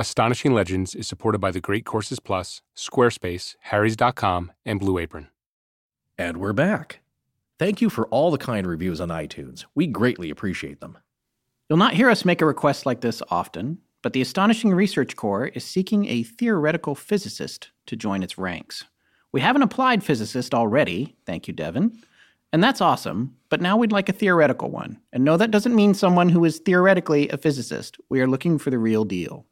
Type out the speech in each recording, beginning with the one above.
Astonishing Legends is supported by the Great Courses Plus, Squarespace, Harrys.com, and Blue Apron. And we're back. Thank you for all the kind reviews on iTunes. We greatly appreciate them. You'll not hear us make a request like this often, but the Astonishing Research Corps is seeking a theoretical physicist to join its ranks. We have an applied physicist already, thank you, Devin, and that's awesome, but now we'd like a theoretical one. And no, that doesn't mean someone who is theoretically a physicist. We are looking for the real deal.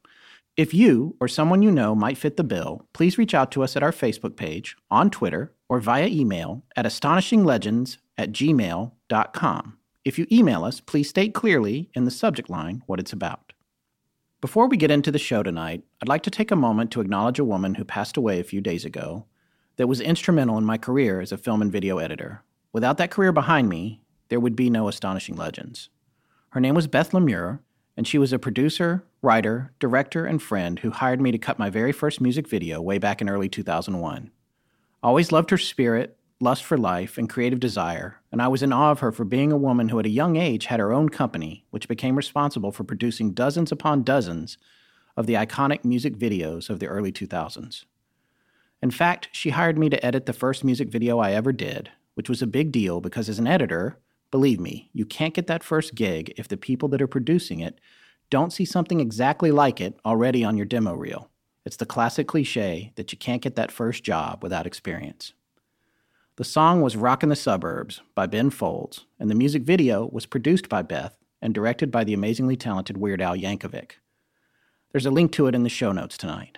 If you or someone you know might fit the bill, please reach out to us at our Facebook page, on Twitter, or via email at astonishinglegends at gmail.com. If you email us, please state clearly in the subject line what it's about. Before we get into the show tonight, I'd like to take a moment to acknowledge a woman who passed away a few days ago that was instrumental in my career as a film and video editor. Without that career behind me, there would be no Astonishing Legends. Her name was Beth LaMure, and she was a producer, writer, director, and friend who hired me to cut my very first music video way back in early 2001. I always loved her spirit, lust for life, and creative desire, and I was in awe of her for being a woman who at a young age had her own company, which became responsible for producing dozens upon dozens of the iconic music videos of the early 2000s. In fact, she hired me to edit the first music video I ever did, which was a big deal because as an editor, Believe me, you can't get that first gig if the people that are producing it don't see something exactly like it already on your demo reel. It's the classic cliche that you can't get that first job without experience. The song was Rockin' the Suburbs by Ben Folds, and the music video was produced by Beth and directed by the amazingly talented Weird Al Yankovic. There's a link to it in the show notes tonight.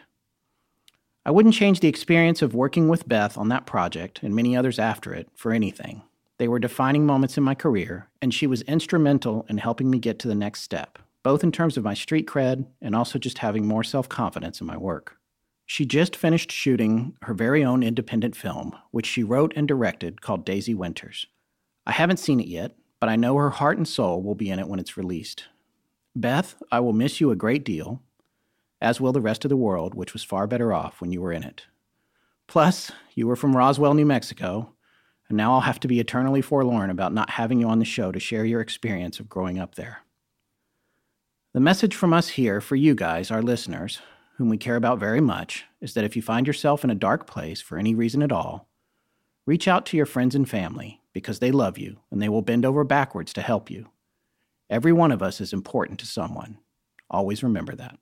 I wouldn't change the experience of working with Beth on that project and many others after it for anything. They were defining moments in my career, and she was instrumental in helping me get to the next step, both in terms of my street cred and also just having more self confidence in my work. She just finished shooting her very own independent film, which she wrote and directed called Daisy Winters. I haven't seen it yet, but I know her heart and soul will be in it when it's released. Beth, I will miss you a great deal, as will the rest of the world, which was far better off when you were in it. Plus, you were from Roswell, New Mexico, and now I'll have to be eternally forlorn about not having you on the show to share your experience of growing up there. The message from us here for you guys, our listeners, whom we care about very much, is that if you find yourself in a dark place for any reason at all, reach out to your friends and family because they love you and they will bend over backwards to help you. Every one of us is important to someone. Always remember that.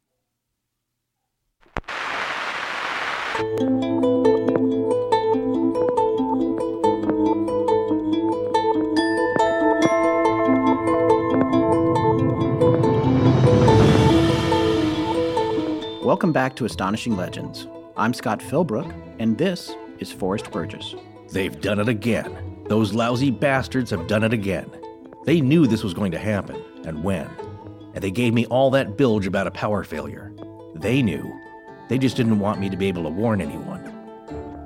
Welcome back to Astonishing Legends. I'm Scott Philbrook, and this is Forrest Burgess. They've done it again. Those lousy bastards have done it again. They knew this was going to happen, and when. And they gave me all that bilge about a power failure. They knew. They just didn't want me to be able to warn anyone.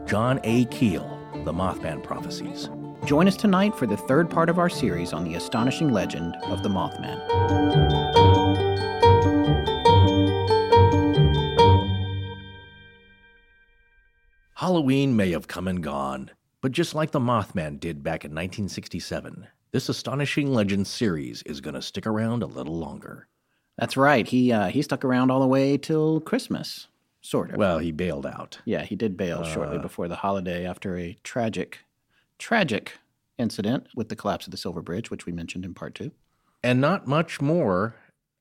John A. Keel, The Mothman Prophecies. Join us tonight for the third part of our series on the astonishing legend of the Mothman. Halloween may have come and gone, but just like the Mothman did back in 1967, this astonishing legend series is going to stick around a little longer. That's right. He uh, he stuck around all the way till Christmas, sort of. Well, he bailed out. Yeah, he did bail shortly before the holiday after a tragic, tragic incident with the collapse of the Silver Bridge, which we mentioned in part two. And not much more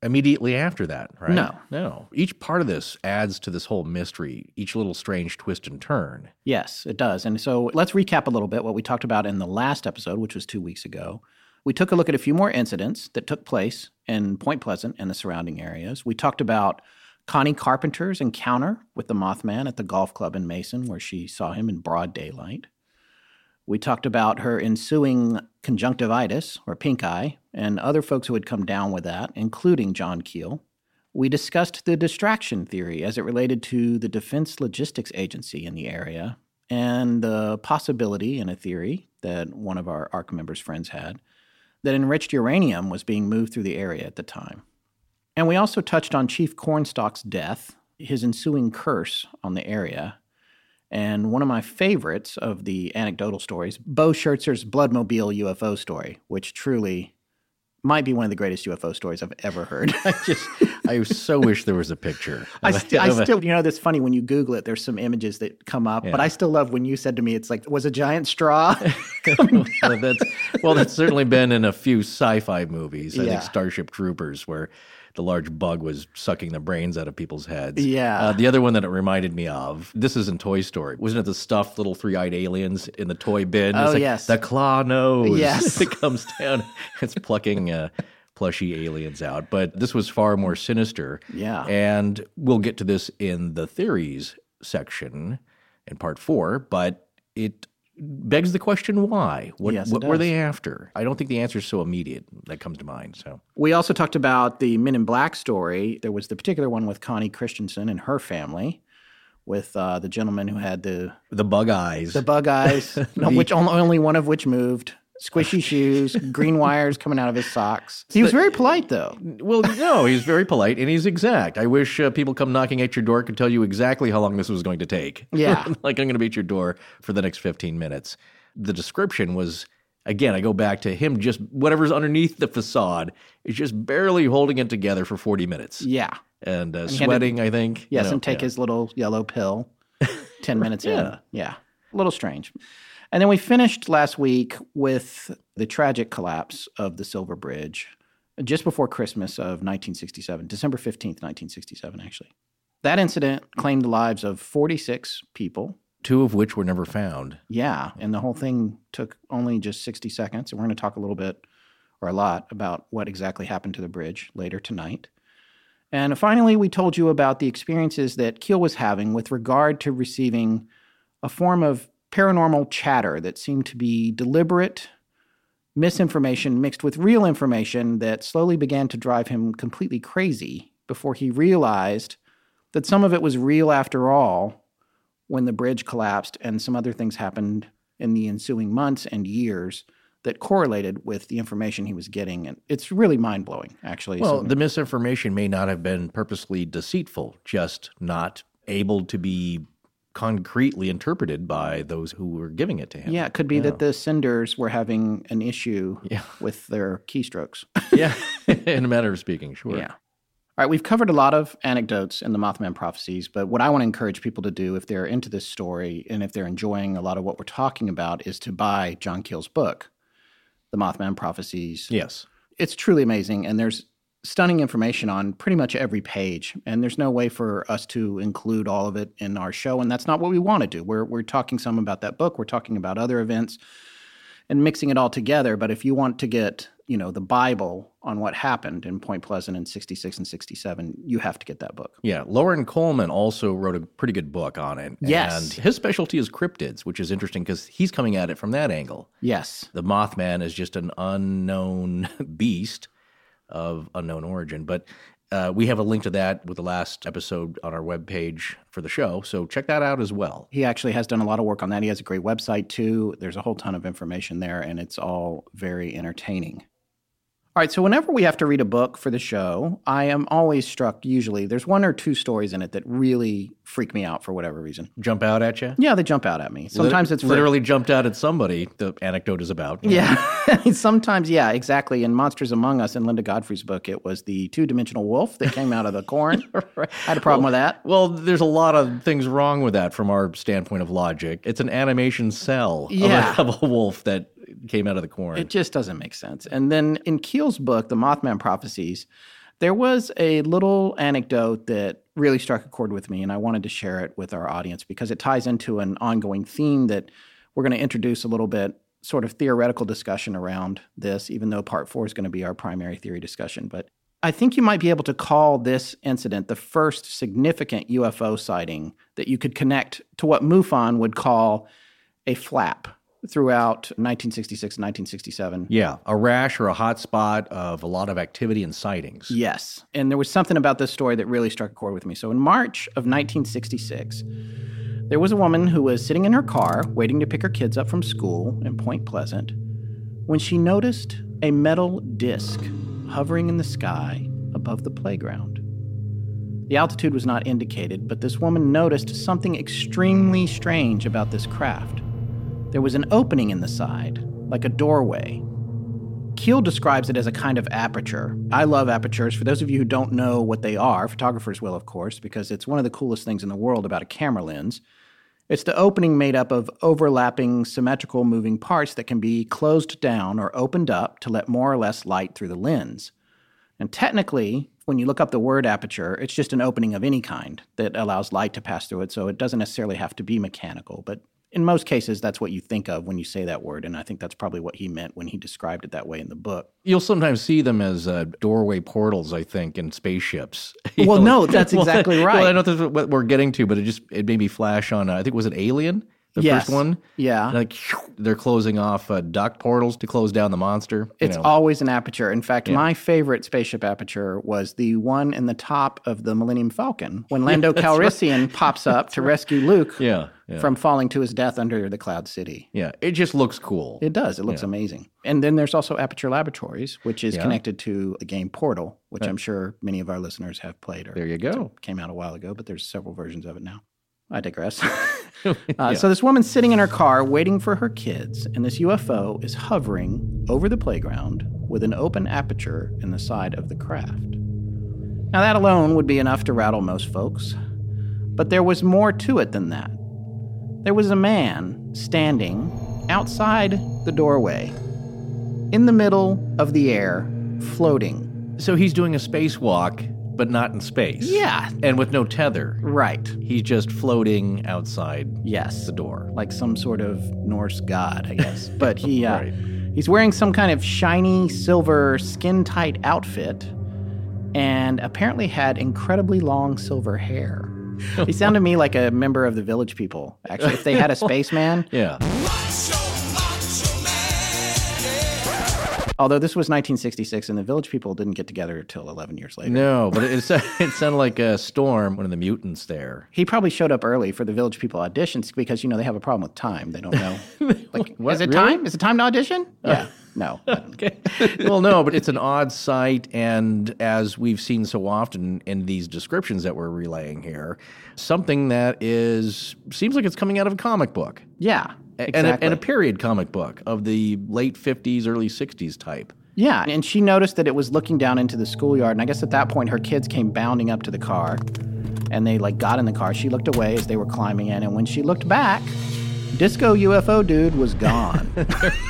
immediately after that, right? No. No. Each part of this adds to this whole mystery, each little strange twist and turn. Yes, it does. And so let's recap a little bit what we talked about in the last episode, which was two weeks ago. We took a look at a few more incidents that took place in Point Pleasant and the surrounding areas. We talked about Connie Carpenter's encounter with the Mothman at the golf club in Mason, where she saw him in broad daylight. We talked about her ensuing conjunctivitis, or pink eye, and other folks who had come down with that, including John Keel. We discussed the distraction theory as it related to the Defense Logistics Agency in the area, and the possibility in a theory that one of our ARC members' friends had that enriched uranium was being moved through the area at the time. And we also touched on Chief Cornstalk's death, his ensuing curse on the area, and one of my favorites of the anecdotal stories, Beau Shertzer's Bloodmobile UFO story, which truly might be one of the greatest UFO stories I've ever heard. I just, I so wish there was a picture. I, st- I still, you know, that's funny when you Google it. There's some images that come up, but I still love when you said to me, "It's like was a giant straw." well, that's, well, that's certainly been in a few sci-fi movies. I Yeah. think Starship Troopers, where the large bug was sucking the brains out of people's heads. Yeah. Uh, the other one that it reminded me of, this is in Toy Story. Wasn't it the stuffed little three-eyed aliens in the toy bin? Oh, It's like yes. The claw nose. Yes. it comes down. It's plucking uh, plushy aliens out. But this was far more sinister. Yeah. And we'll get to this in the theories section in part four, but it begs the question why? What, Yes, what were they after? I don't think the answer is so immediate that comes to mind. So we also talked about the Men in Black story. There was the particular one with Connie Christensen and her family, with uh, the gentleman who had the the bug eyes. the bug eyes, no, which only, only one of which moved. Squishy shoes, green wires coming out of his socks. He was very polite, though. well, no, he's very polite and he's exact. I wish uh, people come knocking at your door could tell you exactly how long this was going to take. Yeah. like I'm going to be at your door for the next 15 minutes. The description was again, I go back to him just whatever's underneath the facade is just barely holding it together for 40 minutes. Yeah. And uh, had to- sweating, I think. Yes, You know, and take yeah. his little yellow pill 10 minutes in. Yeah. Yeah. A little strange. And then we finished last week with the tragic collapse of the Silver Bridge just before Christmas of 1967, December 15th, 1967, actually. That incident claimed the lives of 46 people. two of which were never found. Yeah. And the whole thing took only just 60 seconds. And we're going to talk a little bit or a lot about what exactly happened to the bridge later tonight. And finally, we told you about the experiences that Keel was having with regard to receiving a form of paranormal chatter that seemed to be deliberate misinformation mixed with real information that slowly began to drive him completely crazy before he realized that some of it was real after all when the bridge collapsed and some other things happened in the ensuing months and years that correlated with the information he was getting. And it's really mind blowing, actually. Well, So- the misinformation may not have been purposely deceitful, just not able to be concretely interpreted by those who were giving it to him. yeah, it could be that the senders were having an issue Yeah. with their keystrokes. yeah. In a matter of speaking, sure. Yeah. All right, we've covered a lot of anecdotes in the Mothman prophecies, but what I want to encourage people to do if they're into this story and if they're enjoying a lot of what we're talking about is to buy John Keel's book, The Mothman Prophecies. Yes. It's truly amazing, and there's stunning information on pretty much every page, and there's no way for us to include all of it in our show, and that's not what we want to do. We're, we're talking some about that book, we're talking about other events, and mixing it all together. But if you want to get, you know, the Bible on what happened in Point Pleasant in 66 and 67, you have to get that book. Yeah. Loren Coleman also wrote a pretty good book on it. Yes. And his specialty is cryptids, which is interesting because he's coming at it from that angle. Yes. The Mothman is just an unknown beast of unknown origin. But uh, we have a link to that with the last episode on our webpage for the show. So check that out as well. He actually has done a lot of work on that. He has a great website too. There's a whole ton of information there, and it's all very entertaining. All right, so whenever we have to read a book for the show, I am always struck, usually, there's one or two stories in it that really freak me out for whatever reason. Jump out at you? Yeah, they jump out at me. Sometimes it's literally jumped out at somebody. The anecdote is about. Yeah. Sometimes, yeah, exactly. In Monsters Among Us, in Linda Godfrey's book, it was the two dimensional wolf that came out of the corn. I had a problem with that. Well, there's a lot of things wrong with that from our standpoint of logic. It's an animation cell of a- Yeah. of, a, wolf that came out of the corn. It just doesn't make sense. And then in Keel's book, The Mothman Prophecies, There was a little anecdote that really struck a chord with me, and I wanted to share it with our audience because it ties into an ongoing theme that we're going to introduce a little bit sort of theoretical discussion around this, even though part four is going to be our primary theory discussion. But I think you might be able to call this incident the first significant UFO sighting that you could connect to what MUFON would call a flap throughout 1966 and 1967. Yeah, a rash or a hot spot of a lot of activity and sightings. Yes. And there was something about this story that really struck a chord with me. So in March of 1966, there was a woman who was sitting in her car waiting to pick her kids up from school in Point Pleasant when she noticed a metal disc hovering in the sky above the playground. The altitude was not indicated, but this woman noticed something extremely strange about this craft. There was an opening in the side, like a doorway. Keel describes it as a kind of aperture. I love apertures. For those of you who don't know what they are, photographers will, of course, because it's one of the coolest things in the world about a camera lens. It's the opening made up of overlapping symmetrical moving parts that can be closed down or opened up to let more or less light through the lens. And technically, when you look up the word aperture, it's just an opening of any kind that allows light to pass through it, so it doesn't necessarily have to be mechanical, but in most cases, that's what you think of when you say that word. And I think that's probably what he meant when he described it that way in the book. You'll sometimes see them as uh, doorway portals, I think, in spaceships. well, no, that's exactly right. Well, I know that's what we're getting to, but it just it made me flash on. Uh, I think was it Alien, the yes. first one. Yeah, like they're closing off uh, duct portals to close down the monster. It's know. always an aperture. In fact, yeah. my favorite spaceship aperture was the one in the top of the Millennium Falcon when Lando yeah, Calrissian right. pops up to right. rescue Luke. Yeah yeah. from falling to his death under the Cloud City. Yeah, it just looks cool. It does. It looks amazing. And then there's also Aperture Laboratories, which is connected to the game Portal, which right. I'm sure many of our listeners have played. Or there you go. Came out a while ago, but there's several versions of it now. I digress. uh, So this woman's sitting in her car waiting for her kids, and this UFO is hovering over the playground with an open aperture in the side of the craft. Now that alone would be enough to rattle most folks, but there was more to it than that. There was a man standing outside the doorway, in the middle of the air, floating. So he's doing a spacewalk, but not in space. Yeah. And with no tether. Right. He's just floating outside yes. the door. Like some sort of Norse god, I guess. but he uh, right. he's wearing some kind of shiny silver skin tight outfit and apparently had incredibly long silver hair. he sounded to me like a member of the Village People. Actually, if they had a spaceman. yeah. Although this was 1966 and the Village People didn't get together until 11 years later. No, but it, it sounded like a storm, one of the mutants there. He probably showed up early for the Village People auditions because, you know, they have a problem with time. They don't know. Like, what, is it really? time? Is it time to audition? Uh, yeah. No. okay. well, no, but it's an odd sight. And as we've seen so often in these descriptions that we're relaying here, something that is seems like it's coming out of a comic book. Yeah. Exactly. And, a, and a period comic book of the late 50s, early 60s type. Yeah. And she noticed that it was looking down into the schoolyard. And I guess at that point, her kids came bounding up to the car and they like got in the car. She looked away as they were climbing in. And when she looked back, Disco UFO dude was gone.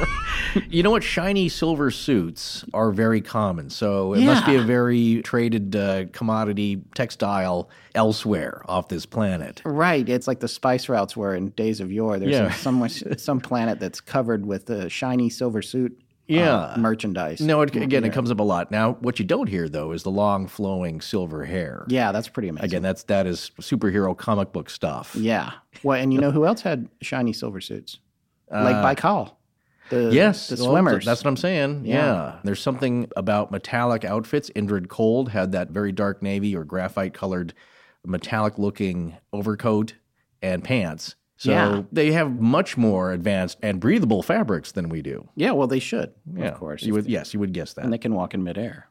you know what? Shiny silver suits are very common. So it yeah. must be a very traded uh, commodity textile elsewhere off this planet. Right. It's like the spice routes were in days of yore. There's yeah. some, some planet that's covered with a shiny silver suit yeah. Uh, merchandise. No, it, again, it comes up a lot. Now, what you don't hear though is the long flowing silver hair. Yeah, that's pretty amazing. Again, that's that is superhero comic book stuff. Yeah. Well, and you know who else had shiny silver suits? Uh, Lake Baikal. The, yes, the swimmers. That's what I'm saying. Yeah. yeah. There's something about metallic outfits. Indrid Cold had that very dark navy or graphite colored metallic looking overcoat and pants so yeah. they have much more advanced and breathable fabrics than we do. Yeah, well, they should, yeah. of course. You would, yes, you would guess that. And they can walk in midair.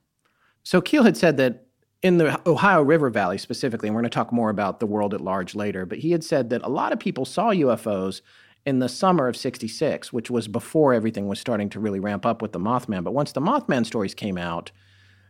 So Keel had said that in the Ohio River Valley specifically, and we're going to talk more about the world at large later, but he had said that a lot of people saw UFOs in the summer of 66, which was before everything was starting to really ramp up with the Mothman. But once the Mothman stories came out,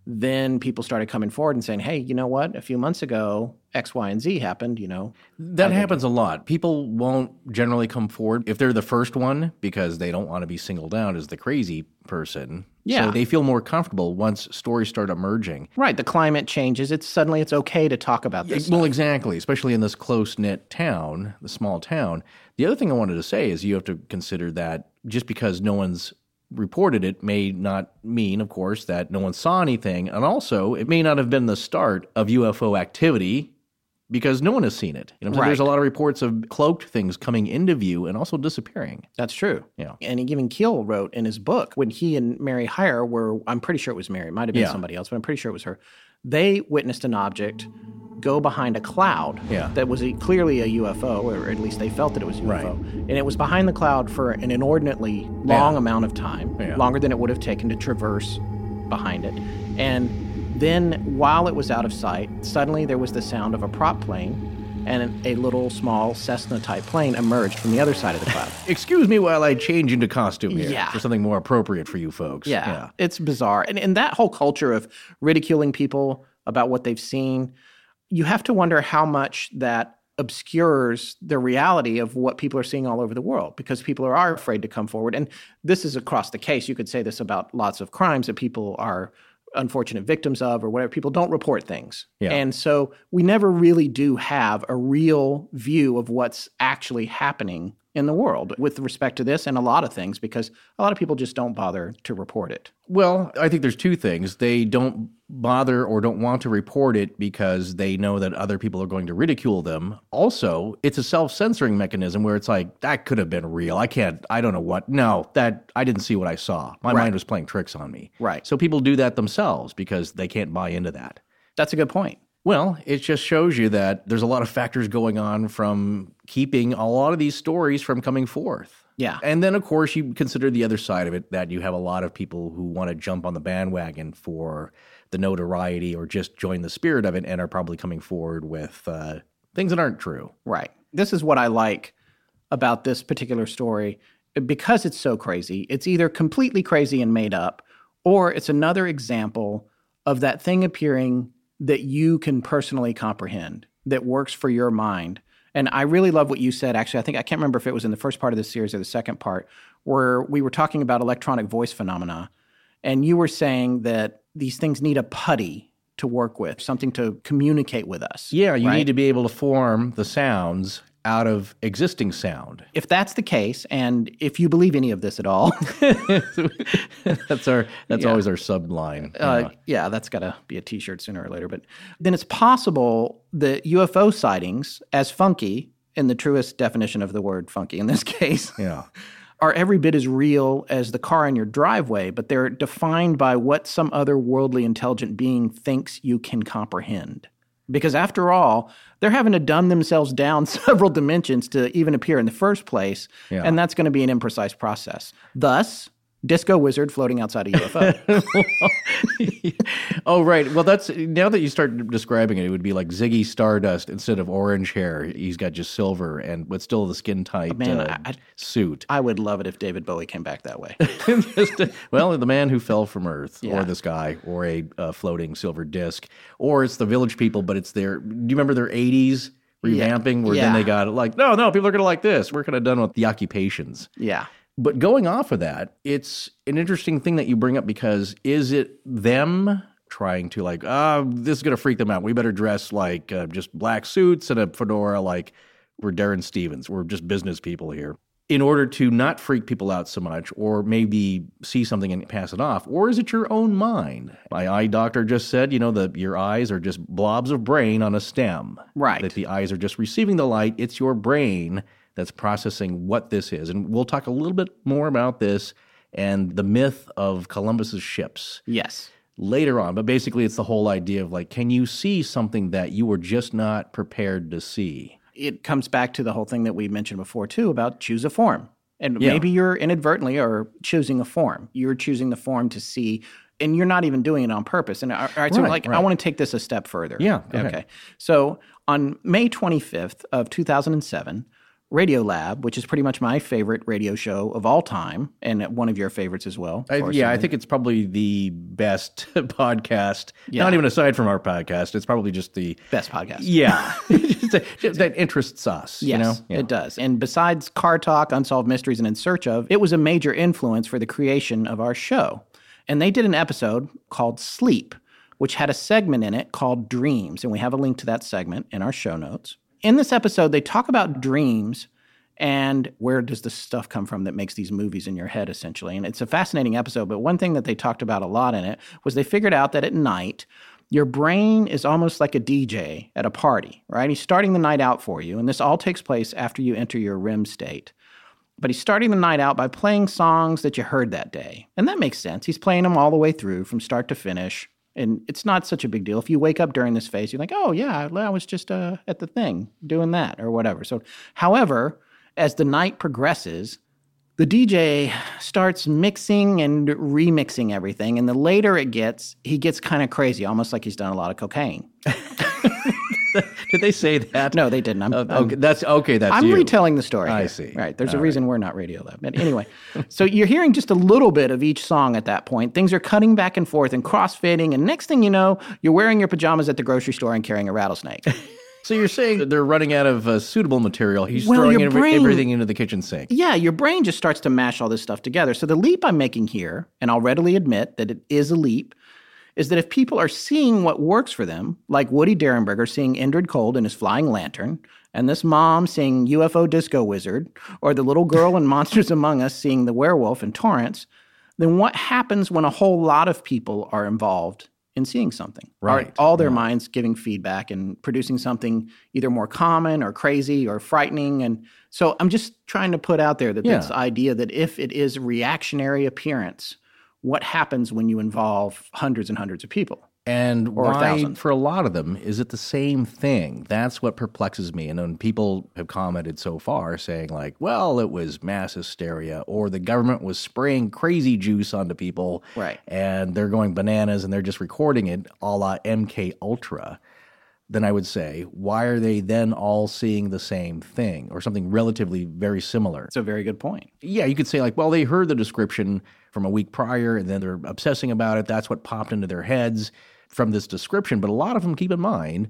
then people started coming forward and saying, hey, you know what? A few months ago, X, Y, and Z happened, you know. That happens a lot. People won't generally come forward if they're the first one because they don't want to be singled out as the crazy person. Yeah. So they feel more comfortable once stories start emerging. Right. The climate changes. It's suddenly it's okay to talk about this. Well, exactly, especially in this close knit town, the small town. The other thing I wanted to say is you have to consider that just because no one's reported it may not mean, of course, that no one saw anything. And also, it may not have been the start of UFO activity because no one has seen it. You know, what I'm saying? Right. There's a lot of reports of cloaked things coming into view and also disappearing. That's true. Yeah. And even Keel wrote in his book when he and Mary Hyre were, I'm pretty sure it was Mary, it might have been Yeah. somebody else, but I'm pretty sure it was her. They witnessed an object go behind a cloud Yeah. that was a, clearly a UFO, or at least they felt that it was a UFO. Right. And it was behind the cloud for an inordinately long Yeah. amount of time, Yeah. longer than it would have taken to traverse behind it. And then while it was out of sight, suddenly there was the sound of a prop plane. And a little small Cessna type plane emerged from the other side of the cloud. Excuse me while I change into costume here Yeah. for something more appropriate for you folks. Yeah, it's bizarre. And, and that whole culture of ridiculing people about what they've seen, you have to wonder how much that obscures the reality of what people are seeing all over the world because people are afraid to come forward. And this is across the case. You could say this about lots of crimes that people are unfortunate victims of or whatever. People don't report things. Yeah. And so we never really do have a real view of what's actually happening in the world with respect to this and a lot of things because a lot of people just don't bother to report it. Well, I think there's two things. They don't bother or don't want to report it because they know that other people are going to ridicule them. Also, it's a self-censoring mechanism where it's like that could have been real. I can't I don't know what. No, that I didn't see what I saw. My mind was playing tricks on me. Right. So people do that themselves because they can't buy into that. That's a good point. Well, it just shows you that there's a lot of factors going on from keeping a lot of these stories from coming forth. Yeah. And then, of course, you consider the other side of it that you have a lot of people who want to jump on the bandwagon for the notoriety or just join the spirit of it and are probably coming forward with uh, things that aren't true. Right. This is what I like about this particular story because it's so crazy. It's either completely crazy and made up, or it's another example of that thing appearing that you can personally comprehend, that works for your mind. And I really love what you said. Actually, I think I can't remember if it was in the first part of the series or the second part, where we were talking about electronic voice phenomena. And you were saying that these things need a putty to work with, something to communicate with us. Yeah, you right? need to be able to form the sounds out of existing sound. if that's the case, and if you believe any of this at all, that's our that's Yeah. always our subline. uh, yeah, that's got to be a T-shirt sooner or later. But then it's possible that UFO sightings, as funky in the truest definition of the word funky in this case, yeah. are every bit as real as the car in your driveway, but they're defined by what some other worldly intelligent being thinks you can comprehend. Because after all, they're having to dumb themselves down several dimensions to even appear in the first place, Yeah. and that's going to be an imprecise process. Thus, Disco Wizard floating outside a UFO. oh right. Well, that's now that you start describing it, it would be like Ziggy Stardust instead of orange hair. He's got just silver and but still the skin tight Man, uh, I- suit. I would love it if David Bowie came back that way. Just, uh, well, the man who fell from Earth, Yeah. or the sky, or a uh, floating silver disc, or it's the Village People, but it's their. Do you remember their '80s revamping where then they got it like, no, no, people are gonna like this. We're kind of done with the occupations. yeah. But going off of that, it's an interesting thing that you bring up because is it them trying to like, ah, this is going to freak them out. We better dress like uh, just black suits and a fedora like we're Darrin Stephens. We're just business people here. In order to not freak people out so much, or maybe see something and pass it off, or is it your own mind? My eye doctor just said, you know, that your eyes are just blobs of brain on a stem. Right. That the eyes are just receiving the light. It's your brain that's processing what this is. And we'll talk a little bit more about this and the myth of Columbus's ships Yes. later on. But basically, it's the whole idea of like, can you see something that you were just not prepared to see? It comes back to the whole thing that we mentioned before, too, about choose a form. And Yeah. maybe you're inadvertently or choosing a form. You're choosing the form to see, and you're not even doing it on purpose. And all right, so Right, like, I want to take this a step further. Yeah, ahead. Okay. So on May 25th of 2007, Radiolab, which is pretty much my favorite radio show of all time, and one of your favorites as well. I, yeah, I think it's probably the best podcast. Yeah. Not even aside from our podcast, it's probably just the best podcast. yeah that- that interests us. Yes, you know, Yeah. it does. And besides Car Talk, Unsolved Mysteries, and In Search of, it was a major influence for the creation of our show. And they did an episode called Sleep, which had a segment in it called Dreams. And we have a link to that segment in our show notes. In this episode, they talk about dreams and where does this stuff come from that makes these movies in your head, essentially. And it's a fascinating episode. But one thing that they talked about a lot in it was they figured out that at night, your brain is almost like a DJ at a party, right? He's starting the night out for you, and this all takes place after you enter your REM state. But he's starting the night out by playing songs that you heard that day. And that makes sense. He's playing them all the way through from start to finish. And it's not such a big deal. If you wake up during this phase, you're like, oh, yeah, I was just uh, at the thing doing that or whatever. So, however, as the night progresses, the DJ starts mixing and remixing everything. And the later it gets, he gets kind of crazy, almost like he's done a lot of cocaine. Did they say that? No, they didn't. I'm, I'm- okay, that's okay. That's I'm you. retelling the story. I here. see. Right. There's a reason we're not Radio Lab. But anyway, so you're hearing just a little bit of each song at that point. Things are cutting back and forth and crossfading. And next thing you know, you're wearing your pajamas at the grocery store and carrying a rattlesnake. So you're saying that they're running out of uh, suitable material. He's Well, throwing every- brain- everything into the kitchen sink. yeah, your brain just starts to mash all this stuff together. So the leap I'm making here, and I'll readily admit that it is a leap, is that if people are seeing what works for them, like Woody Derenberger seeing Indrid Cold in his flying lantern, and this mom seeing UFO Disco Wizard, or the little girl in Monsters Among Us seeing the werewolf in Torrance, then what happens when a whole lot of people are involved in seeing something? Are Right, all their minds giving feedback and producing something either more common or crazy or frightening. And so I'm just trying to put out there that Yeah. this idea that if it is reactionary appearance, what happens when you involve hundreds and hundreds of people? And Or a why, thousand. for a lot of them, is it the same thing? That's what perplexes me. And when people have commented so far saying, like, well, it was mass hysteria, or the government was spraying crazy juice onto people, Right. and they're going bananas and they're just recording it a la MK Ultra, then I would say, why are they then all seeing the same thing or something relatively very similar? It's a very good point. yeah, you could say like, well, they heard the description from a week prior, and then they're obsessing about it. That's what popped into their heads from this description. But a lot of them, keep in mind,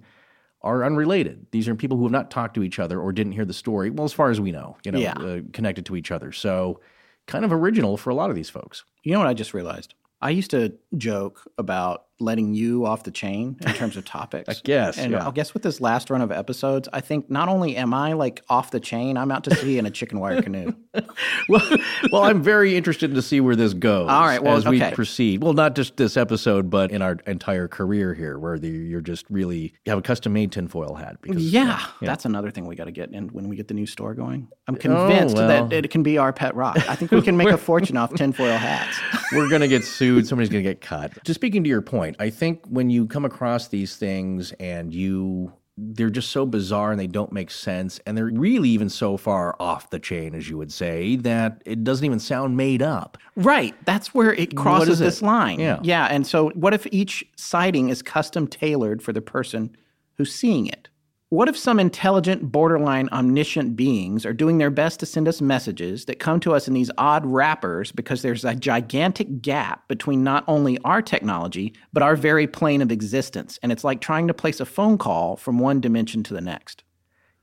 are unrelated. These are people who have not talked to each other or didn't hear the story. Well, as far as we know, you know, Yeah. uh, connected to each other. So, kind of original for a lot of these folks. You know what I just realized? I used to joke about letting you off the chain in terms of topics. I guess, And yeah. I guess with this last run of episodes, I think not only am I like off the chain, I'm out to sea in a chicken wire canoe. well, well, I'm very interested to see where this goes. All right, well, as we proceed. Well, not just this episode, but in our entire career here, where the, you're just really you have a custom made tinfoil hat. Because Yeah, that's another thing we got to get in when we get the new store going. I'm oh, convinced well. that it can be our pet rock. I think we can make a fortune off tinfoil hats. we're going to get sued. Somebody's going to get cut. Just speaking to your point, I think when you come across these things and you, they're just so bizarre and they don't make sense. And they're really even so far off the chain, as you would say, that it doesn't even sound made up. Right. That's where it crosses is it? this line. Yeah. Yeah. And so, what if each sighting is custom tailored for the person who's seeing it? What if some intelligent, borderline omniscient beings are doing their best to send us messages that come to us in these odd wrappers because there's a gigantic gap between not only our technology, but our very plane of existence? And it's like trying to place a phone call from one dimension to the next.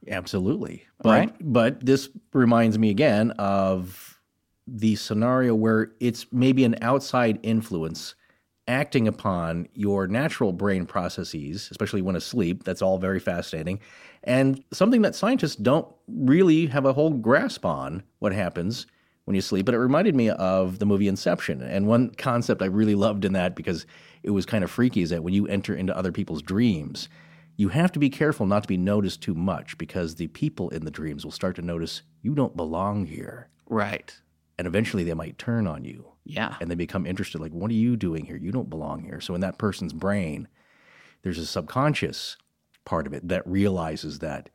Absolutely. But, Right. But this reminds me again of the scenario where it's maybe an outside influence acting upon your natural brain processes, especially when asleep. That's all very fascinating. And something that scientists don't really have a whole grasp on what happens when you sleep. But it reminded me of the movie Inception. And one concept I really loved in that because it was kind of freaky is that when you enter into other people's dreams, you have to be careful not to be noticed too much because the people in the dreams will start to notice you don't belong here. Right. And eventually they might turn on you Yeah. and they become interested like, what are you doing here? You don't belong here. So in that person's brain, there's a subconscious part of it that realizes that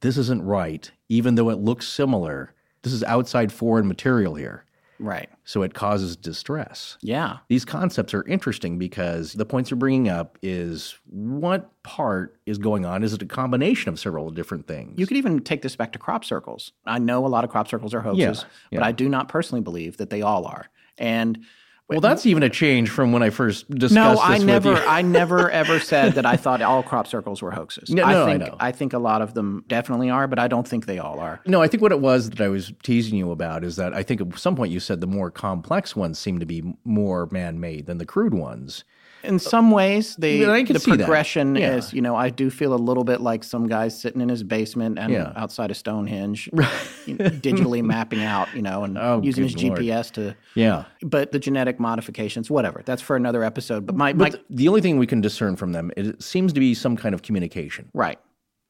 this isn't right, even though it looks similar. This is outside foreign material here. Right. So it causes distress. Yeah. These concepts are interesting because the points you're bringing up is what part is going on? Is it a combination of several different things? You could even take this back to crop circles. I know a lot of crop circles are hoaxes, Yeah, but. I do not personally believe that they all are. And well, that's even a change from when I first discussed no, this I with never. I never ever said that I thought all crop circles were hoaxes. No, I no, I think know. I think a lot of them definitely are, but I don't think they all are. No, I think what it was that I was teasing you about is that I think at some point you said the more complex ones seem to be more man-made than the crude ones. In some ways, they I the progression Yeah. is, you know, I do feel a little bit like some guy sitting in his basement and Yeah. outside of Stonehenge, digitally mapping out, you know, and Oh, using his Lord. GPS to. Yeah. But the genetic modifications, whatever, that's for another episode. But my, my But the only thing we can discern from them it seems to be some kind of communication, right,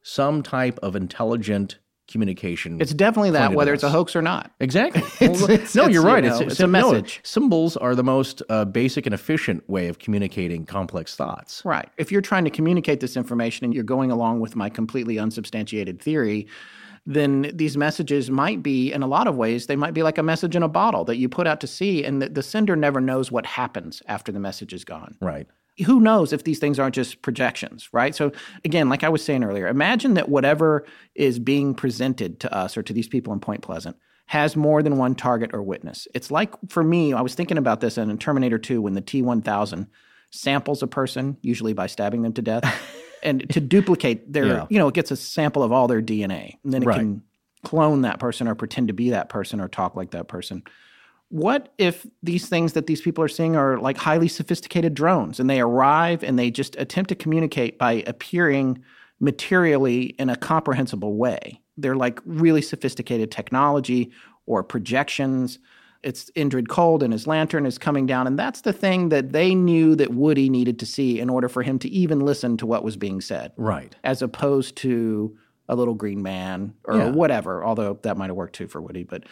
some type of intelligent communication. it's definitely that, whether it's a hoax or not. Exactly. It's- Well, it's- no, it's, you're you right. know, it's, a no, message. symbols are the most uh, basic and efficient way of communicating complex thoughts. Right. If you're trying to communicate this information and you're going along with my completely unsubstantiated theory, then these messages might be, in a lot of ways, they might be like a message in a bottle that you put out to sea, and the, the sender never knows what happens after the message is gone. Right. Who knows if these things aren't just projections, right? So, again, like I was saying earlier, imagine that whatever is being presented to us or to these people in Point Pleasant has more than one target or witness. It's like, for me, I was thinking about this in Terminator 2 when the T 1000 samples a person, usually by stabbing them to death, and to duplicate their, Yeah. you know, it gets a sample of all their DNA. And then it Right. can clone that person or pretend to be that person or talk like that person. What if these things that these people are seeing are like highly sophisticated drones and they arrive and they just attempt to communicate by appearing materially in a comprehensible way? They're like really sophisticated technology or projections. It's Indrid Cold and his lantern is coming down. And that's the thing that they knew that Woody needed to see in order for him to even listen to what was being said, Right. as opposed to a little green man or Yeah. whatever, although that might have worked too for Woody. But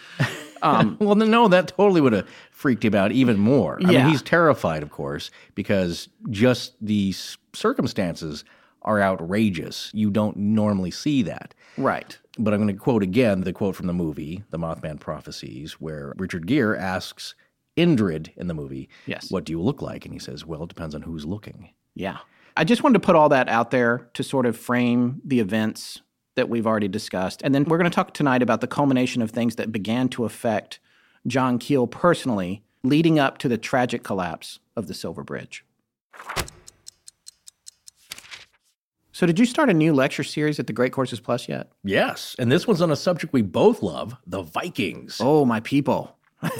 um, Well, no, that totally would have freaked him out even more. I Yeah. mean, he's terrified, of course, because just the s- circumstances are outrageous. You don't normally see that. right. But I'm going to quote again the quote from the movie, The Mothman Prophecies, where Richard Gere asks Indrid in the movie, Yes. What do you look like? And he says, Well, it depends on who's looking. Yeah. I just wanted to put all that out there to sort of frame the events that we've already discussed. And then we're going to talk tonight about the culmination of things that began to affect John Keel personally, leading up to the tragic collapse of the Silver Bridge. So, did you start a new lecture series at the Great Courses Plus yet? Yes. And this one's on a subject we both love the Vikings. Oh, my people.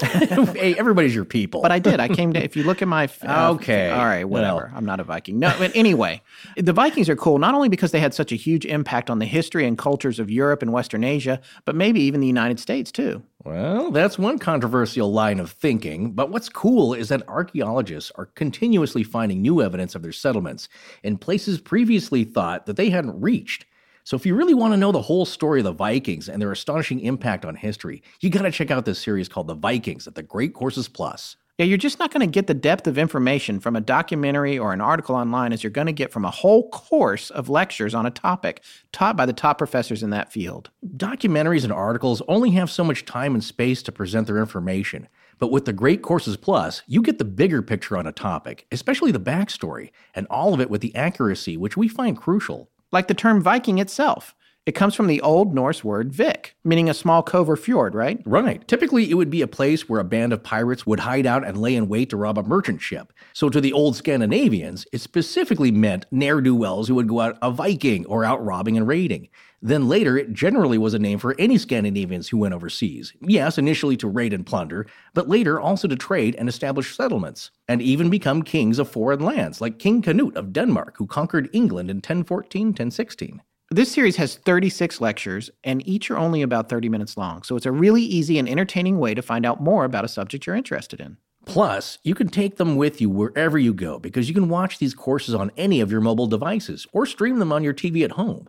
hey, everybody's your people. But I did. I came to. If you look at my. uh, Okay. All right. Whatever. Well. I'm not a Viking. No. But anyway, the Vikings are cool not only because they had such a huge impact on the history and cultures of Europe and Western Asia, but maybe even the United States too. Well, that's one controversial line of thinking, but what's cool is that archaeologists are continuously finding new evidence of their settlements in places previously thought that they hadn't reached. So if you really want to know the whole story of the Vikings and their astonishing impact on history, you got to check out this series called The Vikings at the Great Courses Plus. Yeah, you're just not going to get the depth of information from a documentary or an article online as you're going to get from a whole course of lectures on a topic taught by the top professors in that field. Documentaries and articles only have so much time and space to present their information. But with the Great Courses Plus, you get the bigger picture on a topic, especially the backstory, and all of it with the accuracy, which we find crucial. Like the term Viking itself. It comes from the Old Norse word Vik, meaning a small cove or fjord, right? Right. Typically, it would be a place where a band of pirates would hide out and lay in wait to rob a merchant ship. So, to the old Scandinavians, it specifically meant ne'er do wells who would go out a Viking or out robbing and raiding. Then later, it generally was a name for any Scandinavians who went overseas. Yes, initially to raid and plunder, but later also to trade and establish settlements, and even become kings of foreign lands, like King Canute of Denmark, who conquered England in 1014 1016. This series has 36 lectures, and each are only about 30 minutes long, so it's a really easy and entertaining way to find out more about a subject you're interested in. Plus, you can take them with you wherever you go because you can watch these courses on any of your mobile devices or stream them on your TV at home.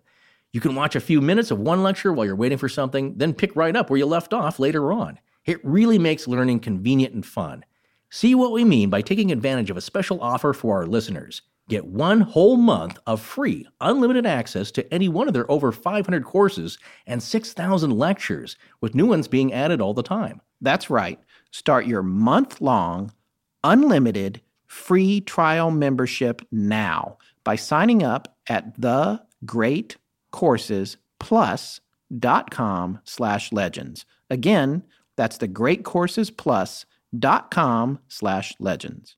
You can watch a few minutes of one lecture while you're waiting for something, then pick right up where you left off later on. It really makes learning convenient and fun. See what we mean by taking advantage of a special offer for our listeners. Get one whole month of free, unlimited access to any one of their over 500 courses and 6,000 lectures, with new ones being added all the time. That's right. Start your month long, unlimited, free trial membership now by signing up at thegreatcoursesplus.com slash legends. Again, that's thegreatcoursesplus.com slash legends.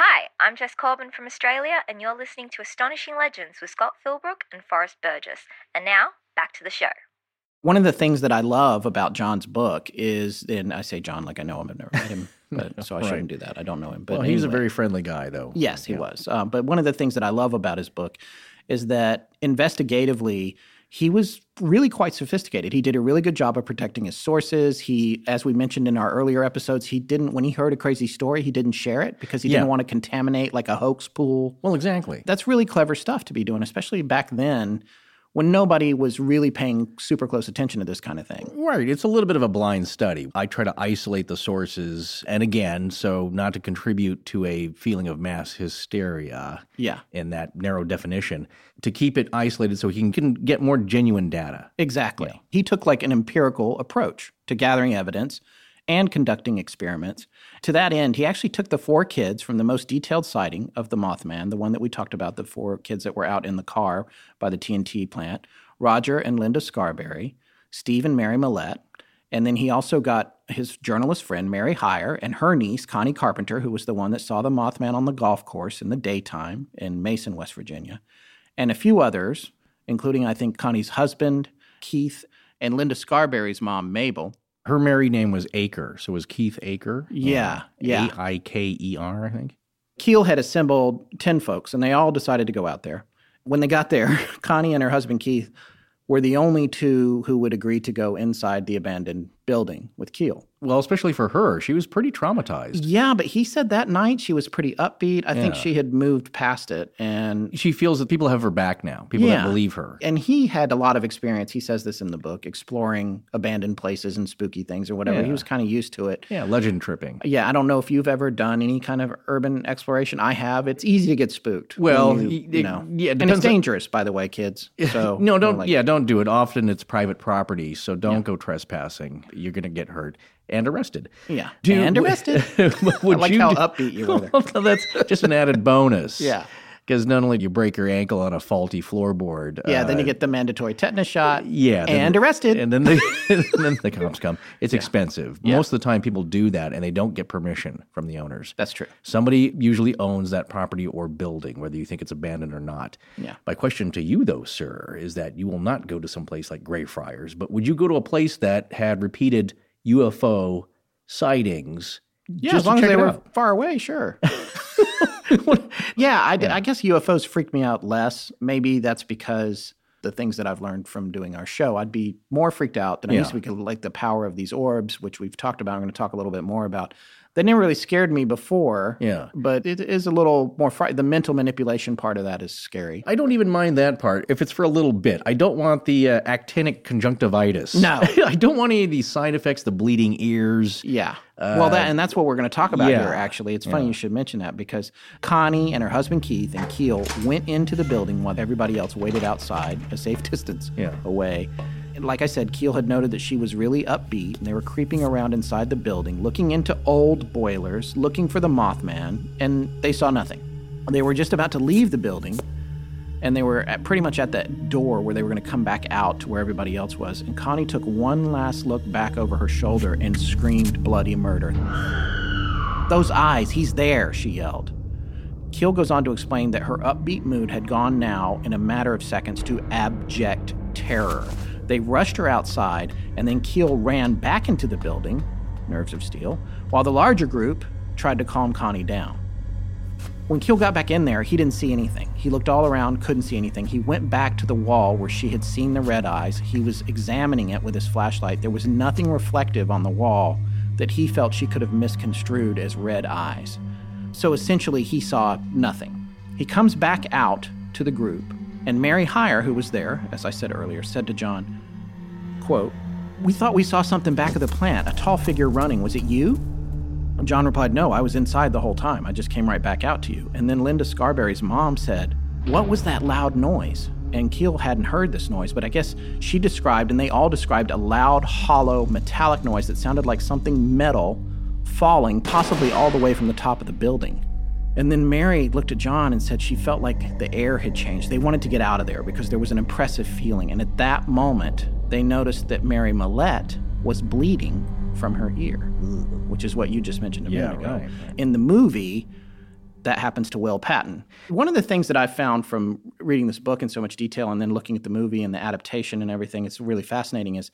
Hi, I'm Jess Corbin from Australia, and you're listening to Astonishing Legends with Scott Philbrook and Forrest Burgess. And now, back to the show. One of the things that I love about John's book is, and I say John like I know him, I've never met him, but so I shouldn't do that. I don't know him. But well, he's a anyway. very friendly guy, though. Yes, he was. Um, but one of the things that I love about his book is that investigatively, he was really quite sophisticated. He did a really good job of protecting his sources. He, as we mentioned in our earlier episodes, he didn't, when he heard a crazy story, he didn't share it because he Yeah. didn't want to contaminate like a hoax pool. Well, exactly. That's really clever stuff to be doing, especially back then when nobody was really paying super close attention to this kind of thing. Right. It's a little bit of a blind study. I try to isolate the sources, and again, so not to contribute to a feeling of mass hysteria Yeah, in that narrow definition, to keep it isolated so he can- can get more genuine data. exactly. He took like an empirical approach to gathering evidence and conducting experiments. To that end, he actually took the four kids from the most detailed sighting of the Mothman, the one that we talked about, the four kids that were out in the car by the TNT plant, Roger and Linda Scarberry, Steve and Mary Mallette, and then he also got his journalist friend, Mary Hyre, and her niece, Connie Carpenter, who was the one that saw the Mothman on the golf course in the daytime in Mason, West Virginia, and a few others, including, I think, Connie's husband, Keith, and Linda Scarberry's mom, Mabel. Her married name was Aker, so it was Keith Aker. Yeah, yeah. A I K E R, I think. Keel had assembled 10 folks, and they all decided to go out there. When they got there, Connie and her husband Keith were the only two who would agree to go inside the abandoned building with Keel. Well, especially for her, she was pretty traumatized. Yeah, but he said that night she was pretty upbeat. I think she had moved past it and She feels that people have her back now, people Yeah. that believe her. and he had a lot of experience. He says this in the book, exploring abandoned places and spooky things or whatever. He was kind of used to it. Yeah, legend tripping. Yeah, I don't know if you've ever done any kind of urban exploration. I have. It's easy to get spooked. Well, you, y- you it- know, yeah, it and it's on- dangerous, by the way, kids. So no, don't. like- yeah, don't do it. Often it's private property, so don't go trespassing. You're going to get hurt and arrested. Yeah. Do- And arrested. Would I like you how do- upbeat you were there. That's just an added bonus. Yeah. Because not only do you break your ankle on a faulty floorboard. Yeah, then you uh, get the mandatory tetanus shot. Yeah, then- and arrested. and then the and then the cops come. It's expensive. Most of the time, people do that, and they don't get permission from the owners. That's true. Somebody usually owns that property or building, whether you think it's abandoned or not. Yeah. My question to you, though, sir, is that you will not go to some place like Greyfriars, but would you go to a place that had repeated UFO sightings? Yeah, just as long as they were out? far away, sure. yeah, I, I guess UFOs freak me out less. Maybe that's because the things that I've learned from doing our show, I'd be more freaked out than I used to Yeah. be. Like the power of these orbs, which we've talked about. I'm going to talk a little bit more about. They never really scared me before. Yeah. but it is a little more. Fri- the mental manipulation part of that is scary. I don't even mind that part if it's for a little bit. I don't want the uh, actinic conjunctivitis. No. I don't want any of these side effects, the bleeding ears. Yeah. well, that and that's what we're going to talk about Uh, yeah. here. Actually, it's funny you should mention that because Connie and her husband Keith and Keel went into the building while everybody else waited outside, a safe distance Yeah. away. Like I said, Keel had noted that she was really upbeat, and they were creeping around inside the building, looking into old boilers, looking for the Mothman, and they saw nothing. They were just about to leave the building, and they were at, pretty much at that door where they were going to come back out to where everybody else was. And Connie took one last look back over her shoulder and screamed bloody murder. Those eyes, he's there, she yelled. Keel goes on to explain that her upbeat mood had gone now in a matter of seconds to abject terror. They rushed her outside, and then Keel ran back into the building, nerves of steel, while the larger group tried to calm Connie down. When Keel got back in there, he didn't see anything. He looked all around, couldn't see anything. He went back to the wall where she had seen the red eyes. He was examining it with his flashlight. There was nothing reflective on the wall that he felt she could have misconstrued as red eyes. So essentially, he saw nothing. He comes back out to the group, and Mary Hyre, who was there, as I said earlier, said to John, quote, We thought we saw something back of the plant, a tall figure running. Was it you? John replied, No, I was inside the whole time. I just came right back out to you. And then Linda Scarberry's mom said, What was that loud noise? and Keel hadn't heard this noise, but I guess she described, and they all described, a loud, hollow, metallic noise that sounded like something metal falling, possibly all the way from the top of the building. And then Mary looked at John and said she felt like the air had changed. They wanted to get out of there because there was an impressive feeling. And at that moment, they noticed that Mary Mallette was bleeding from her ear, which is what you just mentioned a Yeah, minute ago. right. In the movie, that happens to Will Patton. One of the things that I found from reading this book in so much detail and then looking at the movie and the adaptation and everything, it's really fascinating is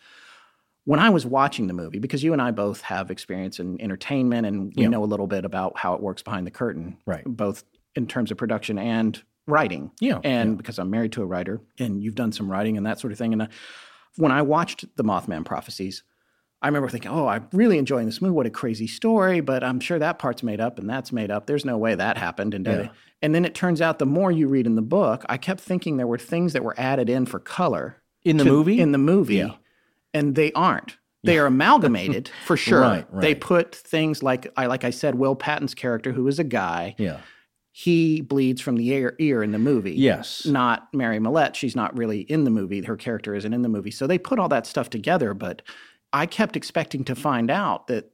when I was watching the movie, because you and I both have experience in entertainment and we Yeah. know a little bit about how it works behind the curtain, Right. Both in terms of production and writing. Yeah, And yeah. because I'm married to a writer and you've done some writing and that sort of thing. And I, when I watched The Mothman Prophecies, I remember thinking, oh, I'm really enjoying this movie. What a crazy story, but I'm sure that part's made up and that's made up. There's no way that happened. And, Yeah. and then it turns out the more you read in the book, I kept thinking there were things that were added in for color In the to- movie? In the movie. And they aren't. They are amalgamated for sure. Right, They put things like I like I said, Will Patton's character, who is a guy, Yeah. he bleeds from the ear, ear in the movie. Yes. Not Mary Mallette. She's not really in the movie. Her character isn't in the movie. So they put all that stuff together, but I kept expecting to find out that,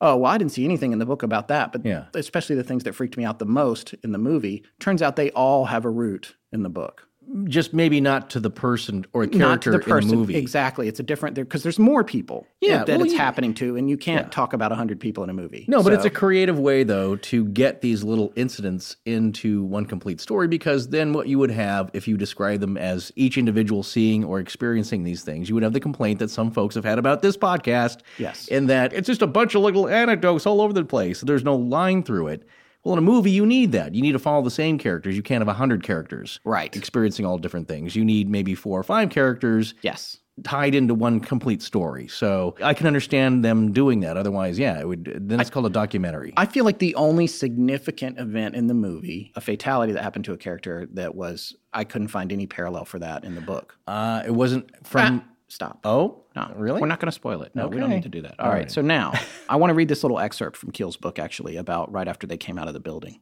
oh, well, I didn't see anything in the book about that. But Yeah. especially the things that freaked me out the most in the movie, turns out they all have a root in the book. Just maybe not to the person or character Not to the person. in the movie. Exactly. It's a different, because there's more people Yeah, that, well, it's you- happening to, and you can't talk about 100 people in a movie. No, but it's a creative way, though, to get these little incidents into one complete story because then what you would have if you describe them as each individual seeing or experiencing these things, you would have the complaint that some folks have had about this podcast. Yes. In that it's just a bunch of little anecdotes all over the place. There's no line through it. Well, in a movie, you need that. You need to follow the same characters. You can't have a hundred characters, Right. Experiencing all different things. You need maybe four or five characters, Yes. tied into one complete story. So I can understand them doing that. Otherwise, yeah, it would. Then it's called a documentary. I feel like the only significant event in the movie, a fatality that happened to a character that was, I couldn't find any parallel for that in the book. Uh, it wasn't from. Ah, Stop. Oh, No, really? We're not going to spoil it. No, we don't need to do that. All All right. right. So now I want to read this little excerpt from Keel's book, actually, about right after they came out of the building.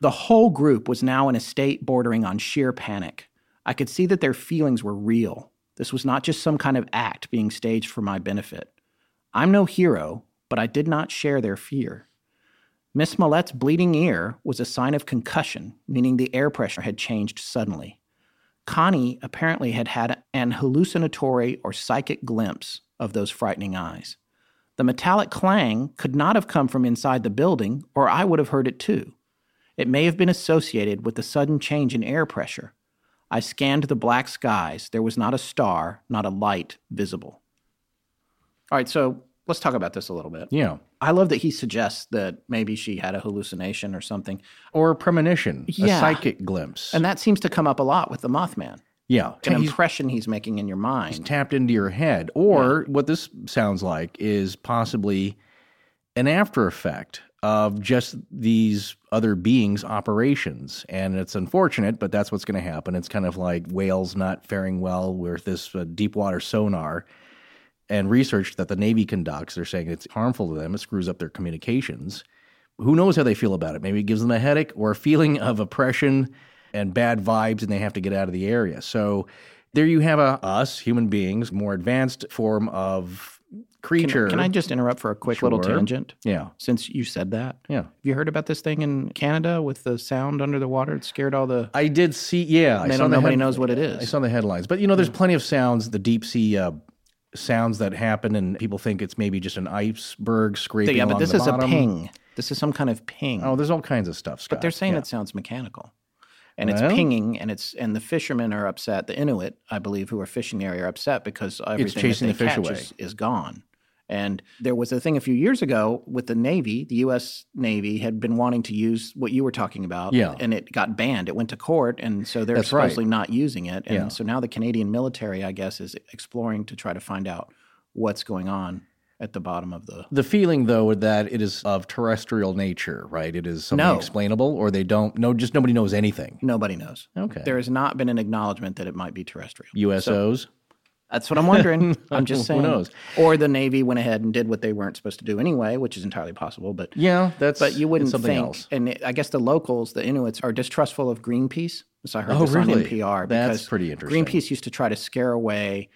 The whole group was now in a state bordering on sheer panic. I could see that their feelings were real. This was not just some kind of act being staged for my benefit. I'm no hero, but I did not share their fear. Miss Mallette's bleeding ear was a sign of concussion, meaning the air pressure had changed suddenly. Connie apparently had had an hallucinatory or psychic glimpse of those frightening eyes. The metallic clang could not have come from inside the building, or I would have heard it too. It may have been associated with the sudden change in air pressure. I scanned the black skies. There was not a star, not a light visible. All right, so let's talk about this a little bit. yeah. I love that he suggests that maybe she had a hallucination or something. Or a premonition, a psychic glimpse. And that seems to come up a lot with the Mothman. yeah. An he's impression he's making in your mind. tapped into your head. Or what this sounds like is possibly an after effect of just these other beings' operations. And it's unfortunate, but that's what's going to happen. It's kind of like whales not faring well with this uh, deep water sonar and research that the Navy conducts. They're saying it's harmful to them, it screws up their communications. Who knows how they feel about it? Maybe it gives them a headache or a feeling of oppression and bad vibes, and they have to get out of the area. So there you have a, us, human beings, more advanced form of creature. Can I just interrupt for a quick little tangent? Yeah. Since you said that, Yeah. have you heard about this thing in Canada with the sound under the water? It scared all the. I did see, yeah. I saw nobody head- knows what it is. I saw the headlines. But, you know, there's plenty of sounds, the deep sea uh, sounds that happen, and people think it's maybe just an iceberg scraping yeah, but this is bottom. a ping. This is some kind of ping. Oh, there's all kinds of stuff, Scott. but they're saying Yeah. it sounds mechanical. And it's pinging, and it's and the fishermen are upset. The Inuit, I believe, who are fishing the area, are upset because everything chasing that they the fish catch away. Is, is gone. And there was a thing a few years ago with the Navy. The U.S. Navy had been wanting to use what you were talking about, Yeah. and it got banned. It went to court, and so they're That's right. supposedly not using it. And Yeah. so now the Canadian military, I guess, is exploring to try to find out what's going on at the bottom of the. The feeling, though, that it is of terrestrial nature, right? It is something No. explainable, or they don't. No, just nobody knows anything. Nobody knows. Okay. There has not been an acknowledgement that it might be terrestrial. USOs. That's what I'm wondering. I'm just saying. Who knows? Or the Navy went ahead and did what they weren't supposed to do anyway, which is entirely possible. But Yeah, that's but you wouldn't something think. else. And it- I guess the locals, the Inuits, are distrustful of Greenpeace. So I heard Oh, this on really? NPR That's pretty interesting. Greenpeace used to try to scare away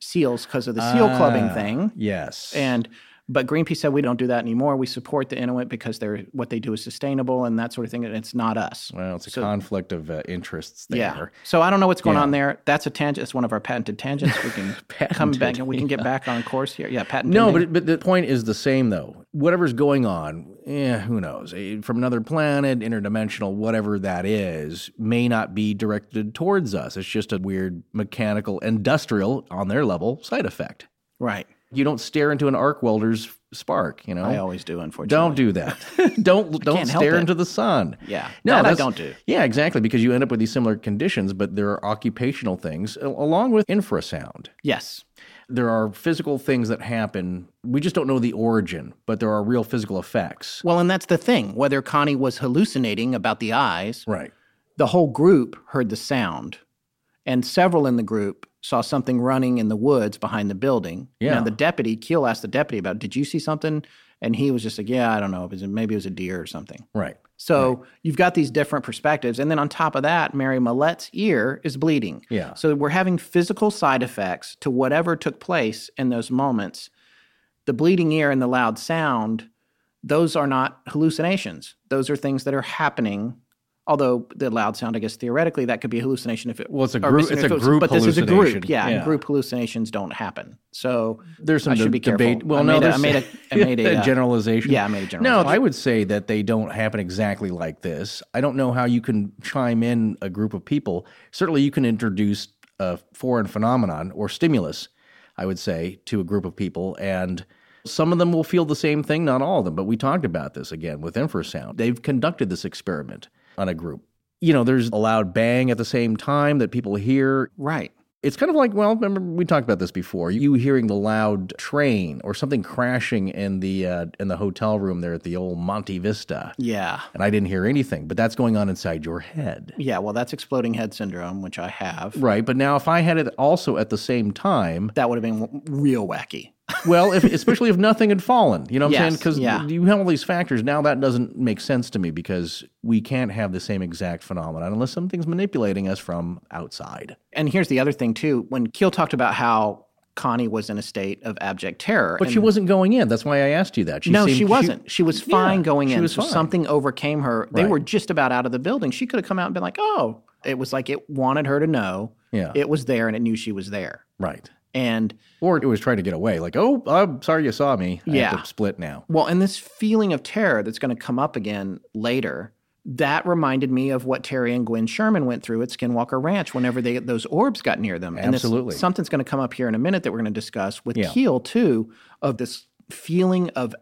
seals because of the seal clubbing Ah, thing. Yes. And but Greenpeace said we don't do that anymore. We support the Inuit because they're what they do is sustainable and that sort of thing. And it's not us. well, it's a So- conflict of uh, interests there. Yeah. So I don't know what's going Yeah. on there. That's a tangent. It's one of our patented tangents. We can come back and we can get back on course here. Yeah, patent. No, but but the point is the same though. Whatever's going on, eh, who knows? Eh, From another planet, interdimensional, whatever that is, may not be directed towards us. It's just a weird mechanical, industrial, on their level, side effect. right. You don't stare into an arc welder's spark. You know, I always do, unfortunately. Don't do that. don't don't stare into the sun. Yeah, no, that I don't do. Yeah, exactly, because you end up with these similar conditions, but there are occupational things along with infrasound. Yes. There are physical things that happen. We just don't know the origin, but there are real physical effects. Well, and that's the thing. Whether Connie was hallucinating about the eyes, Right. the whole group heard the sound, and several in the group saw something running in the woods behind the building. Yeah. Now the deputy, Keel asked the deputy about, "Did you see something?" And he was just like, "Yeah, I don't know. It was, maybe it was a deer or something." Right. So you've got these different perspectives. And then on top of that, Mary Mallette's ear is bleeding. Yeah. So we're having physical side effects to whatever took place in those moments. The bleeding ear and the loud sound, those are not hallucinations. Those are things that are happening. Although the loud sound, I guess theoretically, that could be a hallucination if it Well, it's a group- it's a group But this is a group, yeah, Yeah. And group hallucinations don't happen. So There's some I should de- be careful. debate. Well, I no, made a- I made a- I made a, uh, generalization. yeah, I made a generalization. No. I would say that they don't happen exactly like this. I don't know how you can chime in a group of people. Certainly, you can introduce a foreign phenomenon or stimulus, I would say, to a group of people, and some of them will feel the same thing. Not all of them, but we talked about this again with infrasound. They've conducted this experiment on a group. You know, there's a loud bang at the same time that people hear. right. It's kind of like, well, remember we talked about this before. You hearing the loud train or something crashing in the uh, in the hotel room there at the old Monte Vista, Yeah. and I didn't hear anything, but that's going on inside your head, Yeah, well, that's exploding head syndrome, which I have. right? But now, if I had it also at the same time, That would have been real wacky. Well, if especially if nothing had fallen, you know what I'm saying? Because yeah. you have all these factors. Now that doesn't make sense to me because we can't have the same exact phenomenon unless something's manipulating us from outside. And here's the other thing, too. When Keel talked about how Connie was in a state of abject terror. But and- she wasn't going in. That's why I asked you that. She no, seemed- she wasn't. She, was fine Yeah, going she in. was so fine. something overcame her. They Right. were just about out of the building. She could have come out and been like, oh, it was like it wanted her to know Yeah. it was there and it knew she was there. Right. And Or it was trying to get away, like, oh, I'm sorry you saw me. I Yeah. have to split now. Well, and this feeling of terror that's going to come up again later, that reminded me of what Terry and Gwen Sherman went through at Skinwalker Ranch whenever they those orbs got near them. And this- Absolutely. something's going to come up here in a minute that we're going to discuss with Yeah. Keel too, of this feeling of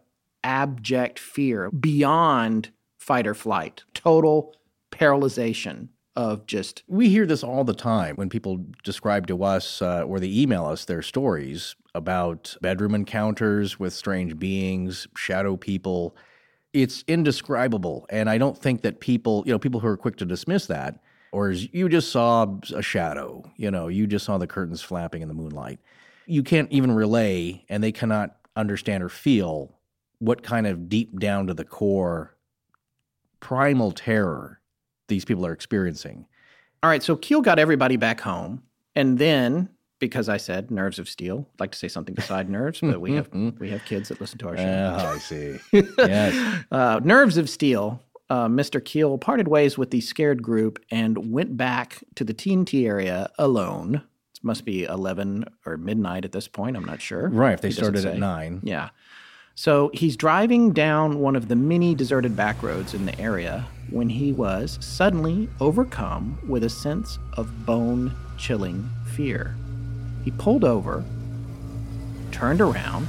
abject fear beyond fight or flight, total paralyzation of just We hear this all the time when people describe to us uh, or they email us their stories about bedroom encounters with strange beings, shadow people. It's indescribable. And I don't think that people, you know, people who are quick to dismiss that, or you just saw a shadow, you know, you just saw the curtains flapping in the moonlight. You can't even relay, and they cannot understand or feel what kind of deep down to the core primal terror these people are experiencing. All right, so Keel got everybody back home, and then because I said nerves of steel, I'd like to say something beside nerves, but we have we have kids that listen to our show. Oh, I see. yes. Uh, nerves of steel. Uh, Mr. Keel parted ways with the scared group and went back to the TNT area alone. It must be eleven or midnight at this point. I'm not sure. Right. If they started at nine. Yeah. So he's driving down one of the many deserted back roads in the area when he was suddenly overcome with a sense of bone chilling fear. He pulled over, turned around,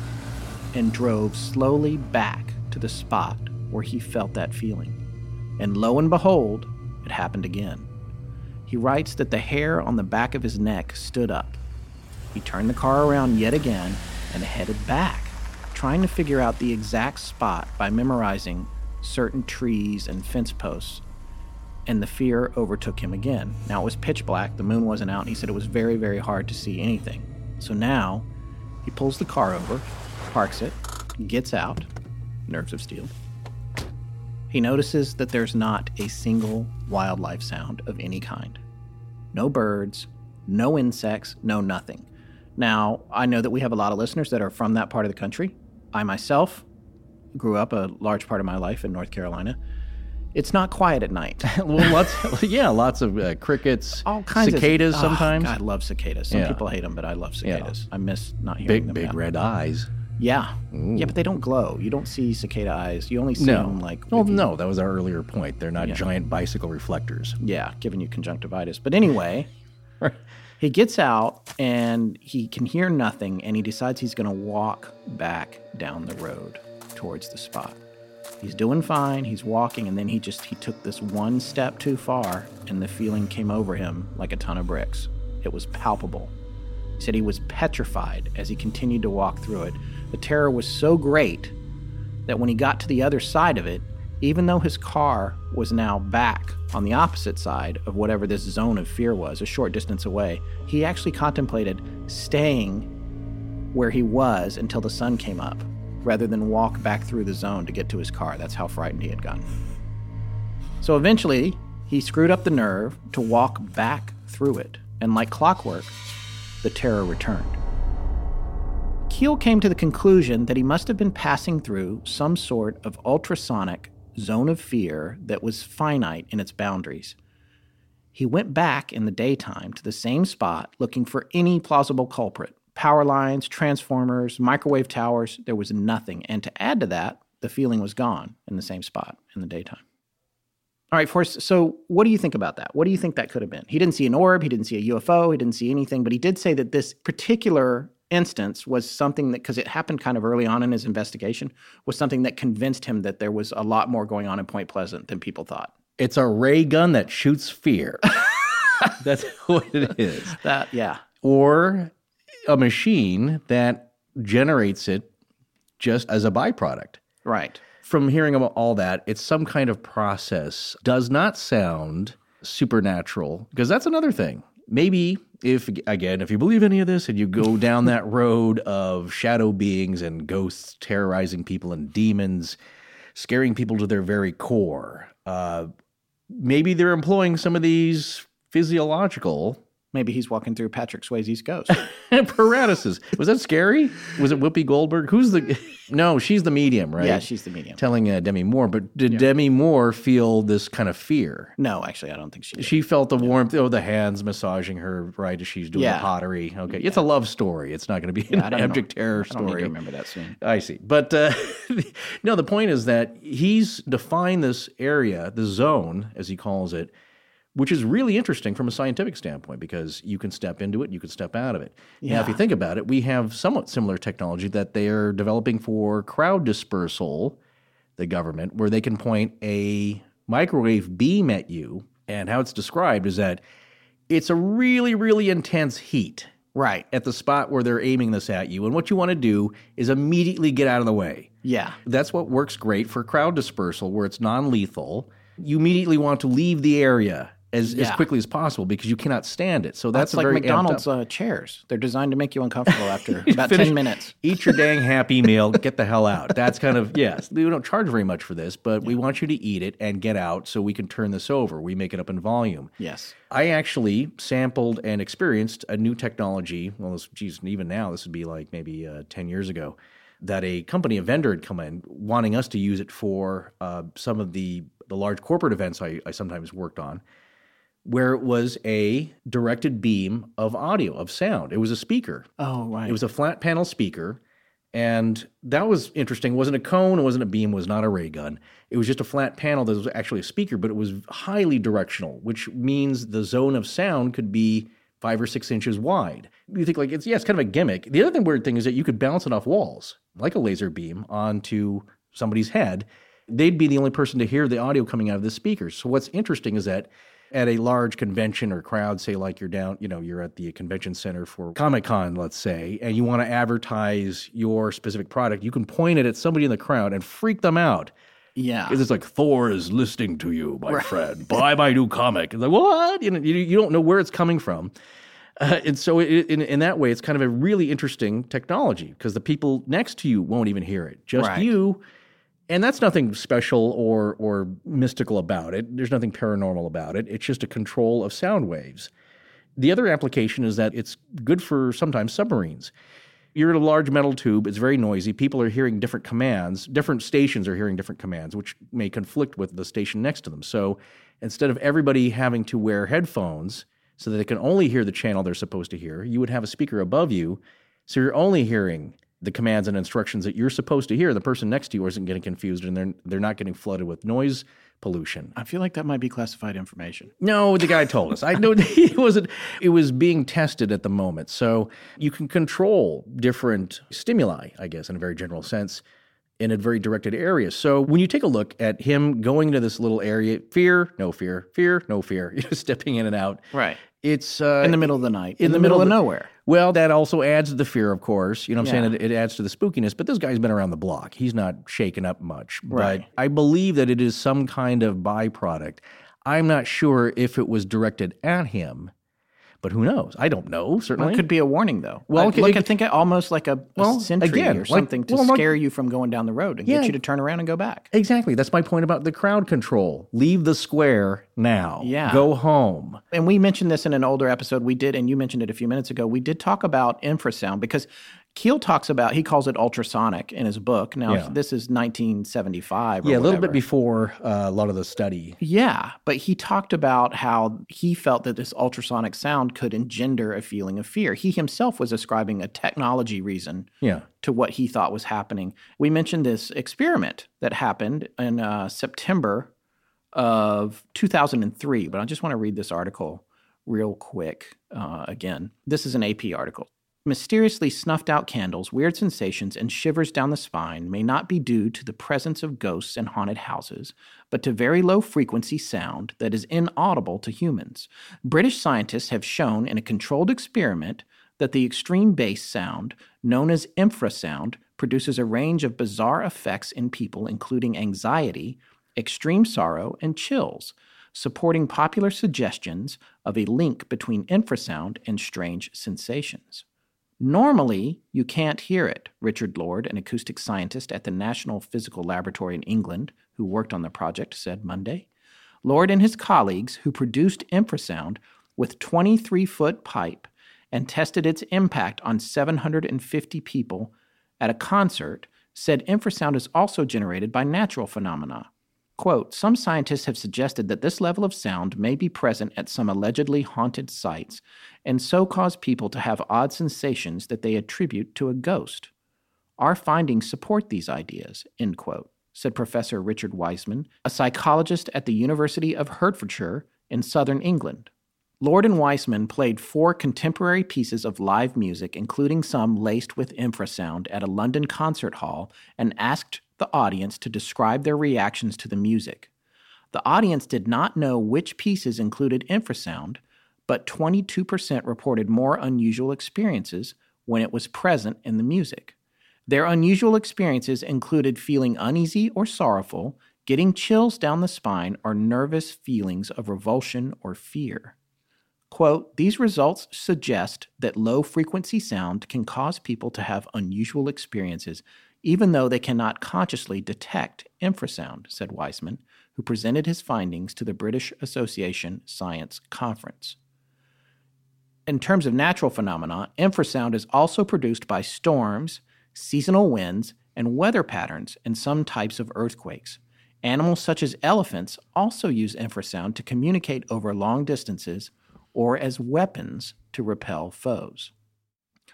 and drove slowly back to the spot where he felt that feeling. And lo and behold, it happened again. He writes that the hair on the back of his neck stood up. He turned the car around yet again and headed back, trying to figure out the exact spot by memorizing certain trees and fence posts. And the fear overtook him again. Now it was pitch black, the moon wasn't out, and he said it was very, very hard to see anything. So now he pulls the car over, parks it, gets out, nerves of steel. He notices that there's not a single wildlife sound of any kind. No birds, no insects, no nothing. Now, I know that we have a lot of listeners that are from that part of the country. I myself grew up a large part of my life in North Carolina. It's not quiet at night. well, lots, yeah, lots of uh, crickets, All kinds cicadas of oh, sometimes. God, I love cicadas. Some Yeah. people hate them, but I love Yeah. cicadas. I miss not hearing big, them. big now. red eyes. Yeah, yeah, but they don't glow. You don't see cicada eyes. You only see No, them like. well, you- no, that was our earlier point. They're not Yeah. giant bicycle reflectors. Yeah, giving you conjunctivitis. But anyway, he gets out and he can hear nothing, and he decides he's going to walk back down the road towards the spot. He's doing fine. He's walking, and then he just he took this one step too far, and the feeling came over him like a ton of bricks. It was palpable. He said he was petrified as he continued to walk through it. The terror was so great that when he got to the other side of it, even though his car was now back on the opposite side of whatever this zone of fear was, a short distance away, he actually contemplated staying where he was until the sun came up rather than walk back through the zone to get to his car. That's how frightened he had gotten. So eventually, he screwed up the nerve to walk back through it, and like clockwork, the terror returned. Keel came to the conclusion that he must have been passing through some sort of ultrasonic zone of fear that was finite in its boundaries. He went back in the daytime to the same spot looking for any plausible culprit power lines, transformers, microwave towers. There was nothing. And to add to that, the feeling was gone in the same spot in the daytime. All right, Forrest. So, what do you think about that? What do you think that could have been? He didn't see an orb, he didn't see a UFO, he didn't see anything, but he did say that this particular instance was something that, because it happened kind of early on in his investigation, was something that convinced him that there was a lot more going on in Point Pleasant than people thought. It's a ray gun that shoots fear. That's what it is. That, yeah. Or a machine that generates it just as a byproduct. Right. From hearing about all that, it's some kind of process. Does not sound supernatural because that's another thing. Maybe if again, if you believe any of this and you go down that road of shadow beings and ghosts terrorizing people and demons scaring people to their very core, uh, maybe they're employing some of these physiological Maybe he's walking through Patrick Swayze's ghost. apparatuses. Was that scary? Was it Whoopi Goldberg? Who's the? No, she's the medium, right? Yeah, she's the medium. telling uh, Demi Moore. But did Demi Moore feel this kind of fear? no, actually, I don't think she did. She felt the warmth, oh, the hands massaging her right as she's doing Yeah. the pottery. Okay, it's a love story. It's not going to be an don't know. abject terror I don't story. remember that scene. I see. But uh, no, the point is that he's defined this area, the zone, as he calls it, which is really interesting from a scientific standpoint because you can step into it, you can step out of it. Now, if you think about it, we have somewhat similar technology that they are developing for crowd dispersal, the government, where they can point a microwave beam at you. And how it's described is that it's a really, really intense heat Right. at the spot where they're aiming this at you. And what you want to do is immediately get out of the way. Yeah. That's what works great for crowd dispersal, where it's non lethal. You immediately want to leave the area as, as quickly as possible because you cannot stand it. So that's, That's a like very McDonald's uh, chairs. They're designed to make you uncomfortable after about Finish- 10 minutes. Eat your dang happy meal. Get the hell out. That's kind of yes. We don't charge very much for this, but we want you to eat it and get out so we can turn this over. We make it up in volume. Yes. I actually sampled and experienced a new technology. Well, this, geez, even now, this would be like maybe uh, 10 years ago, that a company, a vendor had come in wanting us to use it for uh, some of the, the large corporate events I, I sometimes worked on, where it was a directed beam of audio, of sound. It was a speaker. Oh, right. It was a flat panel speaker. And that was interesting. It wasn't a cone, it wasn't a beam, it was not a ray gun. It was just a flat panel that was actually a speaker, but it was highly directional, which means the zone of sound could be five or six inches wide. You think like it's yeah, it's kind of a gimmick. The other thing weird thing is that you could bounce it off walls, like a laser beam, onto somebody's head. They'd be the only person to hear the audio coming out of the speakers. So what's interesting is that at a large convention or crowd, say like you're down, you know, you're at the convention center for Comic Con, let's say, and you want to advertise your specific product, you can point it at somebody in the crowd and freak them out. yeah. Because it's like Thor is listening to you, my friend. Buy my new comic. It's like what? You know, you, you don't know where it's coming from. Uh, and so, it, in, in that way, it's kind of a really interesting technology because the people next to you won't even hear it, just Right. you. And that's nothing special or or mystical about it. There's nothing paranormal about it. It's just a control of sound waves. The other application is that it's good for sometimes submarines. You're in a large metal tube, it's very noisy. People are hearing different commands. Different stations are hearing different commands, which may conflict with the station next to them. So instead of everybody having to wear headphones so that they can only hear the channel they're supposed to hear, you would have a speaker above you. So you're only hearing the commands and instructions that you're supposed to hear. The person next to you isn't getting confused and they're, they're not getting flooded with noise pollution. I feel like that might be classified information. No, the guy told us. I know it wasn't. It was being tested at the moment, so you can control different stimuli, I guess, in a very general sense, in a very directed area. So when you take a look at him going to this little area, fear, no fear, fear, no fear, you know, stepping in and out. Right. It's uh, In the middle of the night. In, the, middle, of the- nowhere. well, that also adds to the fear, of course. You know what I'm Yeah. saying? It, it adds to the spookiness. But this guy's been around the block. He's not shaken up much. Right. But I believe that it is some kind of byproduct. I'm not sure if it was directed at him, but who knows? I don't know, Well, certainly. it could be a warning, though. Well, Well, it could- look, it I think almost like a, a sentry again, or like- something to well, like- scare you from going down the road and Yeah. get you to turn around and go back. exactly. That's my point about the crowd control. Leave the square now. Yeah. Go home. And we mentioned this in an older episode we did, and you mentioned it a few minutes ago. We did talk about infrasound because Keel talks about, he calls it ultrasonic in his book. Now, Yeah. this is 1975. Or Yeah, a little bit before uh, a lot of the study. Yeah, but he talked about how he felt that this ultrasonic sound could engender a feeling of fear. He himself was ascribing a technology reason Yeah. to what he thought was happening. We mentioned this experiment that happened in uh, September of 2003, but I just want to read this article real quick uh, again. This is an AP article. Mysteriously snuffed out candles, weird sensations, and shivers down the spine may not be due to the presence of ghosts in haunted houses, but to very low frequency sound that is inaudible to humans. British scientists have shown in a controlled experiment that the extreme bass sound, known as infrasound, produces a range of bizarre effects in people, including anxiety, extreme sorrow, and chills, supporting popular suggestions of a link between infrasound and strange sensations. Normally, you can't hear it, Richard Lord, an acoustic scientist at the National Physical Laboratory in England who worked on the project, said Monday. Lord and his colleagues, who produced infrasound with 23 foot pipe and tested its impact on 750 people at a concert, said infrasound is also generated by natural phenomena. Quote, some scientists have suggested that this level of sound may be present at some allegedly haunted sites and so cause people to have odd sensations that they attribute to a ghost. Our findings support these ideas, end quote, said Professor Richard Wiseman, a psychologist at the University of Hertfordshire in southern England. Lord and Wiseman played four contemporary pieces of live music, including some laced with infrasound, at a London concert hall and asked the audience to describe their reactions to the music. The audience did not know which pieces included infrasound, but 22% reported more unusual experiences when it was present in the music. Their unusual experiences included feeling uneasy or sorrowful, getting chills down the spine, or nervous feelings of revulsion or fear. Quote, these results suggest that low frequency sound can cause people to have unusual experiences, even though they cannot consciously detect infrasound, said Wiseman, who presented his findings to the British Association Science Conference. In terms of natural phenomena, infrasound is also produced by storms, seasonal winds, and weather patterns in some types of earthquakes. Animals such as elephants also use infrasound to communicate over long distances or as weapons to repel foes.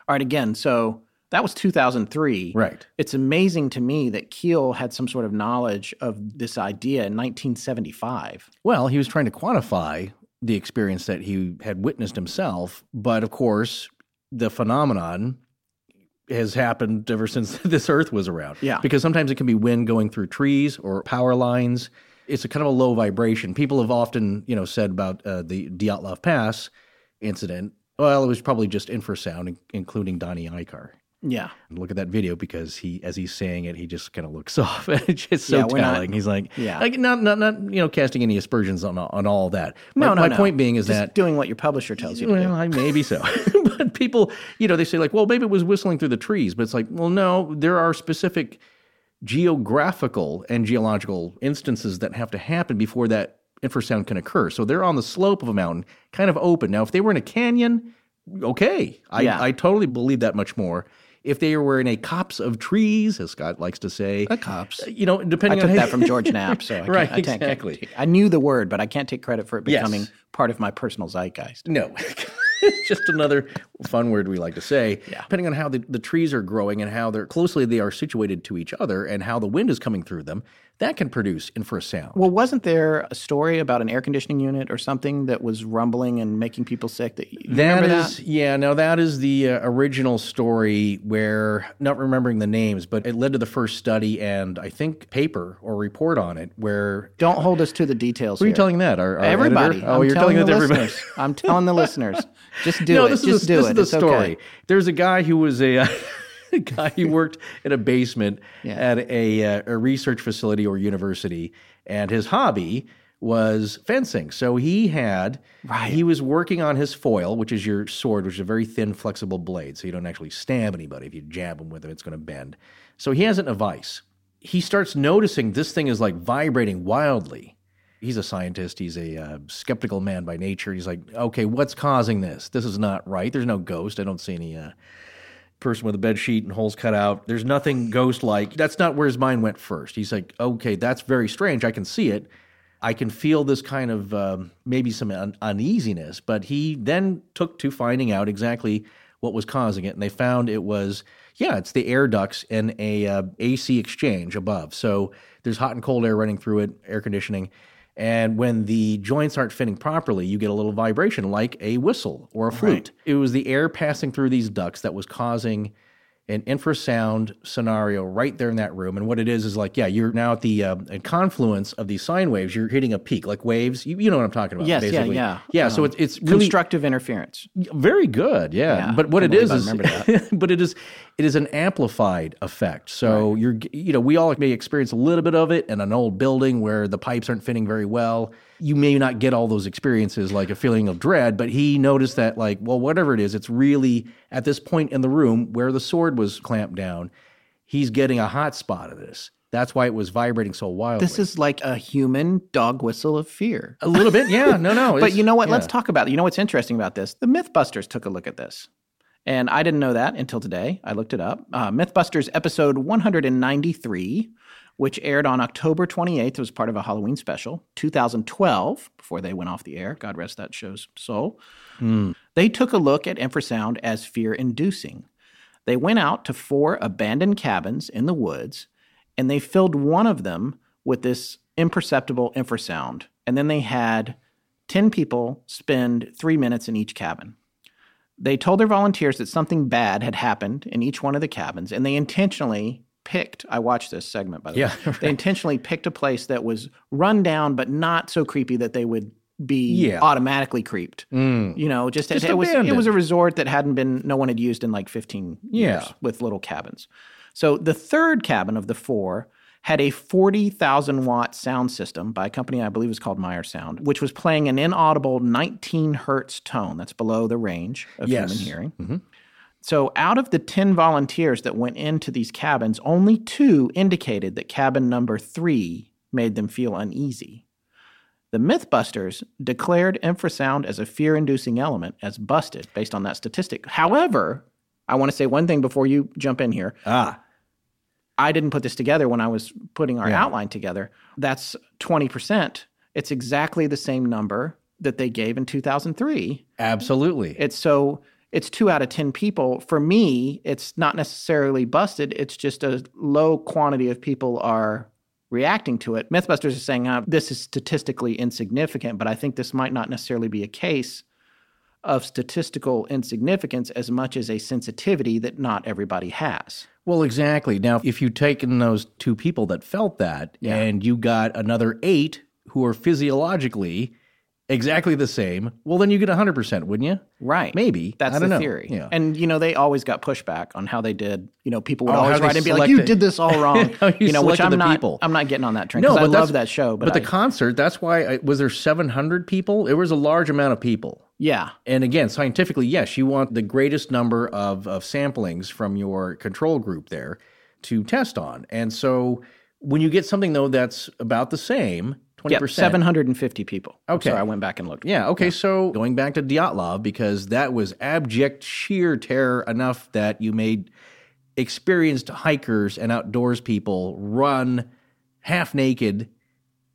All right, again, so that was 2003. Right. It's amazing to me that Keel had some sort of knowledge of this idea in 1975. Well, he was trying to quantify the experience that he had witnessed himself, but of course, the phenomenon has happened ever since this earth was around. Yeah. Because sometimes it can be wind going through trees or power lines. It's a kind of a low vibration. People have often, you know, said about uh, the Dyatlov Pass incident. Well, it was probably just infrasound, including Donnie Eichar. Yeah. Look at that video because he, as he's saying it, he just kind of looks off. and it's just so Yeah, we're not- he's like, Yeah. like not, not, not, you know, casting any aspersions on on all that. No, my, no, my no. point being is Just that doing what your publisher tells you to well, do. I, maybe so. but people, you know, they say like, well, maybe it was whistling through the trees, but it's like, well, no, there are specific geographical and geological instances that have to happen before that infrasound can occur. So they're on the slope of a mountain, kind of open. Now, if they were in a canyon, okay, I, Yeah. I totally believe that much more. If they were in a copse of trees, as Scott likes to say, A copse. you know, depending. On. I took on that from George Knapp, so I can't, Right, I can't- exactly. I knew the word, but I can't take credit for it Yes. becoming part of my personal zeitgeist. No. It's just another fun word we like to say. Yeah. Depending on how the, the trees are growing and how they're closely they are situated to each other and how the wind is coming through them, that can produce infrasound. Well, wasn't there a story about an air conditioning unit or something that was rumbling and making people sick? That you That is, that? yeah. Now that is the uh, original story where, not remembering the names, but it led to the first study and I think paper or report on it. Where Don't hold us to the details. who are you telling that? Our, our Everybody. editor? Oh, I'm you're telling telling the that everybody. I'm telling the listeners. Just do no, it. Just do this it. is the It's story. okay. There's a guy who was a, a guy who worked in a basement Yeah. at a, uh, a research facility or university, and his hobby was fencing. So he had Right. he was working on his foil, which is your sword, which is a very thin, flexible blade, so you don't actually stab anybody. If you jab them with it, it's going to bend. So he has it in a vice. He starts noticing this thing is like vibrating wildly he's a scientist. He's a uh, skeptical man by nature. He's like, okay, what's causing this? This is not right. There's no ghost. I don't see any uh, person with a bed sheet and holes cut out. There's nothing ghost like. That's not where his mind went first. He's like, okay, that's very strange. I can see it. I can feel this kind of um, maybe some un- uneasiness. But he then took to finding out exactly what was causing it, and they found it was yeah, it's the air ducts in a uh, AC exchange above. So there's hot and cold air running through it, air conditioning. And when the joints aren't fitting properly, you get a little vibration like a whistle or a flute. It was the air passing through these ducts that was causing an infrasound scenario right there in that room. And what it is is like, yeah, you're now at the uh, confluence of these sine waves. You're hitting a peak, like waves. You, you know what I'm talking about? Yes, yeah, basically. yeah. yeah. so Um, it's it's really Constructive interference. very good, yeah. Yeah, but what it is is, but it is it is an amplified effect. So you're you know we all may experience a little bit of it in an old building where the pipes aren't fitting very well. You may not get all those experiences like a feeling of dread, but he noticed that like well whatever it is, it's really at this point in the room where the sword was clamped down. He's getting a hot spot of this. That's why it was vibrating so wildly. This is like a human dog whistle of fear. a little bit, yeah. No, no. but you know what? Let's talk about it. You know what's interesting about this? The Mythbusters took a look at this. And I didn't know that until today. I looked it up. Uh, Mythbusters episode 193, which aired on October 28th, it was part of a Halloween special, 2012, before they went off the air. God rest that show's soul. Hmm. They took a look at infrasound as fear inducing. They went out to four abandoned cabins in the woods and they filled one of them with this imperceptible infrasound. And then they had 10 people spend three minutes in each cabin. They told their volunteers that something bad had happened in each one of the cabins, and they intentionally picked. I watched this segment, by the Yeah, way. They intentionally picked a place that was run down, but not so creepy that they would be Yeah. automatically creeped. Mm. You know, just, Just it, was it was a resort that hadn't been no one had used in like 15 years Yeah. with little cabins. So the third cabin of the four had a 40,000 watt sound system by a company I believe is called Meyer Sound, which was playing an inaudible 19 hertz tone. That's below the range of Yes. human hearing. Mm-hmm. So, out of the 10 volunteers that went into these cabins, only two indicated that cabin number three made them feel uneasy. The Mythbusters declared infrasound as a fear inducing element as busted based on that statistic. However, I want to say one thing before you jump in here. ah I didn't put this together when I was putting our Yeah. outline together. That's 20%. It's exactly the same number that they gave in 2003. absolutely. It's so it's 2 out of 10 people. For me, it's not necessarily busted. It's just a low quantity of people are reacting to it. Mythbusters is saying uh, this is statistically insignificant, but I think this might not necessarily be a case of statistical insignificance as much as a sensitivity that not everybody has. Well, exactly. Now, if you taken those two people that felt that Yeah. and you got another eight who are physiologically exactly the same, well, then you get 100%, wouldn't you? Right. Maybe. That's I the know. theory. Yeah. And you know, they always got pushback on how they did. You know, people would Oh, always write and be like, "You did this all wrong." How you know, which I'm the not. people. I'm not getting on that train because I love that show. But, the I- concert, that's why, I, was there 700 people? It was a large amount of people. yeah, And again, scientifically, yes, you want the greatest number of, of samplings from your control group there to test on. And so when you get something, though, that's about the same, 20%. yeah, 750 people. Okay. sorry, I went back and looked. Yeah, okay, so going back to Dyatlov, because that was abject sheer terror enough that you made experienced hikers and outdoors people run half naked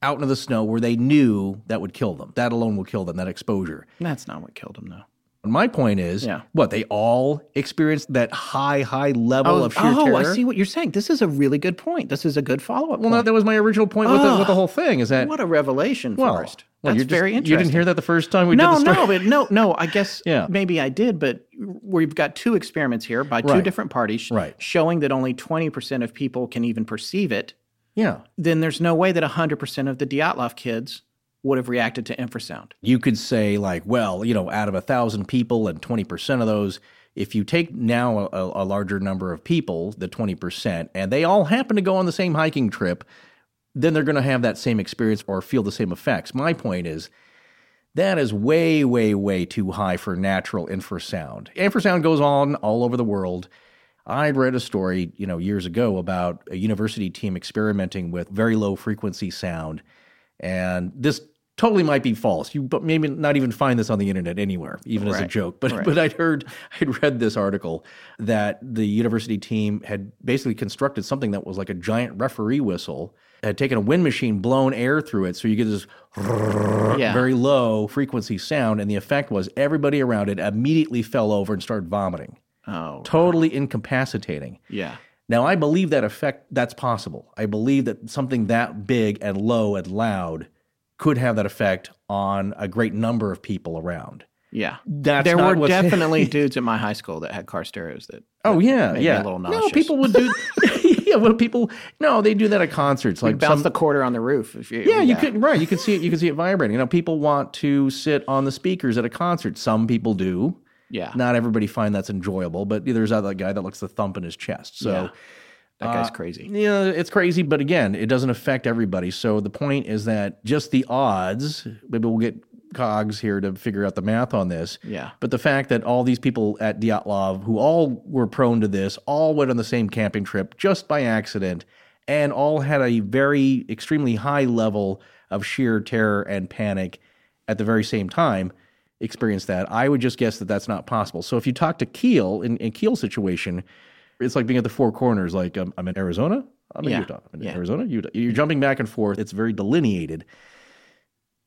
out into the snow where they knew that would kill them. That alone will kill them, that exposure. That's not what killed them, though. My point is, Yeah. what, they all experienced that high, high level Oh, of sheer oh terror? I see what you're saying. This is a really good point. This is a good follow up. Well, no, that was my original point with, the, with the whole thing is that, what a revelation, well, Forrest. well, That's you're just- very interesting. You didn't hear that the first time we no, did the story? no, but no, no. I guess Yeah. maybe I did, but we've got two experiments here by two Right. different parties Right. showing that only 20% of people can even perceive it. Yeah. Then there's no way that 100% of the Dyatlov kids would have reacted to infrasound. you could say like well you know out of a thousand people and 20% of those if you take now a, a larger number of people the 20% and they all happen to go on the same hiking trip then they're going to have that same experience or feel the same effects. My point is that is way way way too high for natural infrasound. Infrasound goes on all over the world. I read a story, you know, years ago about a university team experimenting with very low frequency sound, and this totally might be false. You but maybe not even find this on the internet anywhere, even as a joke. But Right. but I'd heard, I'd read this article that the university team had basically constructed something that was like a giant referee whistle, had taken a wind machine, blown air through it, so you get this Yeah. very low frequency sound, and the effect was everybody around it immediately fell over and started vomiting Oh, totally incapacitating. yeah. Now, I believe that effect that's possible. I believe that something that big and low and loud could have that effect on a great number of people around. Yeah. That's there were definitely dudes at my high school that had car stereos that Oh yeah, yeah. a little no, people would do. yeah, well, people. No, they do that at concerts. Like bounce some, the quarter on the roof. If you, yeah, you could right. You could see it. You could see it vibrating. You know, people want to sit on the speakers at a concert. Some people do. Yeah. Not everybody find that's enjoyable, but there's that guy that looks the thump in his chest. So. Yeah. That guy's Uh, crazy. Yeah, it's crazy, but again, it doesn't affect everybody. So the point is that just the odds, maybe we'll get cogs here to figure out the math on this. Yeah. But the fact that all these people at Dyatlov who all were prone to this, all went on the same camping trip just by accident, and all had a very extremely high level of sheer terror and panic at the very same time experienced that. I would just guess that that's not possible. So if you talk to Keel in, in Keel's situation, it's like being at the four corners. Like um, I'm in Arizona, I'm in Yeah. Utah, I'm in Yeah. Arizona, Utah. You're jumping back and forth. It's very delineated.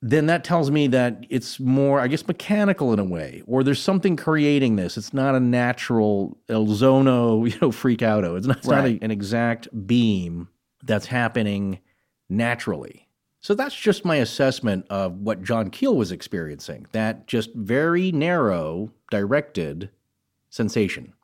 Then that tells me that it's more, I guess, mechanical in a way, or there's something creating this. It's not a natural El Zono, you know, freak outo. It's not, it's not a- an exact beam that's happening naturally. So that's just my assessment of what John Keel was experiencing. That just very narrow, directed sensation.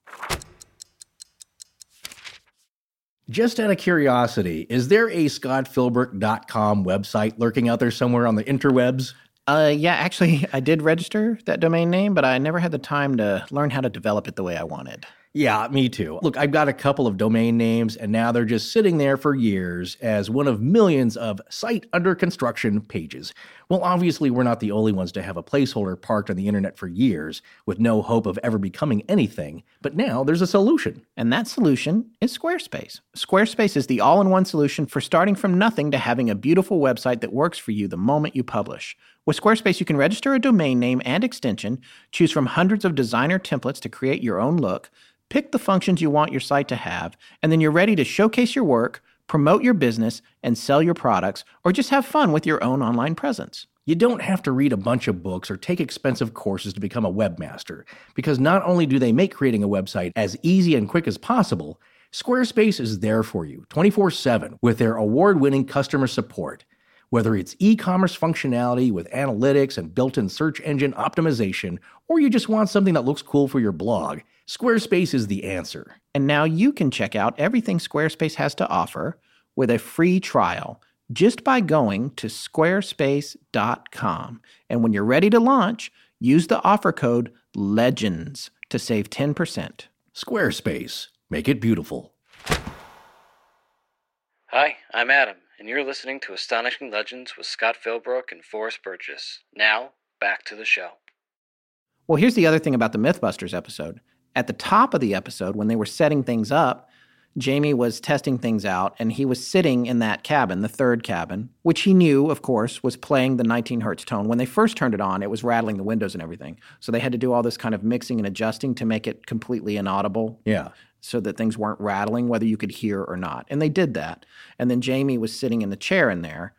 Just out of curiosity, is there a scottphilbrook.com website lurking out there somewhere on the interwebs? Uh, yeah, actually, I did register that domain name, but I never had the time to learn how to develop it the way I wanted. Yeah, me too. Look, I've got a couple of domain names, and now they're just sitting there for years as one of millions of site under construction pages. Well, obviously, we're not the only ones to have a placeholder parked on the internet for years with no hope of ever becoming anything. But now there's a solution. And that solution is Squarespace. Squarespace is the all in one solution for starting from nothing to having a beautiful website that works for you the moment you publish. With Squarespace, you can register a domain name and extension, choose from hundreds of designer templates to create your own look, pick the functions you want your site to have, and then you're ready to showcase your work, promote your business, and sell your products, or just have fun with your own online presence. You don't have to read a bunch of books or take expensive courses to become a webmaster, because not only do they make creating a website as easy and quick as possible, Squarespace is there for you 24 7 with their award winning customer support. Whether it's e commerce functionality with analytics and built in search engine optimization, or you just want something that looks cool for your blog, Squarespace is the answer. And now you can check out everything Squarespace has to offer with a free trial. just by going to squarespace.com. And when you're ready to launch, use the offer code LEGENDS to save 10%. Squarespace. Make it beautiful. Hi, I'm Adam, and you're listening to Astonishing Legends with Scott Philbrook and Forrest Burgess. Now, back to the show. Well, here's the other thing about the Mythbusters episode. At the top of the episode, when they were setting things up, Jamie was testing things out, and he was sitting in that cabin, the third cabin, which he knew, of course, was playing the 19 hertz tone. When they first turned it on, it was rattling the windows and everything. So they had to do all this kind of mixing and adjusting to make it completely inaudible Yeah. so that things weren't rattling, whether you could hear or not. And they did that. And then Jamie was sitting in the chair in there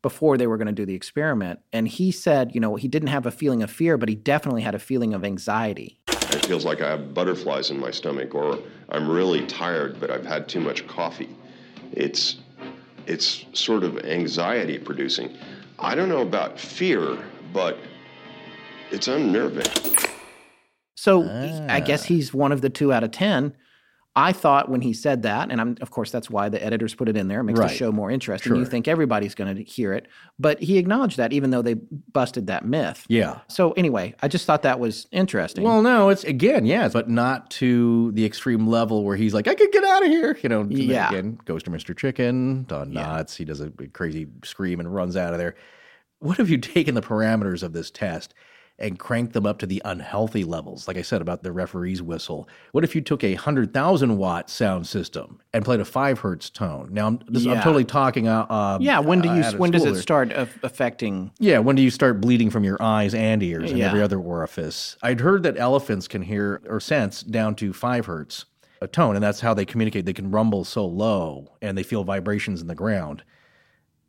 before they were going to do the experiment. And he said, you know, he didn't have a feeling of fear, but he definitely had a feeling of anxiety. It feels like I have butterflies in my stomach, or I'm really tired, but I've had too much coffee. It's, it's sort of anxiety producing. I don't know about fear, but it's unnerving. So ah. I guess he's one of the two out of 10. I thought when he said that, and I'm of course that's why the editors put it in there, it makes Right. the show more interesting. You think everybody's going to hear it, but he acknowledged that even though they busted that myth. Yeah. So anyway, I just thought that was interesting. Well, no, it's again, yes, but not to the extreme level where he's like, I could get out of here. You know, Yeah. again, goes to Mr. Chicken, Don Knotts. He does a crazy scream and runs out of there. What have you taken the parameters of this test and crank them up to the unhealthy levels? Like I said about the referee's whistle. What if you took a 100,000 watt sound system and played a five hertz tone? Now, I'm, this, I'm totally talking uh, uh, yeah, when do uh, you of when does it start af- affecting Yeah, when do you start bleeding from your eyes and ears and Yeah. every other orifice? I'd heard that elephants can hear or sense down to five hertz a tone, and that's how they communicate. They can rumble so low and they feel vibrations in the ground.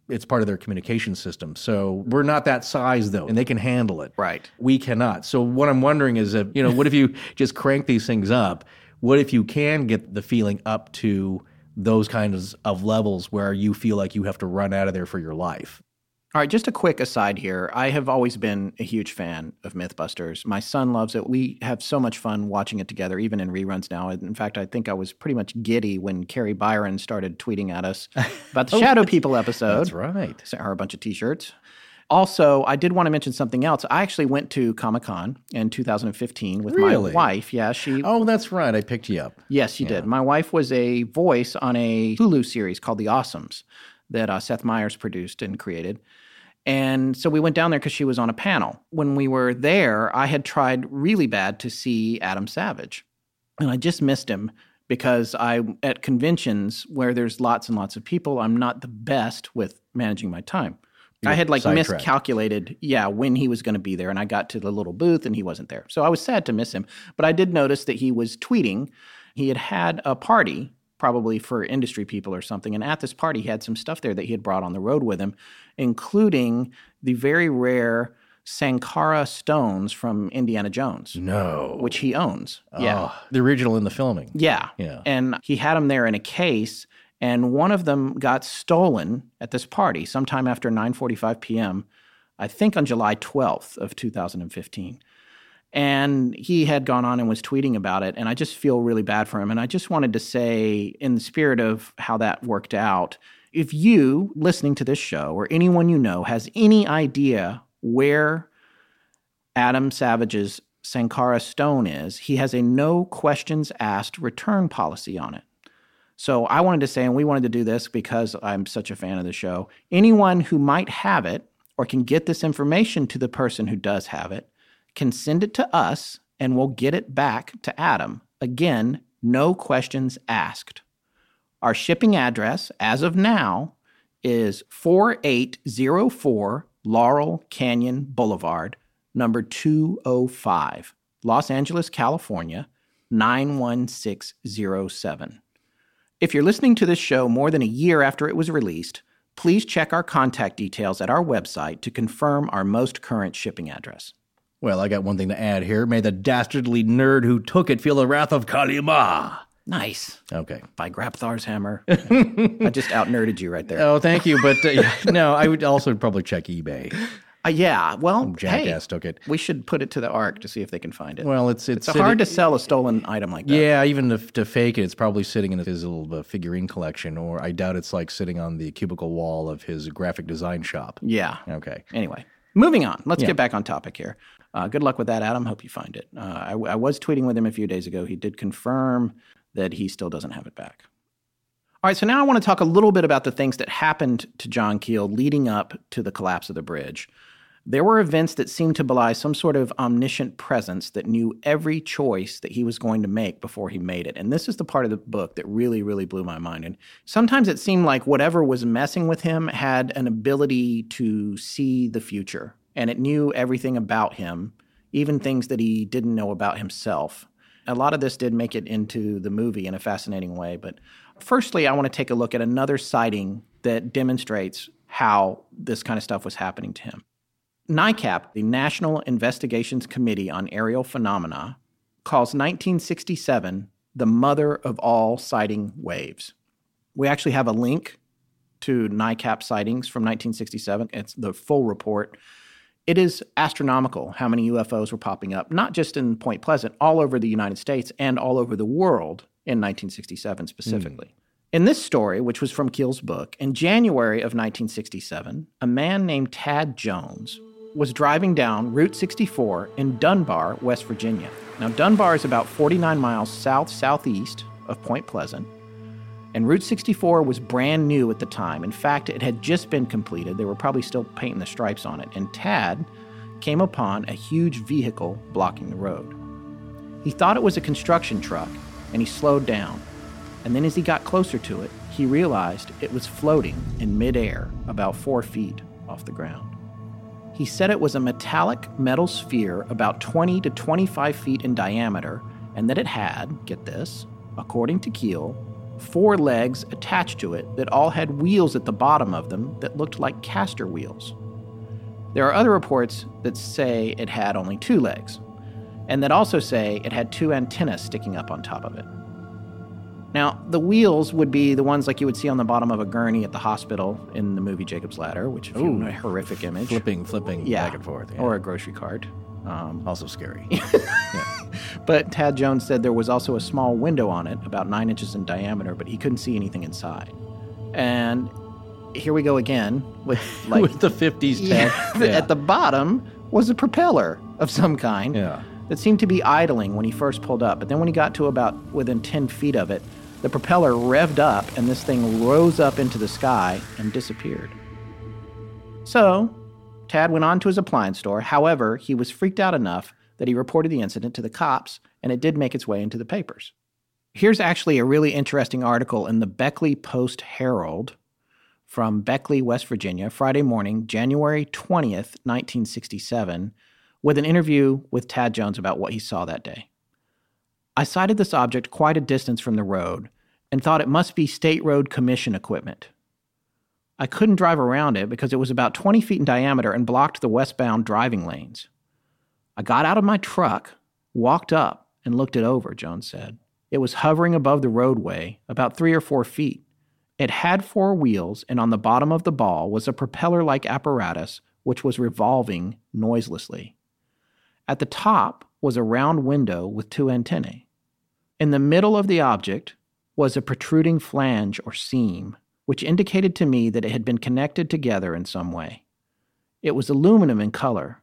It's part of their communication system. So we're not that size though, and they can handle it. Right. We cannot. So what I'm wondering is, if, you know, what if you just crank these things up? What if you can get the feeling up to those kinds of levels where you feel like you have to run out of there for your life? All right, just a quick aside here. I have always been a huge fan of Mythbusters. My son loves it. We have so much fun watching it together, even in reruns now. In fact, I think I was pretty much giddy when Kari Byron started tweeting at us about the Shadow People episode. That's right. Sent her a bunch of T-shirts. Also, I did want to mention something else. I actually went to Comic Con in 2015 with Really? my wife. Yeah, she. Oh, that's right. I picked you up. Yes, you did. My wife was a voice on a Hulu series called The Awesomes that uh, Seth Meyers produced and created. And so we went down there because she was on a panel. When we were there, I had tried really bad to see Adam Savage. And I just missed him because I, at conventions where there's lots and lots of people, I'm not the best with managing my time. I had like sidetracked. miscalculated, yeah, when he was going to be there. And I got to the little booth and he wasn't there. So I was sad to miss him. But I did notice that he was tweeting. He had had a party, probably for industry people or something. And at this party, he had some stuff there that he had brought on the road with him, including the very rare Sankara stones from Indiana Jones, No. which he owns. Ah. Yeah. Oh, the original in the filming. Yeah. Yeah. And he had them there in a case, and one of them got stolen at this party sometime after 9:45 p.m. I think on July 12th of 2015. And he had gone on and was tweeting about it, and I just feel really bad for him. And I just wanted to say, in the spirit of how that worked out, if you listening to this show or anyone you know has any idea where Adam Savage's Sankara stone is, he has a no questions asked return policy on it. So I wanted to say, and we wanted to do this because I'm such a fan of the show. Anyone who might have it or can get this information to the person who does have it can send it to us and we'll get it back to Adam. Again, no questions asked. Our shipping address, as of now, is 4804 Laurel Canyon Boulevard, number 205, Los Angeles, California, 91607. If you're listening to this show more than a year after it was released, please check our contact details at our website to confirm our most current shipping address. Well, I got one thing to add here. May the dastardly nerd who took it feel the wrath of Kali Ma. Nice. Okay. By Grabthar's Hammer. I just out nerded you right there. Oh, thank you. But uh, no, I would also probably check eBay. Uh, yeah, well, Some jackass hey, took it. we should put it to the ARC to see if they can find it. Well, it's it's, it's hard to sell a stolen item like that. Yeah, even to, to fake it, it's probably sitting in his little uh, figurine collection, or I doubt it's like sitting on the cubicle wall of his graphic design shop. Yeah. Okay. Anyway, moving on. Let's Yeah. get back on topic here. Uh, good luck with that, Adam. Hope you find it. Uh, I, I was tweeting with him a few days ago. He did confirm that he still doesn't have it back. All right, so now I want to talk a little bit about the things that happened to John Keel leading up to the collapse of the bridge. There were events that seemed to belie some sort of omniscient presence that knew every choice that he was going to make before he made it. And this is the part of the book that really, really blew my mind. And sometimes it seemed like whatever was messing with him had an ability to see the future, and it knew everything about him, even things that he didn't know about himself. A lot of this did make it into the movie in a fascinating way. But firstly, I want to take a look at another sighting that demonstrates how this kind of stuff was happening to him. NICAP, the National Investigations Committee on Aerial Phenomena, calls 1967 the mother of all sighting waves. We actually have a link to NICAP sightings from 1967. It's the full report. It is astronomical how many UFOs were popping up, not just in Point Pleasant, all over the United States and all over the world in 1967 specifically. Hmm. In this story, which was from Keel's book, in January of 1967, a man named Tad Jones was driving down Route 64 in Dunbar, West Virginia. Now, Dunbar is about 49 miles south southeast of Point Pleasant, and Route 64 was brand new at the time. In fact, it had just been completed. They were probably still painting the stripes on it. And Tad came upon a huge vehicle blocking the road. He thought it was a construction truck, and he slowed down. And then as he got closer to it, he realized it was floating in midair about four feet off the ground. He said it was a metallic metal sphere about 20 to 25 feet in diameter, and that it had, get this, according to Keel, four legs attached to it that all had wheels at the bottom of them that looked like caster wheels. There are other reports that say it had only two legs, and that also say it had two antennas sticking up on top of it. Now, the wheels would be the ones like you would see on the bottom of a gurney at the hospital in the movie Jacob's Ladder, which is a horrific image. Flipping, flipping yeah, back and forth. yeah. or a grocery cart. Um, also scary. but Tad Jones said there was also a small window on it, about nine inches in diameter, but he couldn't see anything inside. And here we go again with like With the 50s Yeah, tech. Yeah. at the bottom was a propeller of some kind Yeah. that seemed to be idling when he first pulled up. But then when he got to about within 10 feet of it, the propeller revved up and this thing rose up into the sky and disappeared. So, Tad went on to his appliance store. However, he was freaked out enough that he reported the incident to the cops, and it did make its way into the papers. Here's actually a really interesting article in the Beckley Post Herald from Beckley, West Virginia, Friday morning, January 20th, 1967, with an interview with Tad Jones about what he saw that day. I sighted this object quite a distance from the road and thought it must be State Road Commission equipment. I couldn't drive around it because it was about 20 feet in diameter and blocked the westbound driving lanes. I got out of my truck, walked up, and looked it over, Jones said. It was hovering above the roadway, about three or four feet. It had four wheels, and on the bottom of the ball was a propeller like apparatus which was revolving noiselessly. At the top was a round window with two antennae. In the middle of the object was a protruding flange or seam, which indicated to me that it had been connected together in some way. It was aluminum in color.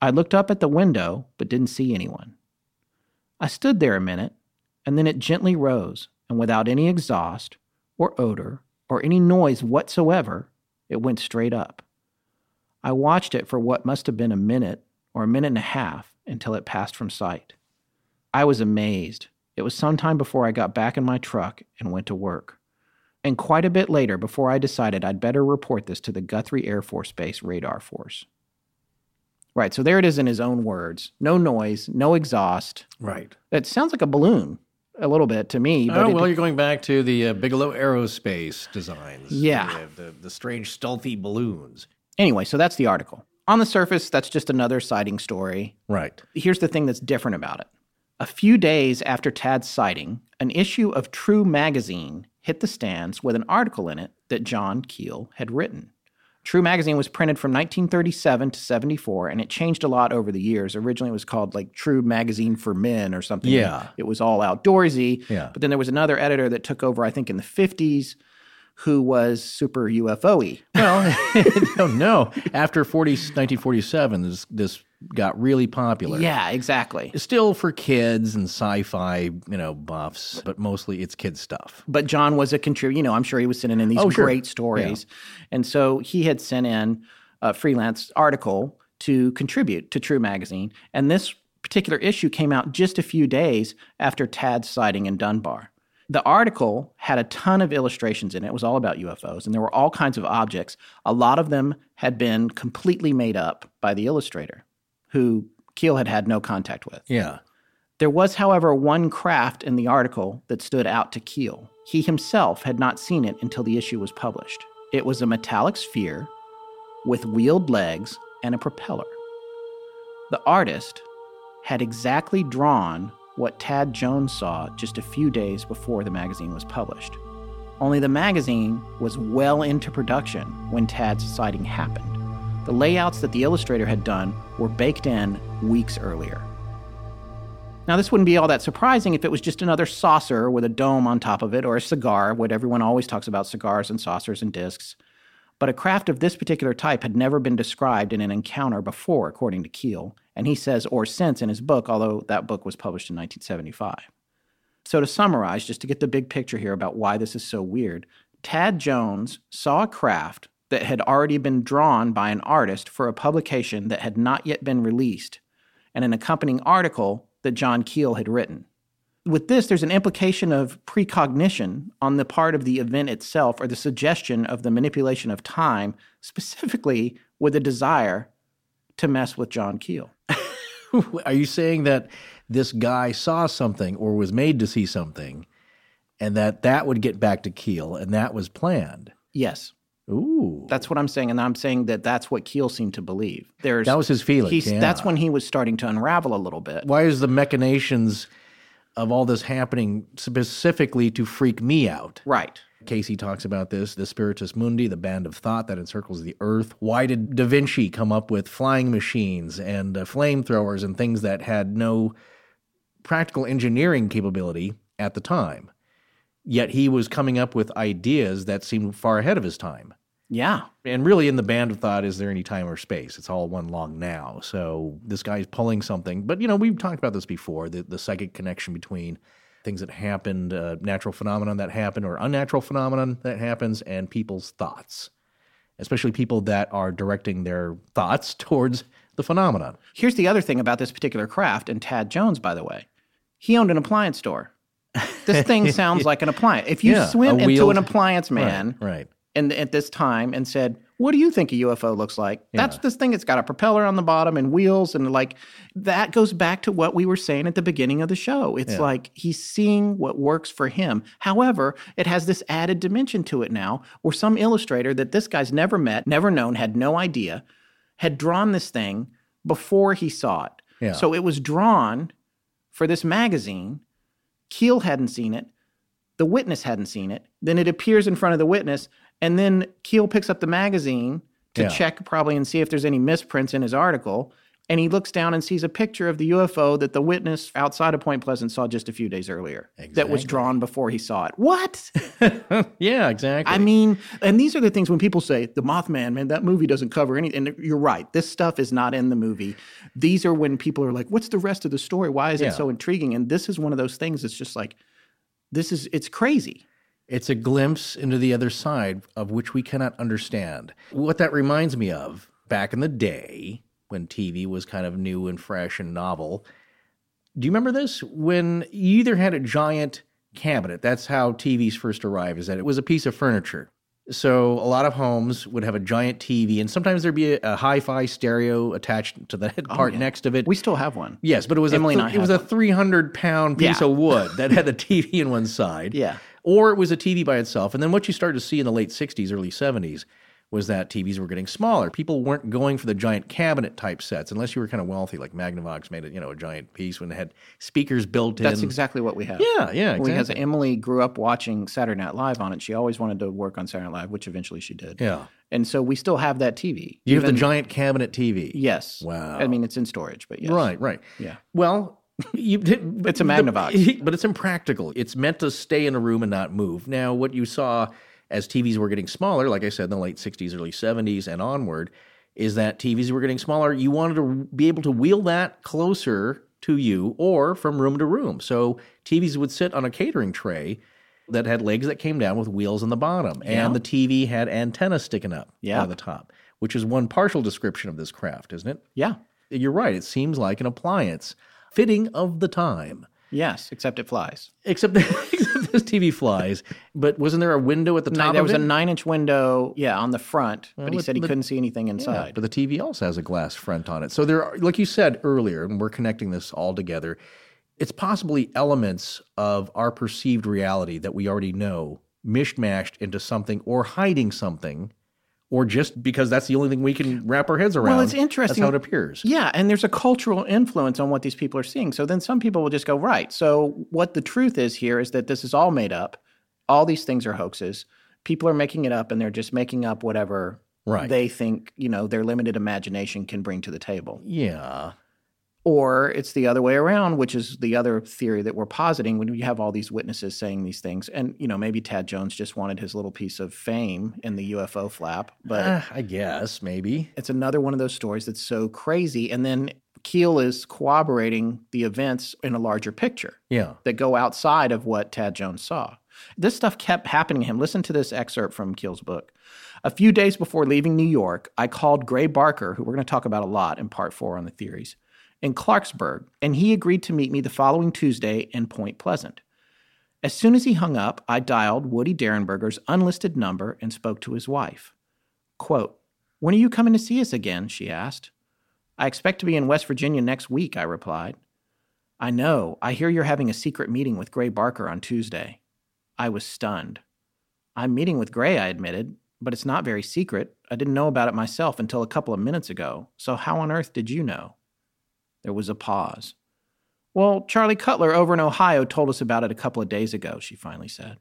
I looked up at the window, but didn't see anyone. I stood there a minute, and then it gently rose, and without any exhaust, or odor, or any noise whatsoever, it went straight up. I watched it for what must have been a minute or a minute and a half until it passed from sight. I was amazed. It was some time before I got back in my truck and went to work. And quite a bit later before I decided I'd better report this to the Guthrie Air Force Base Radar Force. Right, so there it is in his own words. No noise, no exhaust. Right. It sounds like a balloon a little bit to me. But Oh, it- well, you're going back to the uh, Bigelow Aerospace designs. Yeah. The, the, the strange stealthy balloons. Anyway, so that's the article. On the surface, that's just another sighting story. Right. Here's the thing that's different about it. A few days after Tad's sighting, an issue of True magazine hit the stands with an article in it that John Keel had written. True magazine was printed from 1937 to 74, and it changed a lot over the years. Originally, it was called like True Magazine for Men or something. Yeah. It was all outdoorsy. Yeah. But then there was another editor that took over, I think, in the 50s, who was super UFO y. Well, no, no. After 40, 1947, this, this got really popular. Yeah, exactly. Still for kids and sci-fi, you know, buffs, but mostly it's kids stuff. But John was a contributor. You know, I'm sure he was sending in these Oh, sure. great stories. And so he had sent in a freelance article to contribute to True Magazine. And this particular issue came out just a few days after Tad's sighting in Dunbar. The article had a ton of illustrations in it. It was all about UFOs, and there were all kinds of objects. A lot of them had been completely made up by the illustrator, who Keel had had no contact with. Yeah. There was, however, one craft in the article that stood out to Keel. He himself had not seen it until the issue was published. It was a metallic sphere with wheeled legs and a propeller. The artist had exactly drawn what Tad Jones saw just a few days before the magazine was published. Only the magazine was well into production when Tad's sighting happened. The layouts that the illustrator had done were baked in weeks earlier. Now, this wouldn't be all that surprising if it was just another saucer with a dome on top of it or a cigar, what everyone always talks about cigars and saucers and discs. But a craft of this particular type had never been described in an encounter before, according to Keel, and he says or since in his book, although that book was published in 1975. So, to summarize, just to get the big picture here about why this is so weird, Tad Jones saw a craft that had already been drawn by an artist for a publication that had not yet been released, and an accompanying article that John Keel had written. With this, there's an implication of precognition on the part of the event itself or the suggestion of the manipulation of time, specifically with a desire to mess with John Keel. Are you saying that this guy saw something or was made to see something and that that would get back to Keel and that was planned? Yes, Ooh. that's what I'm saying, and I'm saying that that's what Keel seemed to believe. There's That was his feeling, he's- yeah. That's when he was starting to unravel a little bit. Why is the machinations of all this happening specifically to freak me out? Right. Cayce talks about this, the Spiritus Mundi, the band of thought that encircles the earth. Why did Da Vinci come up with flying machines and uh, flamethrowers and things that had no practical engineering capability at the time? Yet he was coming up with ideas that seemed far ahead of his time. Yeah. And really, in the band of thought, is there any time or space? It's all one long now. So this guy's pulling something. But, you know, we've talked about this before the, the psychic connection between things that happened, uh, natural phenomenon that happened, or unnatural phenomenon that happens, and people's thoughts, especially people that are directing their thoughts towards the phenomenon. Here's the other thing about this particular craft, and Tad Jones, by the way. He owned an appliance store. This thing sounds like an appliance. If you Yeah, swim into wheeled- an appliance man Right. right. and at this time and said, "What do you think a UFO looks like?" That's this thing. It's got a propeller on the bottom and wheels, and like that goes back to what we were saying at the beginning of the show. It's like he's seeing what works for him. However, it has this added dimension to it now, where some illustrator that this guy's never met, never known, had no idea, had drawn this thing before he saw it. Yeah. So it was drawn for this magazine. Keel hadn't seen it. The witness hadn't seen it. Then it appears in front of the witness, and then Keel picks up the magazine to Yeah. check probably and see if there's any misprints in his article. And he looks down and sees a picture of the UFO that the witness outside of Point Pleasant saw just a few days earlier. That was drawn before he saw it. What? Yeah, exactly. I mean, and these are the things when people say the Mothman, man, that movie doesn't cover anything. And you're right. This stuff is not in the movie. These are when people are like, "What's the rest of the story? Why is Yeah. it so intriguing?" And this is one of those things. that's just like, this is it's crazy. It's a glimpse into the other side of which we cannot understand. What that reminds me of back in the day when TV was kind of new and fresh and novel. Do you remember this? When you either had a giant cabinet, that's how TVs first arrived, is that it was a piece of furniture. So a lot of homes would have a giant TV, and sometimes there'd be a, a hi-fi stereo attached to the head oh, part yeah. next of it. We still have one. Yes, but it was Emily a th- it was a three hundred pound piece Yeah. of wood that had the TV in one side. Yeah. Or it was a TV by itself. And then what you started to see in the late '60s, early '70s was that TVs were getting smaller. People weren't going for the giant cabinet type sets unless you were kind of wealthy, like Magnavox made it, you know, a giant piece when it had speakers built in. That's exactly what we have. Yeah, yeah, Because exactly. Emily grew up watching Saturday Night Live on it. She always wanted to work on Saturday Night Live, which eventually she did. Yeah. And so we still have that TV. You have the giant cabinet TV. Yes. Wow. I mean, it's in storage, but yes. Right, right. Yeah. Well, you, It's a Magnavox. but it's impractical. It's meant to stay in a room and not move. Now, what you saw as TVs were getting smaller, like I said, in the late 60s, early 70s, and onward, is that TVs were getting smaller. You wanted to be able to wheel that closer to you or from room to room. So TVs would sit on a catering tray that had legs that came down with wheels on the bottom, Yeah. and the TV had antennas sticking up Yeah. of the top, which is one partial description of this craft, isn't it? Yeah. You're right. It seems like an appliance fitting of the time. Yes, except it flies. Except, except this TV flies. But wasn't there a window at the top there was it? a nine inch window, yeah, on the front, but he said he the- couldn't see anything Yeah, inside. but the TV also has a glass front on it. So there, are, like you said earlier, and we're connecting this all together. It's possibly elements of our perceived reality that we already know mishmashed into something or hiding something, or just because that's the only thing we can wrap our heads around. Well, it's interesting. That's how it appears. Yeah, and there's a cultural influence on what these people are seeing. So then some people will just go, right. So what the truth is here is that this is all made up. All these things are hoaxes. People are making it up and they're just making up whatever Right. they think, you know, their limited imagination can bring to the table. Yeah. Or it's the other way around, which is the other theory that we're positing when you have all these witnesses saying these things. And, you know, maybe Tad Jones just wanted his little piece of fame in the UFO flap, but Uh, I guess maybe. it's another one of those stories that's so crazy. And then Keel is corroborating the events in a larger picture Yeah. that go outside of what Tad Jones saw. This stuff kept happening to him. Listen to this excerpt from Keel's book. A few days before leaving New York, I called Gray Barker, who we're going to talk about a lot in part four on the theories, in Clarksburg, and he agreed to meet me the following Tuesday in Point Pleasant. As soon as he hung up, I dialed Woody Derenberger's unlisted number and spoke to his wife. Quote, When are you coming to see us again? she asked. I expect to be in West Virginia next week, I replied. I know. I hear you're having a secret meeting with Gray Barker on Tuesday. I was stunned. I'm meeting with Gray, I admitted, but it's not very secret. I didn't know about it myself until a couple of minutes ago. So how on earth did you know? There was a pause. Well, Charlie Cutler over in Ohio told us about it a couple of days ago, she finally said.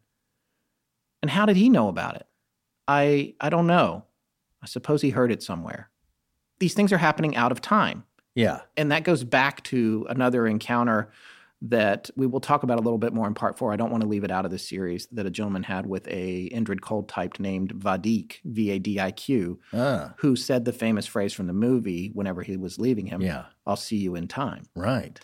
And how did he know about it? I I don't know. I suppose he heard it somewhere. These things are happening out of time. Yeah. And that goes back to another encounter that we will talk about a little bit more in part four. I don't want to leave it out of this series that a gentleman had with a Indrid Cold type named Vadik, V A D I Q, Ah. who said the famous phrase from the movie whenever he was leaving him, Yeah. I'll see you in time. Right.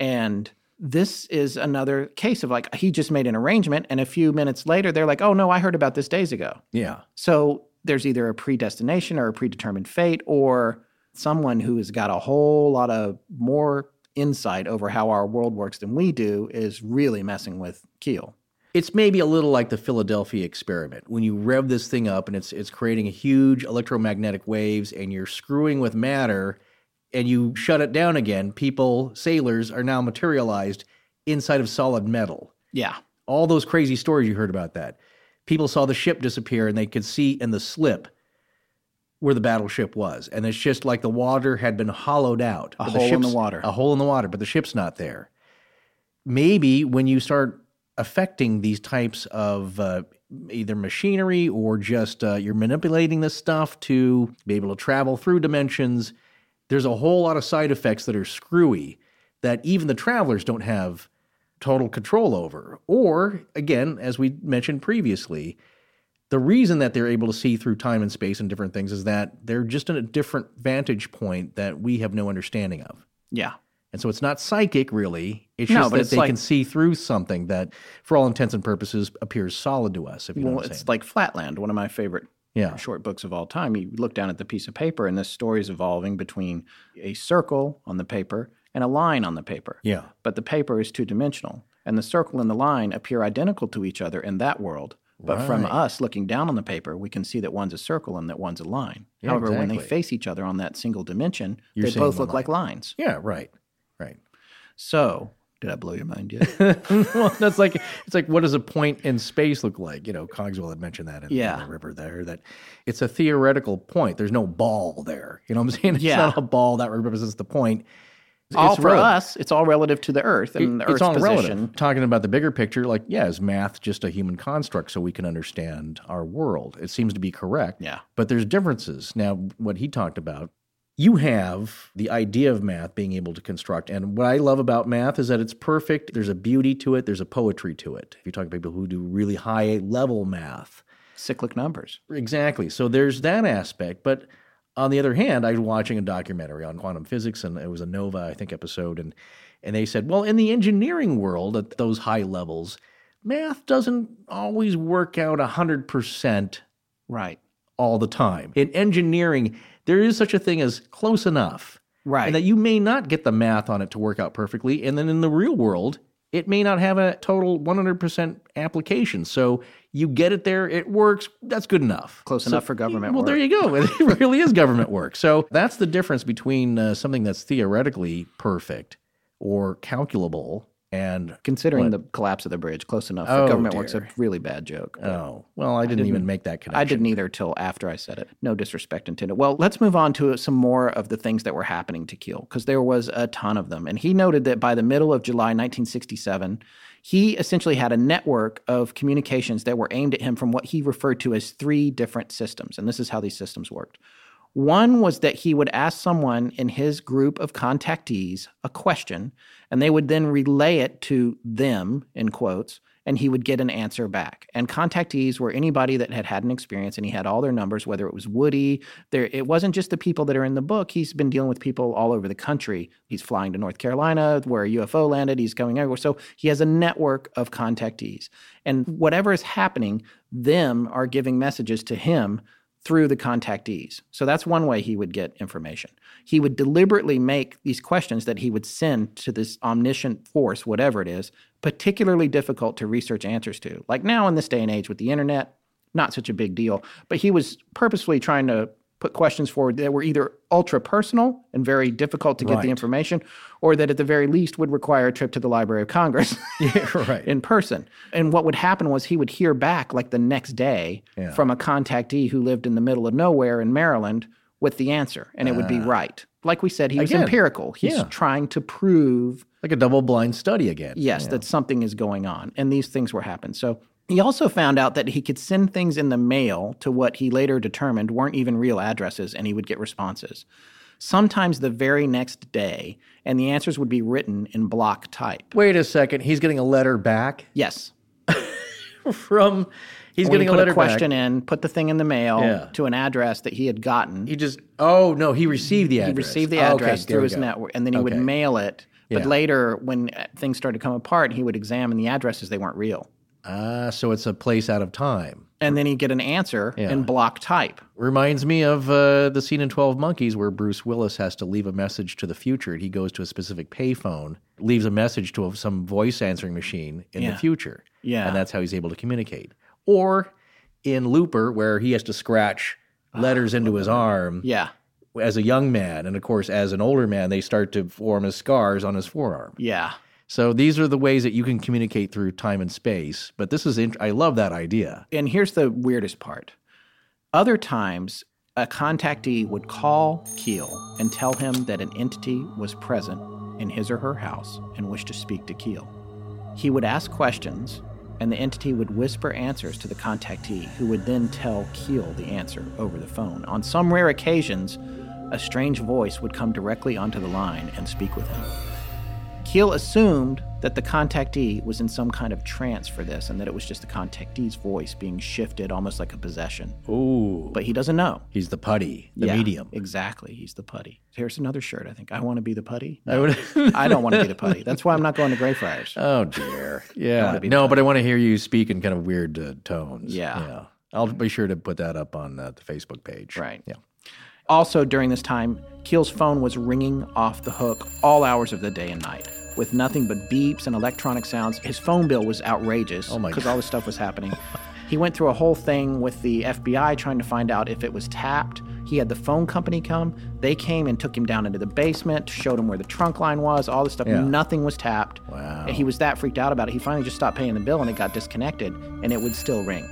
And this is another case of like he just made an arrangement and a few minutes later they're like, "Oh no, I heard about this days ago." Yeah. So there's either a predestination or a predetermined fate, or someone who has got a whole lot of more insight over how our world works than we do is really messing with Keel. It's maybe a little like the Philadelphia experiment. When you rev this thing up and it's it's creating a huge electromagnetic waves and you're screwing with matter and you shut it down again, people, sailors are now materialized inside of solid metal. Yeah. All those crazy stories you heard about that. People saw the ship disappear and they could see in the slip where the battleship was. And it's just like the water had been hollowed out. A hole in the water. A hole in the water, but the ship's not there. Maybe when you start affecting these types of uh, either machinery or just uh, you're manipulating this stuff to be able to travel through dimensions, there's a whole lot of side effects that are screwy that even the travelers don't have total control over. Or, again, as we mentioned previously, the reason that they're able to see through time and space and different things is that they're just in a different vantage point that we have no understanding of. Yeah. And so it's not psychic, really. It's No, just but that it's they like- can see through something that, for all intents and purposes, appears solid to us. If you know Well, what I'm it's saying. like Flatland, one of my favorite Yeah. short books of all time. You look down at the piece of paper, and this story is evolving between a circle on the paper and a line on the paper. Yeah. But the paper is two dimensional, and the circle and the line appear identical to each other in that world. But from us looking down on the paper, we can see that one's a circle and that one's a line. Yeah, However, when they face each other on that single dimension, You're they both look like lines. Yeah, right. Right. So, did I blow your mind yet? well, that's like it's like what does a point in space look like? You know, Cogswell had mentioned that in, in the river there that it's a theoretical point. There's no ball there. You know what I'm saying? It's Yeah. not a ball that represents the point. All It's for relative. us, it's all relative to the Earth and the Earth's it's all position. relative. Talking about the bigger picture, like, yeah, is math just a human construct so we can understand our world? It seems to be correct. Yeah. But there's differences. Now, what he talked about, you have the idea of math being able to construct. And what I love about math is that it's perfect. There's a beauty to it, there's a poetry to it. If you talk to people who do really high level math, Cyclic numbers. Exactly. So there's that aspect. But on the other hand, I was watching a documentary on quantum physics, and it was a Nova, I think, episode, and and they said, well, in the engineering world, at those high levels, math doesn't always work out hundred percent Right. all the time. In engineering, there is such a thing as close enough. Right. And that you may not get the math on it to work out perfectly. And then in the real world, it may not have a total 100% application. So you get it there, it works, that's good enough. Close So- enough for government work. Well, work. there you go. It really is government work. So that's the difference between uh, something that's theoretically perfect or calculable and. Considering What? the collapse of the bridge, close enough Oh, government work's a really bad joke. Oh, well, I didn't, even make that connection. I didn't either till after I said it. No disrespect intended. Well, let's move on to some more of the things that were happening to Keel because there was a ton of them. And he noted that by the middle of July 1967, he essentially had a network of communications that were aimed at him from what he referred to as three different systems. And this is how these systems worked. One was that he would ask someone in his group of contactees a question, and they would then relay it to them, in quotes, and he would get an answer back. And contactees were anybody that had had an experience, and he had all their numbers, whether it was Woody. There, it wasn't just the people that are in the book. He's been dealing with people all over the country. He's flying to North Carolina, where a UFO landed. He's going everywhere. So he has a network of contactees. And whatever is happening, them are giving messages to him through the contactees. So that's one way he would get information. He would deliberately make these questions that he would send to this omniscient force, whatever it is, particularly difficult to research answers to. Like now in this day and age with the internet, not such a big deal. But he was purposefully trying to put questions forward that were either ultra personal and very difficult to get Right. the information, or that at the very least would require a trip to the Library of Congress Yeah, right. in person. And what would happen was he would hear back like the next day Yeah. from a contactee who lived in the middle of nowhere in Maryland with the answer, and it would be right. Like we said, he was Ah. Empirical. He's yeah. trying to prove Like a double blind study again. yes, that something is going on. And these things were happening. So he also found out that he could send things in the mail to what he later determined weren't even real addresses, and he would get responses. Sometimes the very next day, and the answers would be written in block type. Wait a second. He's getting a letter back Yes. from. He's When getting he a put letter a question back. in, put the thing in the mail Yeah. to an address that he had gotten. He just. Oh no, he received the address. he received the Oh, okay, address through his go. network, and then he would mail it. But Yeah. later, when things started to come apart, he would examine the addresses; they weren't real. Ah, so it's a place out of time. And then he'd get an answer Yeah. in block type. Reminds me of uh, the scene in Twelve Monkeys where Bruce Willis has to leave a message to the future. He goes to a specific payphone, leaves a message to some voice answering machine in Yeah. the future. Yeah. and that's how he's able to communicate. Or in Looper, where he has to scratch letters into his arm Yeah, as a young man, and of course, as an older man, they start to form as scars on his forearm. yeah. So these are the ways that you can communicate through time and space. But this is, int- I love that idea. And here's the weirdest part. Other times, a contactee would call Keel and tell him that an entity was present in his or her house and wished to speak to Keel. He would ask questions, and the entity would whisper answers to the contactee, who would then tell Keel the answer over the phone. On some rare occasions, a strange voice would come directly onto the line and speak with him. Keel assumed that the contactee was in some kind of trance for this and that it was just the contactee's voice being shifted almost like a possession. Ooh. But he doesn't know. He's the putty, the Yeah, medium. Exactly. He's the putty. Here's another shirt, I think. I want to be the putty. I would. I don't want to be the putty. That's why I'm not going to Greyfriars. oh dear. Yeah. No, but I want to hear you speak in kind of weird uh, tones. Yeah. Yeah. I'll be sure to put that up on uh, the Facebook page. Right. Yeah. Also, during this time, Keel's phone was ringing off the hook all hours of the day and night with nothing but beeps and electronic sounds. His phone bill was outrageous Oh because God. all this stuff was happening. He went through a whole thing with the FBI trying to find out if it was tapped. He had the phone company come. They came and took him down into the basement, showed him where the trunk line was, all this stuff. Yeah. Nothing was tapped. Wow. And he was that freaked out about it. He finally just stopped paying the bill and it got disconnected and it would still ring.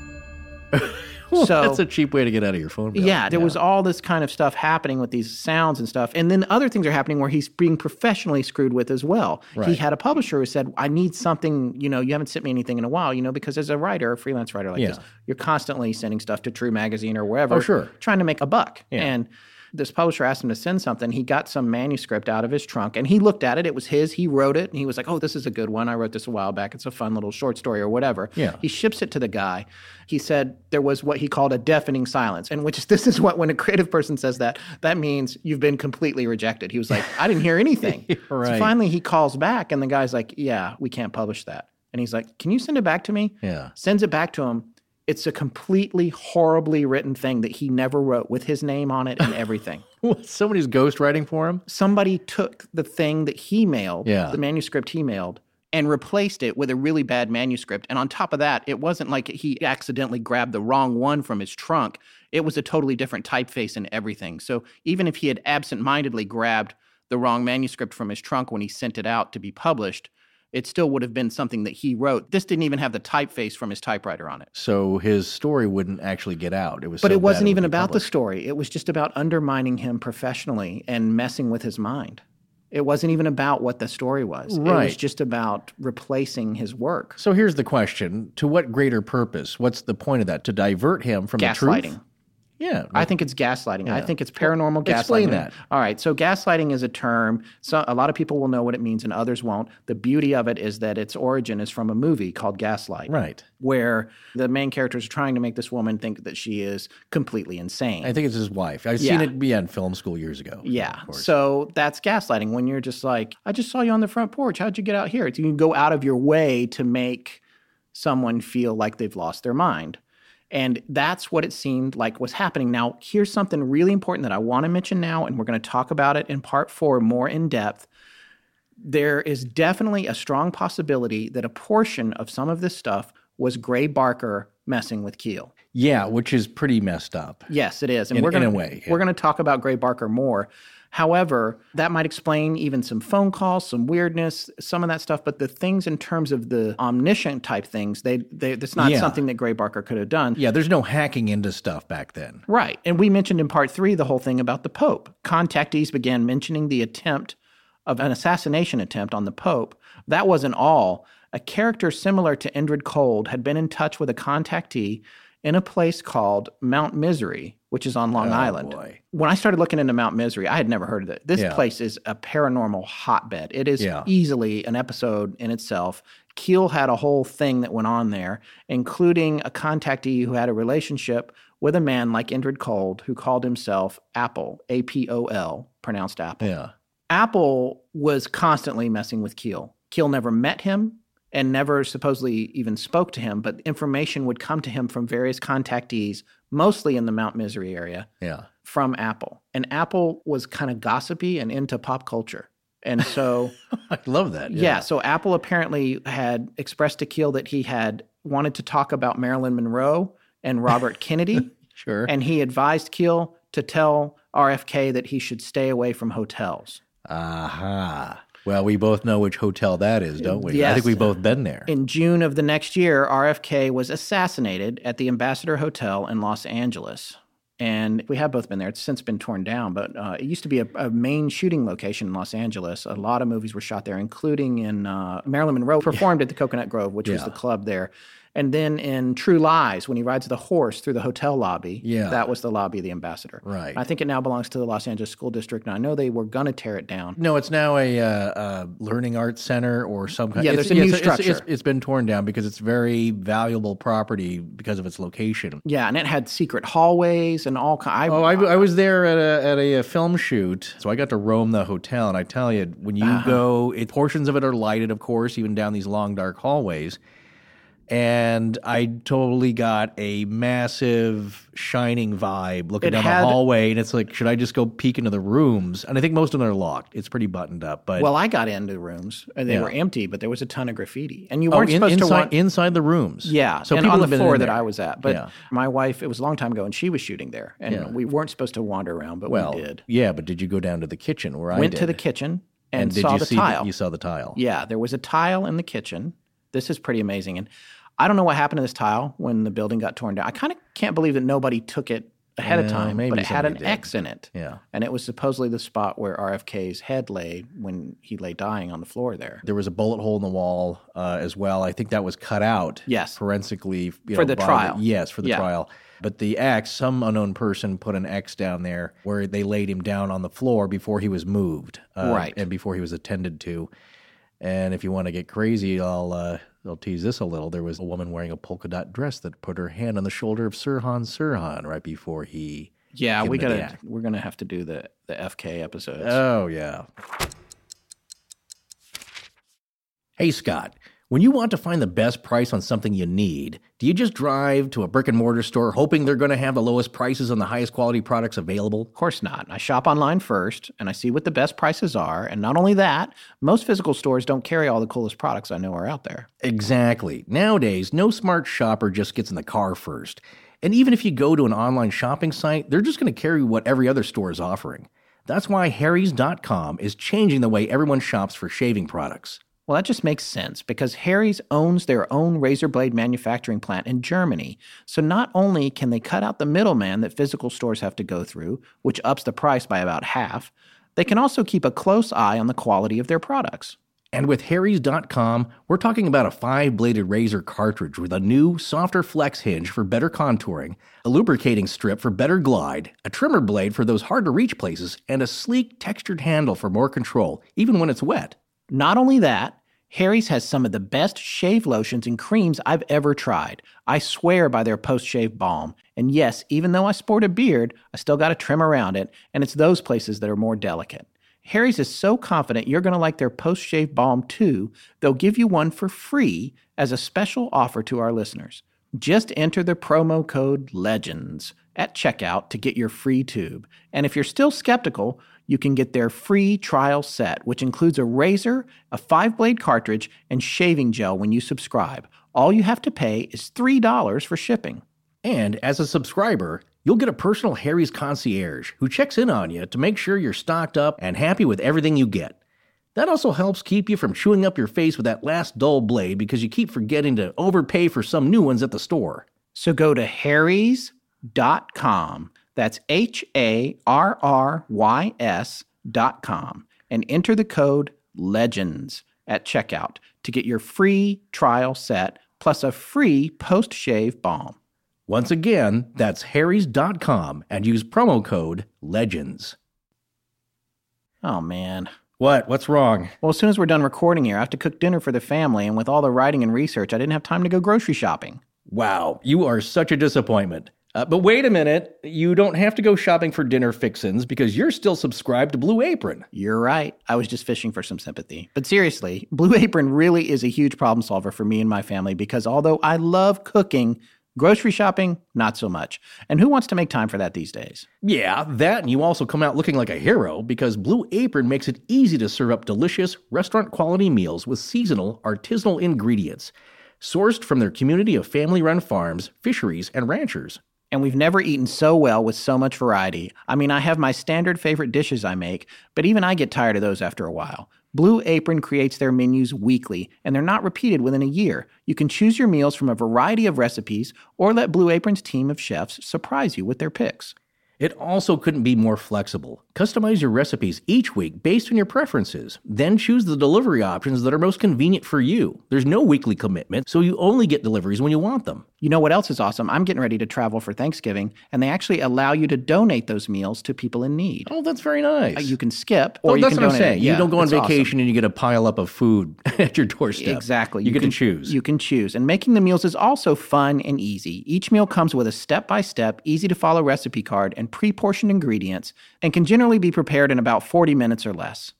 so That's a cheap way to get out of your phone bill. yeah, there was all this kind of stuff happening with these sounds and stuff. And then other things are happening where he's being professionally screwed with as well. He had a publisher who said, I need something, you know, you haven't sent me anything in a while, you know, because as a writer, a freelance writer like Yeah. this, you're constantly sending stuff to True Magazine or wherever. Oh, sure. Trying to make a buck. Yeah. And this publisher asked him to send something. He got some manuscript out of his trunk and he looked at it. It was his. He wrote it and he was like, oh, this is a good one. I wrote this a while back. It's a fun little short story or whatever. Yeah. He ships it to the guy. He said there was what he called a deafening silence, and which is this is what when a creative person says that, that means you've been completely rejected. He was like, I didn't hear anything. So Right. finally he calls back, and the guy's like, Yeah, we can't publish that. And he's like, Can you send it back to me? Yeah. Sends it back to him. It's a completely horribly written thing that he never wrote with his name on it and everything. Somebody's ghostwriting for him? Somebody took the thing that he mailed, Yeah. the manuscript he mailed, and replaced it with a really bad manuscript. And on top of that, it wasn't like he accidentally grabbed the wrong one from his trunk. It was a totally different typeface and everything. So even if he had absentmindedly grabbed the wrong manuscript from his trunk when he sent it out to be published, it still would have been something that he wrote. This didn't even have the typeface from his typewriter on it. So his story wouldn't actually get out. It was But so it wasn't even about the story. It was just about undermining him professionally and messing with his mind. It wasn't even about what the story was. Right. It was just about replacing his work. So here's the question: To what greater purpose? What's the point of that? To divert him from the truth? Yeah, I think it's gaslighting. I think it's paranormal gaslighting. explain that. All right. So gaslighting is a term. So a lot of people will know what it means, and others won't. The beauty of it is that its origin is from a movie called Gaslight, right. where the main character is trying to make this woman think that she is completely insane. I think it's his wife. I've Yeah. seen it be in film school years ago. Yeah. So that's gaslighting when you're just like, I just saw you on the front porch. How'd you get out here? So you can go out of your way to make someone feel like they've lost their mind. And that's what it seemed like was happening. Now, here's something really important that I want to mention now, and we're going to talk about it in part four more in depth. There is definitely a strong possibility that a portion of some of this stuff was Gray Barker messing with Keel. yeah, which is pretty messed up. Yes, it is. And In- we're gonna, a way, yeah. We're going to talk about Gray Barker more. However, that might explain even some phone calls, some weirdness, some of that stuff. But the things in terms of the omniscient type things, they, they that's not Yeah. something that Gray Barker could have done. Yeah, there's no hacking into stuff back then. Right. And we mentioned in part three the whole thing about the Pope. Contactees began mentioning the attempt of an assassination attempt on the Pope. That wasn't all. A character similar to Indrid Cold had been in touch with a contactee in a place called Mount Misery, which is on Long Oh, Island. boy. When I started looking into Mount Misery, I had never heard of it. This Yeah. place is a paranormal hotbed. It is Yeah. easily an episode in itself. Keel had a whole thing that went on there, including a contactee who had a relationship with a man like Indrid Cold who called himself Apple, A P O L, pronounced Apple. Yeah. Apple was constantly messing with Keel. Keel never met him and never supposedly even spoke to him, but information would come to him from various contactees, mostly in the Mount Misery area, Yeah. from Apple. And Apple was kind of gossipy and into pop culture. And so, I love that. yeah. so Apple apparently had expressed to Keel that he had wanted to talk about Marilyn Monroe and Robert Kennedy. Sure. and he advised Keel to tell RFK that he should stay away from hotels. Aha. Well, we both know which hotel that is, don't we? I think we've both been there. In June of the next year, RFK was assassinated at the Ambassador Hotel in Los Angeles. And we have both been there. It's since been torn down, but uh, it used to be a, a main shooting location in Los Angeles. A lot of movies were shot there, including in uh, Marilyn Monroe performed at the Coconut Grove, which was the club there. And then in True Lies, when he rides the horse through the hotel lobby, Yeah. that was the lobby of the Ambassador. Right. I think it now belongs to the Los Angeles School District, and I know they were going to tear it down. No, it's now a, uh, uh learning arts center or some kind. Yeah, it's- there's a new it's- it's- structure. it's been torn down because it's very valuable property because of its location. Yeah, and it had secret hallways and all kind. Oh, I, I was there at a at a, film shoot, so I got to roam the hotel, and I tell you, when you Uh-huh. go, it, portions of it are lighted, of course, even down these long dark hallways. And I totally got a massive shining vibe looking It down had- the hallway, and it's like, should I just go peek into the rooms? And I think most of them are locked. It's pretty buttoned up, but Well, I got into the rooms and they Yeah. were empty, but there was a ton of graffiti, and you oh, weren't in- supposed inside to want. inside the rooms. yeah, so and people on the floor that. I was at. But Yeah. my wife, it was a long time ago, and she was shooting there, and Yeah. we weren't supposed to wander around, but Well, we did. yeah, but did you go down to the kitchen where I Went to the kitchen and, did saw you the see tile. you saw the tile. Yeah, there was a tile in the kitchen. This is pretty amazing. And I don't know what happened to this tile when the building got torn down. I kind of can't believe that nobody took it ahead of time, maybe but it had an did. X in it. Yeah. And it was supposedly the spot where RFK's head lay when he lay dying on the floor there. There was a bullet hole in the wall uh, as well. I think that was cut out. Yes. Forensically. you For know, the trial. yes, for the Yeah. trial. But the X, some unknown person put an X down there where they laid him down on the floor before he was moved. uh, Right. And before he was attended to. And if you want to get crazy, I'll uh, I'll tease this a little. There was a woman wearing a polka dot dress that put her hand on the shoulder of Sirhan Sirhan right before he. Yeah, we gotta. We're gonna have to do the the FK episodes. Oh yeah. Hey Scott, when you want to find the best price on something you need, do you just drive to a brick and mortar store hoping they're going to have the lowest prices on the highest quality products available? Of course not. I shop online first and I see what the best prices are. And not only that, most physical stores don't carry all the coolest products I know are out there. Exactly. Nowadays, no smart shopper just gets in the car first. And even if you go to an online shopping site, they're just going to carry what every other store is offering. That's why Harry's.com is changing the way everyone shops for shaving products. Well, that just makes sense because Harry's owns their own razor blade manufacturing plant in Germany. So not only can they cut out the middleman that physical stores have to go through, which ups the price by about half, they can also keep a close eye on the quality of their products. And with Harry's.com, we're talking about a five bladed razor cartridge with a new, softer flex hinge for better contouring, a lubricating strip for better glide, a trimmer blade for those hard to reach places, and a sleek, textured handle for more control, even when it's wet. Not only that, Harry's has some of the best shave lotions and creams I've ever tried. I swear by their post shave balm. And yes, even though I sport a beard, I still got to trim around it, and it's those places that are more delicate. Harry's is so confident you're going to like their post shave balm too, they'll give you one for free as a special offer to our listeners. Just enter the promo code LEGENDS at checkout to get your free tube. And if you're still skeptical, you can get their free trial set, which includes a razor, a five blade cartridge, and shaving gel when you subscribe. All you have to pay is $3 for shipping. And as a subscriber, you'll get a personal Harry's concierge who checks in on you to make sure you're stocked up and happy with everything you get. That also helps keep you from chewing up your face with that last dull blade because you keep forgetting to overpay for some new ones at the store. So go to harrys.com. That's H A R R Y S dot com and enter the code LEGENDS at checkout to get your free trial set plus a free post shave balm. Once again, that's harrys.com and use promo code LEGENDS. Oh man. What? What's wrong? Well, as soon as we're done recording here, I have to cook dinner for the family, and with all the writing and research, I didn't have time to go grocery shopping. Wow, you are such a disappointment. Uh, but wait a minute, you don't have to go shopping for dinner fixins because you're still subscribed to Blue Apron. You're right. I was just fishing for some sympathy. But seriously, Blue Apron really is a huge problem solver for me and my family because although I love cooking, grocery shopping, not so much. And who wants to make time for that these days? Yeah, that and you also come out looking like a hero because Blue Apron makes it easy to serve up delicious, restaurant quality meals with seasonal, artisanal ingredients, sourced from their community of family run farms, fisheries, and ranchers. And we've never eaten so well with so much variety. I mean, I have my standard favorite dishes I make, but even I get tired of those after a while. Blue Apron creates their menus weekly, and they're not repeated within a year. You can choose your meals from a variety of recipes, or let Blue Apron's team of chefs surprise you with their picks. It also couldn't be more flexible. Customize your recipes each week based on your preferences. Then choose the delivery options that are most convenient for you. There's no weekly commitment, so you only get deliveries when you want them. You know what else is awesome? I'm getting ready to travel for Thanksgiving, and they actually allow you to donate those meals to people in need. Oh, that's very nice. Uh, You can skip, or oh, you that's can what I'm saying. Yeah, you don't go on it's awesome. vacation and you get a pile up of food at your doorstep. Exactly. You, get can to choose. You can choose. And making the meals is also fun and easy. Each meal comes with a step by step, easy to follow recipe card and pre portioned ingredients, and can generally be prepared in about 40 minutes or less.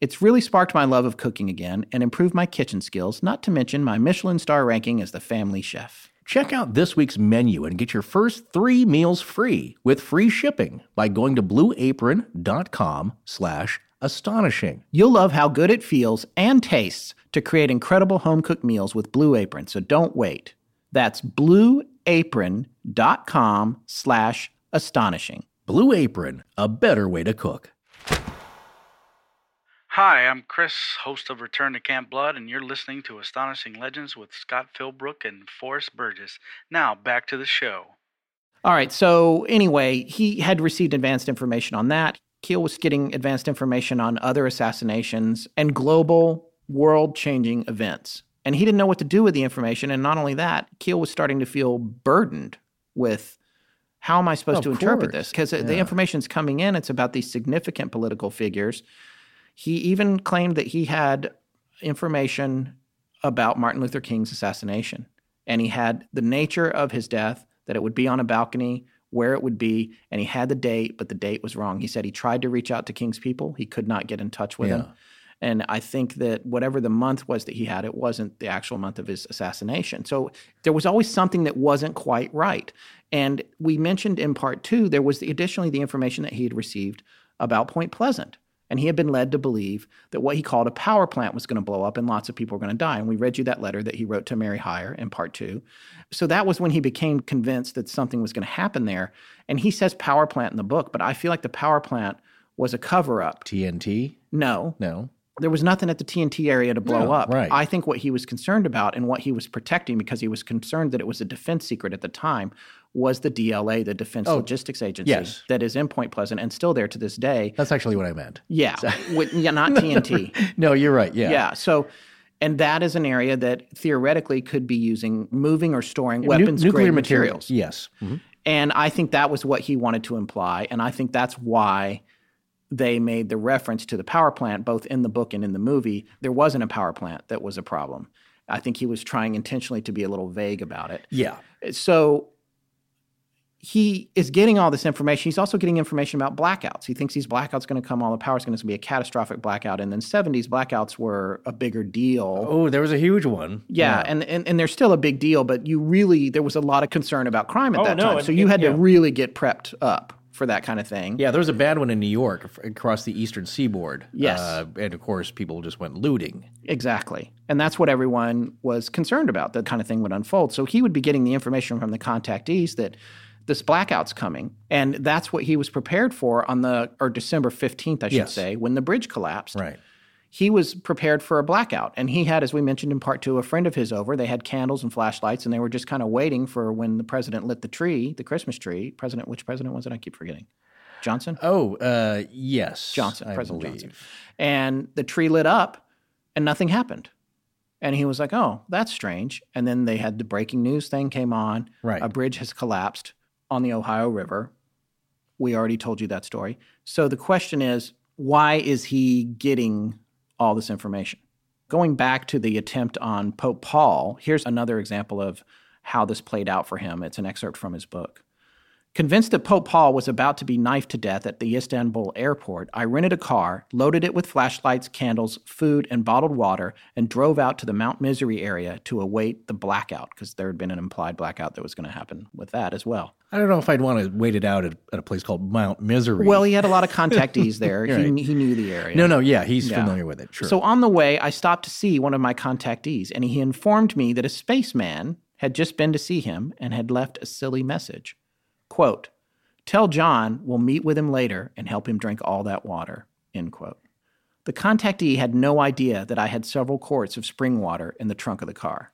It's really sparked my love of cooking again and improved my kitchen skills, not to mention my Michelin star ranking as the family chef. Check out this week's menu and get your first three meals free with free shipping by going to blueapron.com slash astonishing. You'll love how good it feels and tastes to create incredible home cooked meals with Blue Apron, so don't wait. That's blueapron.com slash astonishing. Blue Apron, a better way to cook. Hi, I'm Chris, host of Return to Camp Blood, and you're listening to Astonishing Legends with Scott Philbrook and Forrest Burgess. Now, back to the show. All right. So, anyway, he had received advanced information on that. Keel was getting advanced information on other assassinations and global world changing events. And he didn't know what to do with the information. And not only that, Keel was starting to feel burdened with how am I supposed oh, Of to interpret course. this? Because the Yeah. information's coming in, it's about these significant political figures. He even claimed that he had information about Martin Luther King's assassination. And he had the nature of his death, that it would be on a balcony, where it would be, and he had the date, but the date was wrong. He said he tried to reach out to King's people, he could not get in touch with them. And I think that whatever the month was that he had, it wasn't the actual month of his assassination. So there was always something that wasn't quite right. And we mentioned in part two, there was the, additionally the information that he had received about Point Pleasant. And he had been led to believe that what he called a power plant was going to blow up and lots of people were going to die. And we read you that letter that he wrote to Mary Hyre in part two. So that was when he became convinced that something was going to happen there. And he says power plant in the book, but I feel like the power plant was a cover up. TNT? No, No. There was nothing at the TNT area to blow No, up. right. I think what he was concerned about and what he was protecting because he was concerned that it was a defense secret at the time was the DLA, the Defense Oh, Logistics Agency, yes. that is in Point Pleasant and still there to this day. That's actually what I meant. Yeah, with, yeah, not TNT. No, you're right. Yeah. yeah. so. And that is an area that theoretically could be using moving or storing weapons nuclear materials. materials. Yes. Mhm. And I think that was what he wanted to imply. And I think that's why they made the reference to the power plant, both in the book and in the movie. There wasn't a power plant that was a problem. I think he was trying intentionally to be a little vague about it. Yeah. So he is getting all this information. He's also getting information about blackouts. He thinks these blackouts going to come, all the power is going to be a catastrophic blackout. And then 70s blackouts were a bigger deal. Oh, there was a huge one. Yeah, And, and and they're still a big deal, but you really there was a lot of concern about crime at Oh, that no, time. So you had yeah. to really get prepped up for that kind of thing. Yeah, there was a bad one in New York across the eastern seaboard. Yes. Uh, and of course, people just went looting. Exactly. And that's what everyone was concerned about. That kind of thing would unfold. So he would be getting the information from the contactees that this blackout's coming. And that's what he was prepared for on the or December 15th, I should Yes. say, when the bridge collapsed. Right. He was prepared for a blackout. And he had, as we mentioned in part two, a friend of his over. They had candles and flashlights, and they were just kind of waiting for when the president lit the tree, the Christmas tree. President, which president was it? I keep forgetting. Johnson? Oh, uh, yes. Johnson, I President believe. Johnson. And the tree lit up, and nothing happened. And he was like, "Oh, that's strange." And then they had the breaking news thing came on. Right. A bridge has collapsed on the Ohio River. We already told you that story. So the question is, why is he getting all this information? Going back to the attempt on Pope Paul, here's another example of how this played out for him. It's an excerpt from his book. Convinced that Pope Paul was about to be knifed to death at the Istanbul airport, I rented a car, loaded it with flashlights, candles, food, and bottled water, and drove out to the Mount Misery area to await the blackout, because there had been an implied blackout that was going to happen with that as well. I don't know if I'd want to wait it out at, at a place called Mount Misery. Well, he had a lot of contactees there. he, Right. he knew the area. no, no, yeah, he's Yeah. familiar with it. Sure. So on the way, I stopped to see one of my contactees, and he informed me that a spaceman had just been to see him and had left a silly message. Quote, Tell John we'll meet with him later and help him drink all that water. End quote. The contactee had no idea that I had several quarts of spring water in the trunk of the car.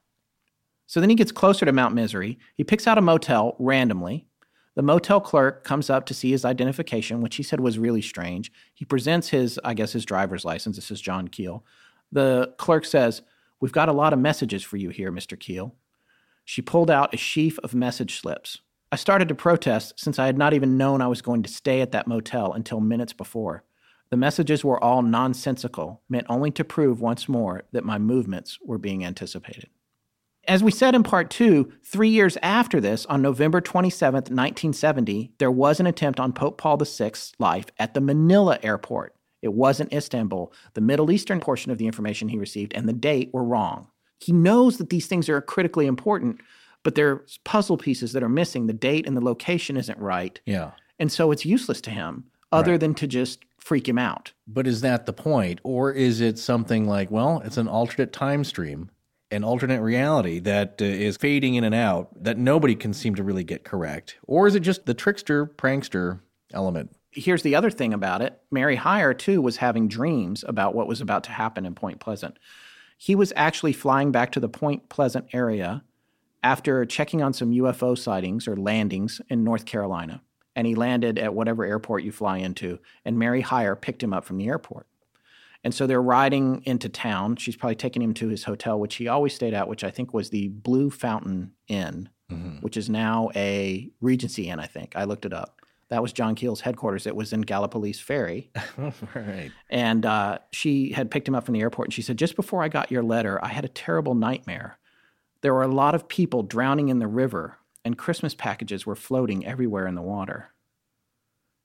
So then he gets closer to Mount Misery. He picks out a motel randomly. The motel clerk comes up to see his identification, which he said was really strange. He presents his, I guess, his driver's license. This is John Keel. The clerk says, We've got a lot of messages for you here, Mr. Keel. She pulled out a sheaf of message slips. I started to protest since I had not even known I was going to stay at that motel until minutes before. The messages were all nonsensical, meant only to prove once more that my movements were being anticipated. As we said in part two, three years after this, on November 27th, 1970, there was an attempt on Pope Paul VI's life at the Manila airport. It wasn't Istanbul. The Middle Eastern portion of the information he received and the date were wrong. He knows that these things are critically important, but there's puzzle pieces that are missing. The date and the location isn't right. yeah. And so it's useless to him other than to just freak him out. But is that the point? Or is it something like, well, it's an alternate time stream, an alternate reality that uh, is fading in and out that nobody can seem to really get correct? Or is it just the trickster, prankster element Here's the other thing about it Mary Hyre, too, was having dreams about what was about to happen in Point Pleasant. He was actually flying back to the Point Pleasant area after checking on some UFO sightings or landings in North Carolina. And he landed at whatever airport you fly into, and Mary Hyre picked him up from the airport. And so they're riding into town. She's probably taking him to his hotel, which he always stayed at, which I think was the Blue Fountain Inn, which is now a Regency Inn, I think. I looked it up. That was John Keel's headquarters. It was in Gallipolis Ferry. right. And uh, she had picked him up from the airport. And she said, Just before I got your letter, I had a terrible nightmare. There were a lot of people drowning in the river, and Christmas packages were floating everywhere in the water.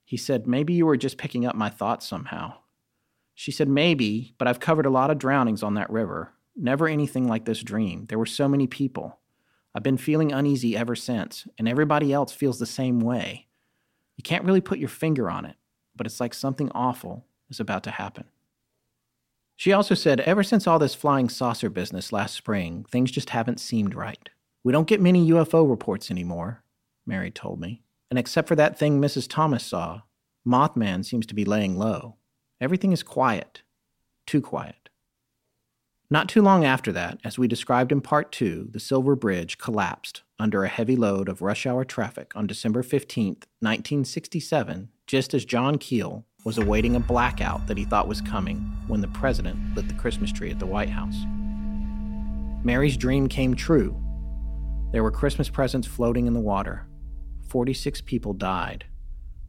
He said, Maybe you were just picking up my thoughts somehow. She said, Maybe, but I've covered a lot of drownings on that river. Never anything like this dream. There were so many people. I've been feeling uneasy ever since, and everybody else feels the same way. You can't really put your finger on it, but it's like something awful is about to happen. She also said, Ever since all this flying saucer business last spring, things just haven't seemed right. We don't get many UFO reports anymore, Mary told me. And except for that thing Mrs. Thomas saw, Mothman seems to be laying low. Everything is quiet. Too quiet. Not too long after that, as we described in part two, the Silver Bridge collapsed under a heavy load of rush hour traffic on December 15th, 1967, just as John Keel was awaiting a blackout that he thought was coming when the president lit the Christmas tree at the White House. Mary's dream came true. There were Christmas presents floating in the water. 46 people died.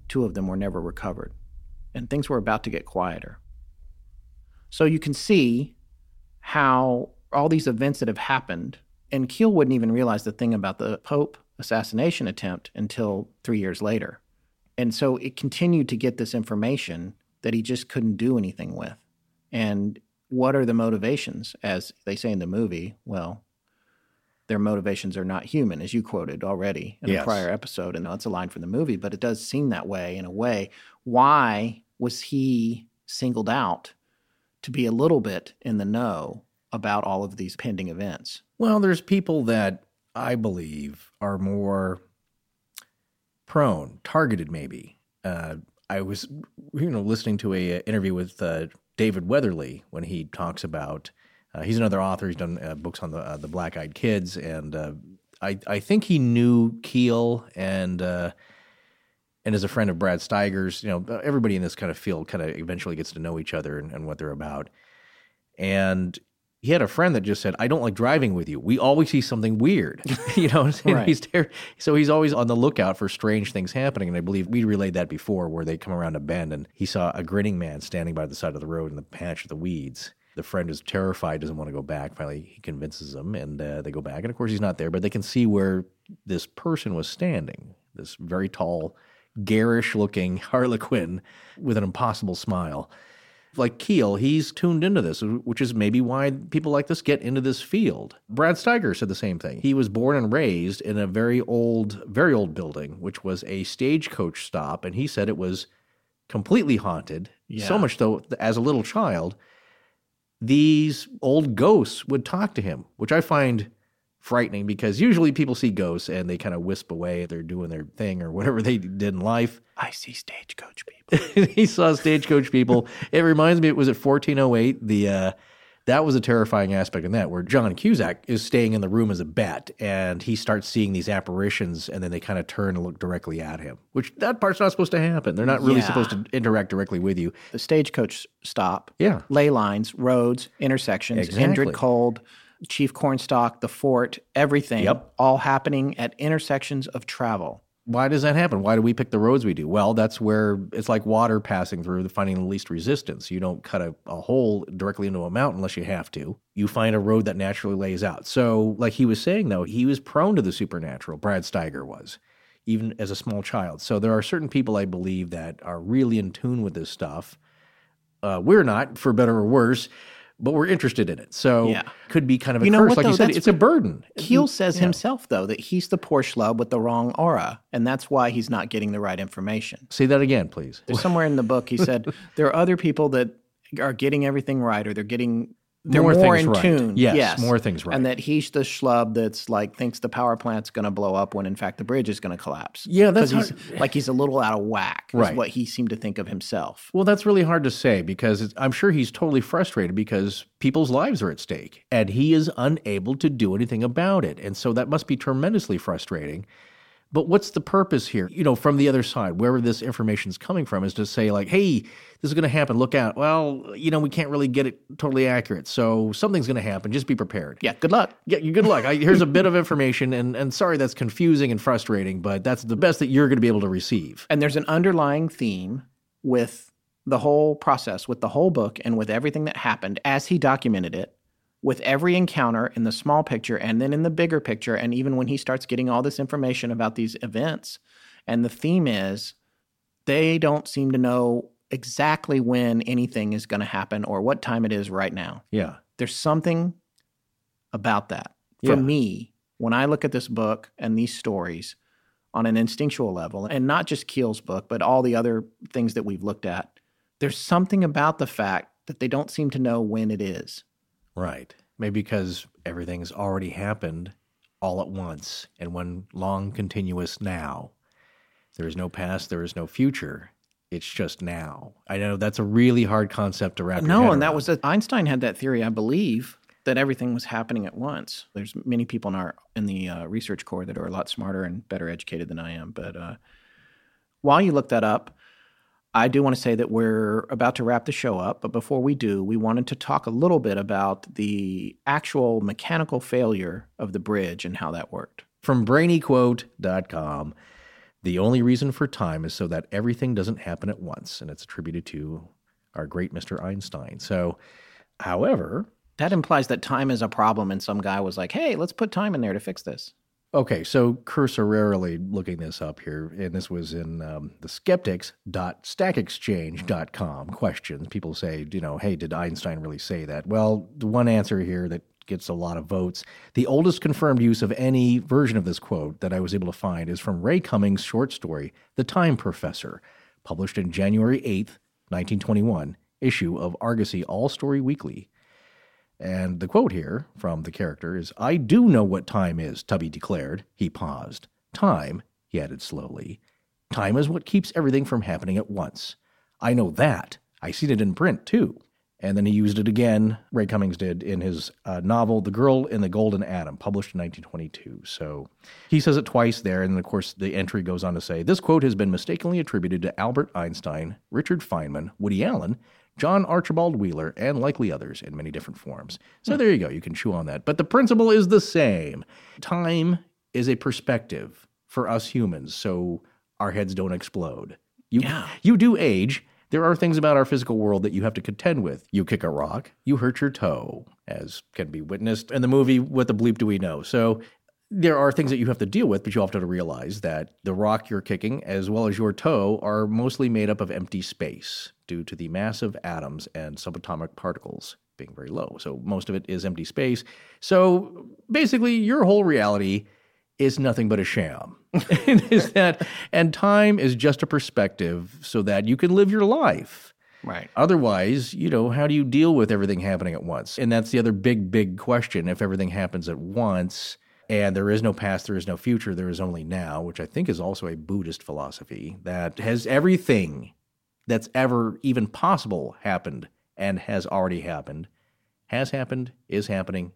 Two of them were never recovered. And things were about to get quieter. So you can see how all these events that have happened, and Keel wouldn't even realize the thing about the Pope assassination attempt until three years later. And so it continued to get this information that he just couldn't do anything with. And what are the motivations? As they say in the movie, well, their motivations are not human, as you quoted already in Yes. a prior episode. And that's a line from the movie, but it does seem that way in a way. Why was he singled out to be a little bit in the know about all of these pending events? Well, there's people that I believe are more prone, targeted, maybe. Uh, I was, you know, listening to a, uh interview with uh, David Weatherly when he talks about. Uh, he's another author. He's done uh, books on the uh, the Black Eyed Kids, and I I think he knew Keel and and as a friend of Brad Steiger's. You know, everybody in this kind of field kind of eventually gets to know each other and, and what they're about. And he had a friend that just said, "I don't like driving with you. We always see something weird." you know, what I'm saying? Right. he's there, so he's always on the lookout for strange things happening. And I believe we relayed that before, where they come around a bend and he saw a grinning man standing by the side of the road in the patch of the weeds. The friend is terrified, doesn't want to go back. Finally, he convinces them, and uh, they go back. And of course, he's not there, but they can see where this person was standing. This very tall, garish-looking Harlequin with an impossible smile like Keel, he's tuned into this, which is maybe why people like this get into this field. Brad Steiger said the same thing. He was born and raised in a very old, very old building, which was a stagecoach stop, and he said it was completely haunted. Yeah. So much so, that as a little child, these old ghosts would talk to him, which I find frightening because usually people see ghosts and they kind of wisp away. They're doing their thing or whatever they did in life. I see stagecoach people. he saw stagecoach people. It reminds me, it was at 1408. The uh, that was a terrifying aspect in that, where John Cusack is staying in the room as a bat, and he starts seeing these apparitions, and then they kind of turn and look directly at him. Which that part's not supposed to happen. They're not really Yeah. supposed to interact directly with you. the stagecoach stop, Yeah. ley lines, roads, intersections, Exactly. Indrid Cold, Chief Cornstalk, the fort, everything, Yep. all happening at intersections of travel. Why does that happen? Why do we pick the roads we do? Well, that's where it's like water passing through, finding the least resistance. You don't cut a, a hole directly into a mountain unless you have to. You find a road that naturally lays out. So, like he was saying, though, he was prone to the supernatural. Brad Steiger was, even as a small child. So, there are certain people I believe that are really in tune with this stuff. Uh, we're not, for better or worse, but we're interested in it. So, Yeah. could be kind of a You know curse. what, like you said, it's a burden. Keel mm-hmm. says himself, though, that he's the poor schlub with the wrong aura, and that's why he's not getting the right information. Say that again, please. There's somewhere in the book he said there are other people that are getting everything right, or they're getting they're More in right. tune. Yes, more things right. And that he's the schlub that's like thinks the power plant's going to blow up when in fact the bridge is going to collapse. Yeah, that's hard- he's, like he's a little out of whack. Is Right. what he seemed to think of himself. Well, that's really hard to say because it's, I'm sure he's totally frustrated because people's lives are at stake and he is unable to do anything about it. And so that must be tremendously frustrating. But what's the purpose here? You know, from the other side, wherever this information is coming from, is to say, like, hey, this is going to happen. Look out. Well, you know, we can't really get it totally accurate. So something's going to happen. Just be prepared. Yeah. Good luck. Yeah, good luck. I, here's a bit of information, and, and sorry that's confusing and frustrating, but that's the best that you're going to be able to receive. And there's an underlying theme with the whole process, with the whole book, and with everything that happened as he documented it, with every encounter in the small picture and then in the bigger picture. And even when he starts getting all this information about these events. And the theme is they don't seem to know exactly when anything is going to happen or what time it is right now. Yeah. There's something about that. For Yeah. me, when I look at this book and these stories on an instinctual level, and not just Keel's book, but all the other things that we've looked at, there's something about the fact that they don't seem to know when it is. Right. Maybe because everything's already happened all at once in one long continuous now. There is no past, there is no future. It's just now. I know that's a really hard concept to wrap your no, and that around. was a, Einstein had that theory, I believe, that everything was happening at once. There's many people in our in the uh, research corps that are a lot smarter and better educated than I am. But uh, while you look that up, I do want to say that we're about to wrap the show up. But before we do, we wanted to talk a little bit about the actual mechanical failure of the bridge and how that worked. From brainyquote.com. The only reason for time is so that everything doesn't happen at once, and it's attributed to our great Mr. Einstein. So, however, That implies that time is a problem, and some guy was like, "Hey, let's put time in there to fix this." Okay, so cursorily looking this up here, and this was in um, the skeptics.stackexchange.com questions. People say, you know, hey, did Einstein really say that? Well, the one answer here that gets a lot of votes, the oldest confirmed use of any version of this quote that I was able to find is from Ray Cummings' short story, The Time Professor, published in January 8th, 1921, issue of Argosy All Story Weekly. And the quote here from the character is I do know what time is, Tubby declared. He paused. Time, he added slowly, time is what keeps everything from happening at once. I know that. I seen it in print, too. And then he used it again, Ray Cummings did, in his uh, novel, The Girl in the Golden Atom, published in 1922. So he says it twice there. And of course, the entry goes on to say this quote has been mistakenly attributed to Albert Einstein, Richard Feynman, Woody Allen, John Archibald Wheeler, and likely others in many different forms. So hmm. there you go. You can chew on that. But the principle is the same. Time is a perspective for us humans, so our heads don't explode. You, Yeah. you do age. There are things about our physical world that you have to contend with. You kick a rock, you hurt your toe, as can be witnessed in the movie What the Bleep Do We Know? So there are things that you have to deal with, but you often have to realize that the rock you're kicking, as well as your toe, are mostly made up of empty space due to the massive atoms and subatomic particles being very low. So most of it is empty space. So basically, your whole reality is nothing but a sham. is that, and time is just a perspective so that you can live your life. Right. Otherwise, you know, how do you deal with everything happening at once? And that's the other big, big question. If everything happens at once and there is no past, there is no future, there is only now, which I think is also a Buddhist philosophy that has everything that's ever even possible happened and has already happened, has happened, is happening,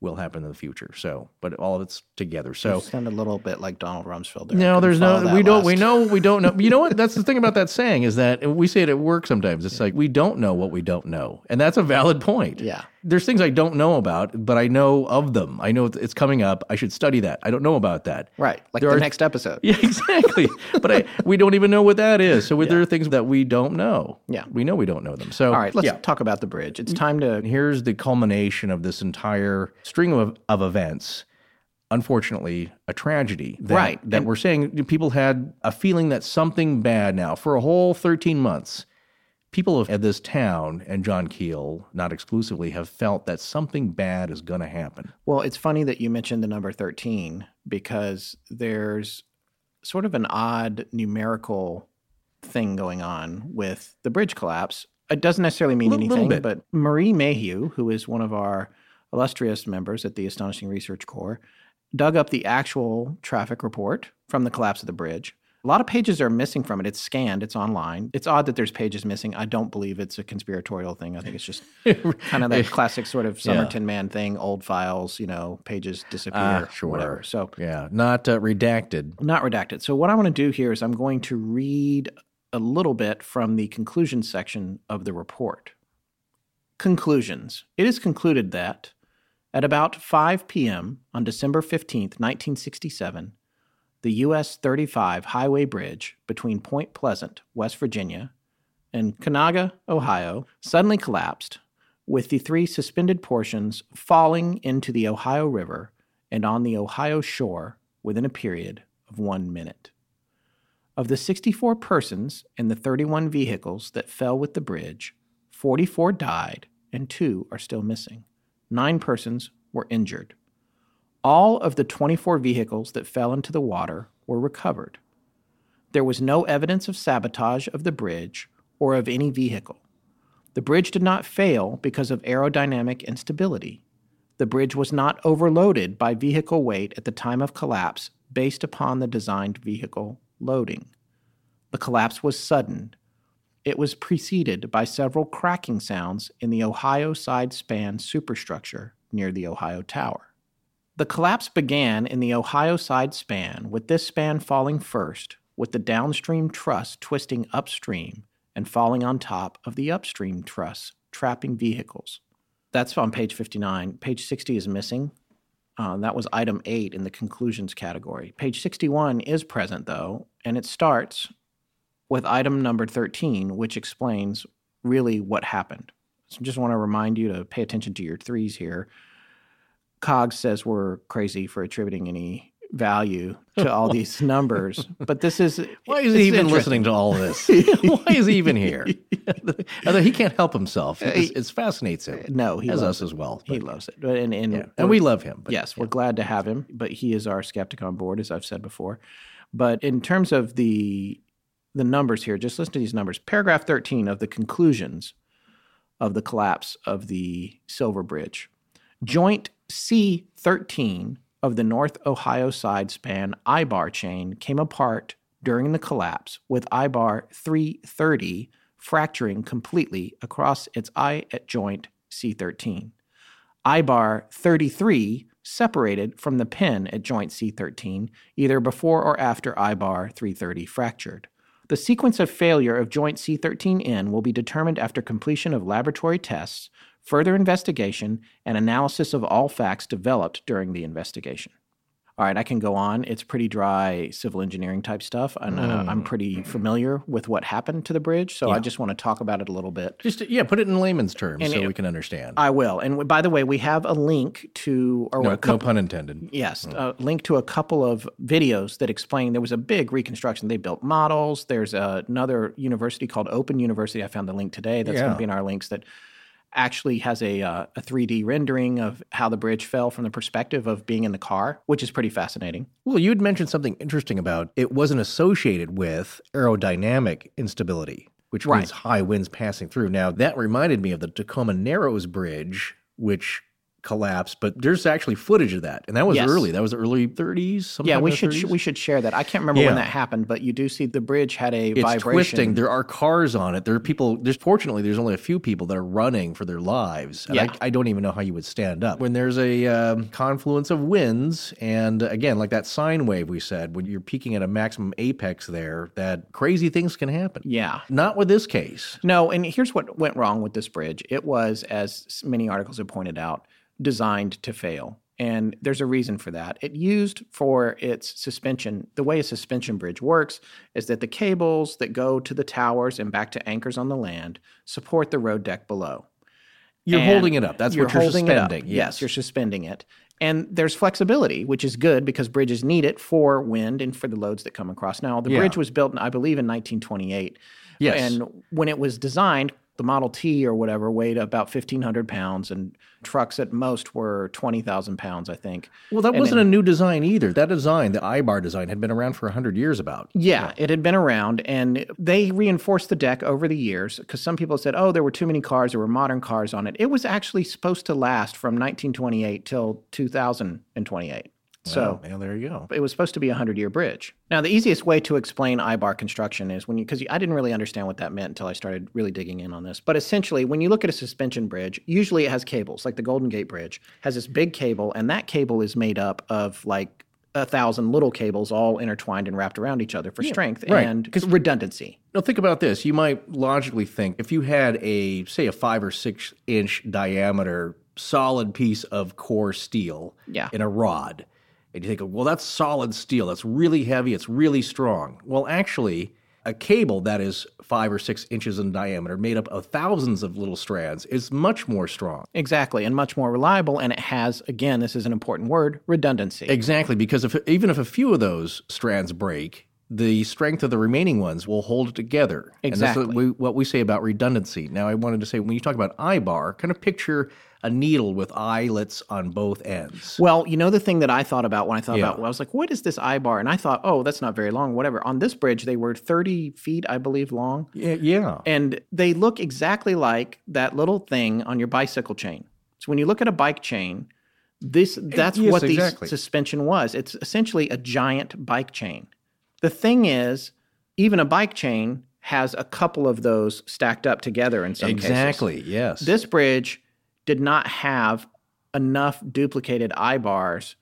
will happen in the future. So, but all of it's together. So, You sound a little bit like Donald Rumsfeld there. No, there's no. We don't. We last. know. We don't know. You know what? That's the thing about that saying is that we say it at work sometimes. It's like we don't know what we don't know, and that's a valid point. Yeah. There's things I don't know about, but I know of them. I know it's coming up. I should study that. I don't know about that. Right. Like There the are- next episode. Yeah, exactly. but I, we don't even know what that is. So there are things that we don't know. Yeah. We know we don't know them. So All right, let's yeah. talk about the bridge. It's mm-hmm. time to Here's the culmination of this entire string of, of events. Unfortunately, a tragedy. That, Right. That And- we're saying people had a feeling that something bad now for a whole 13 months. People of this town and John Keel, not exclusively, have felt that something bad is going to happen. Well, it's funny that you mentioned the number 13 because there's sort of an odd numerical thing going on with the bridge collapse It doesn't necessarily mean little anything, but Marie Mayhew, who is one of our illustrious members at the Astonishing Research Corps, dug up the actual traffic report from the collapse of the bridge. A lot of pages are missing from it. It's scanned, it's online. It's odd that there's pages missing. I don't believe it's a conspiratorial thing. I think it's just kind of that classic sort of Yeah. Somerton Man thing, old files, you know, pages disappear, Ah, sure. whatever. So Yeah, not uh, redacted. not redacted. So what I want to do here is I'm going to read a little bit from the conclusion section of the report. Conclusions. It is concluded that at about 5 p.m. on December 15th, 1967, the US 35 highway bridge between Point Pleasant, West Virginia, and Kanauga, Ohio, suddenly collapsed, with the three suspended portions falling into the Ohio River and on the Ohio shore within a period of one minute. Of the 64 persons in the 31 vehicles that fell with the bridge, 44 died and two are still missing. Nine persons were injured. All of the 24 vehicles that fell into the water were recovered. There was no evidence of sabotage of the bridge or of any vehicle. The bridge did not fail because of aerodynamic instability. The bridge was not overloaded by vehicle weight at the time of collapse based upon the designed vehicle loading. The collapse was sudden. It was preceded by several cracking sounds in the Ohio side span superstructure near the Ohio Tower. The collapse began in the Ohio side span, with this span falling first, with the downstream truss twisting upstream and falling on top of the upstream truss, trapping vehicles. That's on page 59. Page 60 is missing. Uh, that was item 8 in the conclusions category. Page 61 is present, though, and it starts with item number 13, which explains really what happened. So I just want to remind you to pay attention to your threes here. Cog says we're crazy for attributing any value to all these numbers, but this is Why is he even listening to all this? Why is he even here? Although he can't help himself. Uh, it, it fascinates him. No, he as loves us as well. He loves it, But- and and, yeah. And we love him. but- yes, we're glad to have him, but he is our skeptic on board, as I've said before. But in terms of the the numbers here, just listen to these numbers. Paragraph 13 of the conclusions of the collapse of the Silver Bridge. Joint C13 of the North Ohio side span I-bar chain came apart during the collapse, with I-bar 330 fracturing completely across its I at joint C13. I-bar 33 separated from the pin at joint C13 either before or after I-bar 330 fractured. The sequence of failure of joint C13N will be determined after completion of laboratory tests, further investigation, and analysis of all facts developed during the investigation. All right, I can go on. It's pretty dry civil engineering type stuff, and uh, I'm pretty familiar with what happened to the bridge, so I just want to talk about it a little bit. Just yeah, put it in layman's terms And so it- we can understand. I will. And by the way, we have a link to, or no, a no couple, pun intended. Yes, a link to a couple of videos that explain there was a big reconstruction. They built models. There's another university called Open University. I found the link today. That's going to be in our links that actually has a, uh, a 3D rendering of how the bridge fell from the perspective of being in the car, which is pretty fascinating. Well, you had mentioned something interesting about it wasn't associated with aerodynamic instability, which Right. means high winds passing through. Now, that reminded me of the Tacoma Narrows Bridge, which collapsed, but there's actually footage of that. And that was Yes. early. That was early 30s. yeah, we should 30s. we should share that. I can't remember Yeah. when that happened, but you do see the bridge had a it's vibration. twisting. There are cars on it. There are people. There's fortunately there's only a few people that are running for their lives. And Yeah. I, I don't even know how you would stand up when there's a um, confluence of winds. And again, like that sine wave we said, when you're peaking at a maximum apex there, that crazy things can happen. Yeah. Not with this case. No, and here's what went wrong with this bridge. It was, as many articles have pointed out, designed to fail. And there's a reason for that. It used for its suspension, the way a suspension bridge works is that the cables that go to the towers and back to anchors on the land support the road deck below. You're And holding it up. That's what you're holding it up. suspending. Yes. you're suspending it. And there's flexibility, which is good because bridges need it for wind and for the loads that come across. Now, the Yeah. bridge was built, I believe, in 1928. Yes. And when it was designed, the Model T or whatever weighed about 1,500 pounds, and trucks at most were 20,000 pounds, I think. Well, that And wasn't then- a new design either. That design, the I-bar design, had been around for 100 years about. Yeah, it had been around, and they reinforced the deck over the years because some people said, "Oh, there were too many cars. There were modern cars on it." It was actually supposed to last from 1928 till 2028. So Well, yeah, there you go. it was supposed to be a hundred year bridge. Now, the easiest way to explain I-bar construction is when you, because I didn't really understand what that meant until I started really digging in on this. But essentially, when you look at a suspension bridge, usually it has cables, like the Golden Gate Bridge has this big cable, and that cable is made up of like a thousand little cables all intertwined and wrapped around each other for strength right. and redundancy. Now, think about this. You might logically think if you had a, say, a five or six inch diameter solid piece of core steel Yeah. in a rod, and you think, well, that's solid steel. That's really heavy. It's really strong. Well, actually, a cable that is five or six inches in diameter, made up of thousands of little strands, is much more strong. Exactly, and much more reliable. And it has, again, this is an important word, redundancy. Exactly, because if even if a few of those strands break, the strength of the remaining ones will hold it together. And that's what Exactly. we, what we say about redundancy. Now, I wanted to say when you talk about eye bar, kind of picture a needle with eyelets on both ends. Well, you know the thing that I thought about when I thought Yeah. about, well, I was like, what is this I bar? And I thought, oh, that's not very long, whatever. On this bridge, they were 30 feet, I believe, long. Yeah, yeah. And they look exactly like that little thing on your bicycle chain. So when you look at a bike chain, this eh, that's yes, what the exactly. suspension was. It's essentially a giant bike chain. The thing is, even a bike chain has a couple of those stacked up together in some cases. exactly. Yes. This bridge did not have enough duplicated eye bars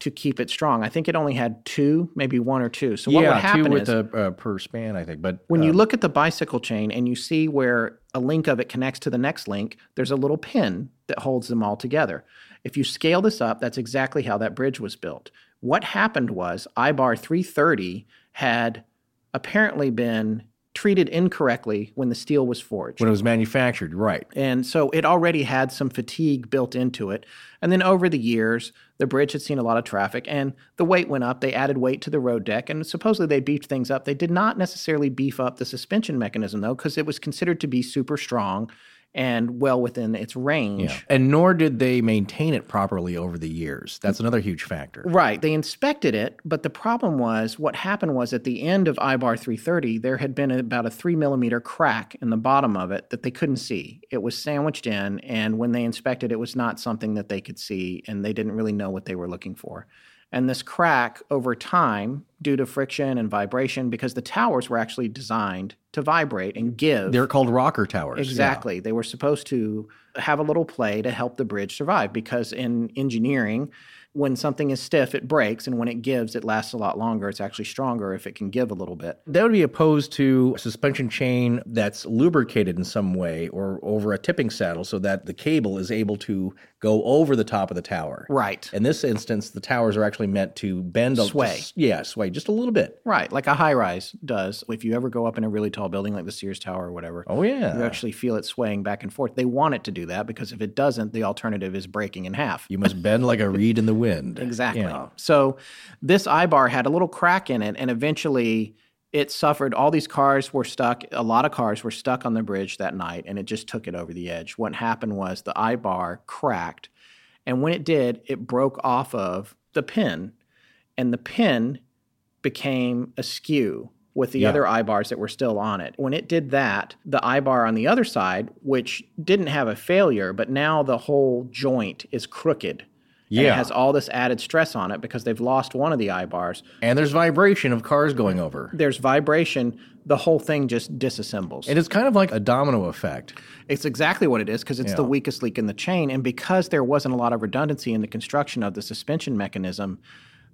to keep it strong. I think it only had two, maybe one or two. So what yeah, would happen two is with a uh, per span, I think. But when you um, look at the bicycle chain and you see where a link of it connects to the next link, there's a little pin that holds them all together. If you scale this up, that's exactly how that bridge was built. What happened was IBAR 330 had apparently been treated incorrectly when the steel was forged. when it was manufactured, right? And so it already had some fatigue built into it. And then over the years, the bridge had seen a lot of traffic and the weight went up. They added weight to the road deck and supposedly they beefed things up. They did not necessarily beef up the suspension mechanism though, because it was considered to be super strong and well within its range. Yeah. And nor did they maintain it properly over the years. That's another huge factor. Right. They inspected it, but the problem was what happened was at the end of IBAR 330, there had been about a three millimeter crack in the bottom of it that they couldn't see. It was sandwiched in, and when they inspected, it was not something that they could see, and they didn't really know what they were looking for. And this crack over time, due to friction and vibration, because the towers were actually designed to vibrate and give. They're called rocker towers. yeah. Exactly. They were supposed to have a little play to help the bridge survive because in engineering, when something is stiff, it breaks, and when it gives, it lasts a lot longer. It's actually stronger if it can give a little bit. That would be opposed to a suspension chain that's lubricated in some way or over a tipping saddle so that the cable is able to go over the top of the tower. Right. In this instance, the towers are actually meant to bend a Sway. just- yeah, sway just a little bit. Right, like a high rise does. If you ever go up in a really tall building like the Sears Tower or whatever, Oh yeah. you actually feel it swaying back and forth. They want it to do that because if it doesn't, the alternative is breaking in half. You must bend like a reed in the wind. Exactly. Yeah. So this eye bar had a little crack in it, and eventually it suffered. All these cars were stuck. A lot of cars were stuck on the bridge that night, and it just took it over the edge. What happened was the eye bar cracked, and when it did, it broke off of the pin, and the pin became askew with the Yeah. other eye bars that were still on it. When it did that, the eye bar on the other side, which didn't have a failure, but now the whole joint is crooked. And it Yeah. has all this added stress on it because they've lost one of the eye bars. And there's vibration of cars going over. There's vibration. The whole thing just disassembles. And it's kind of like a domino effect. It's exactly what it is because it's the weakest link in the chain. And because there wasn't a lot of redundancy in the construction of the suspension mechanism,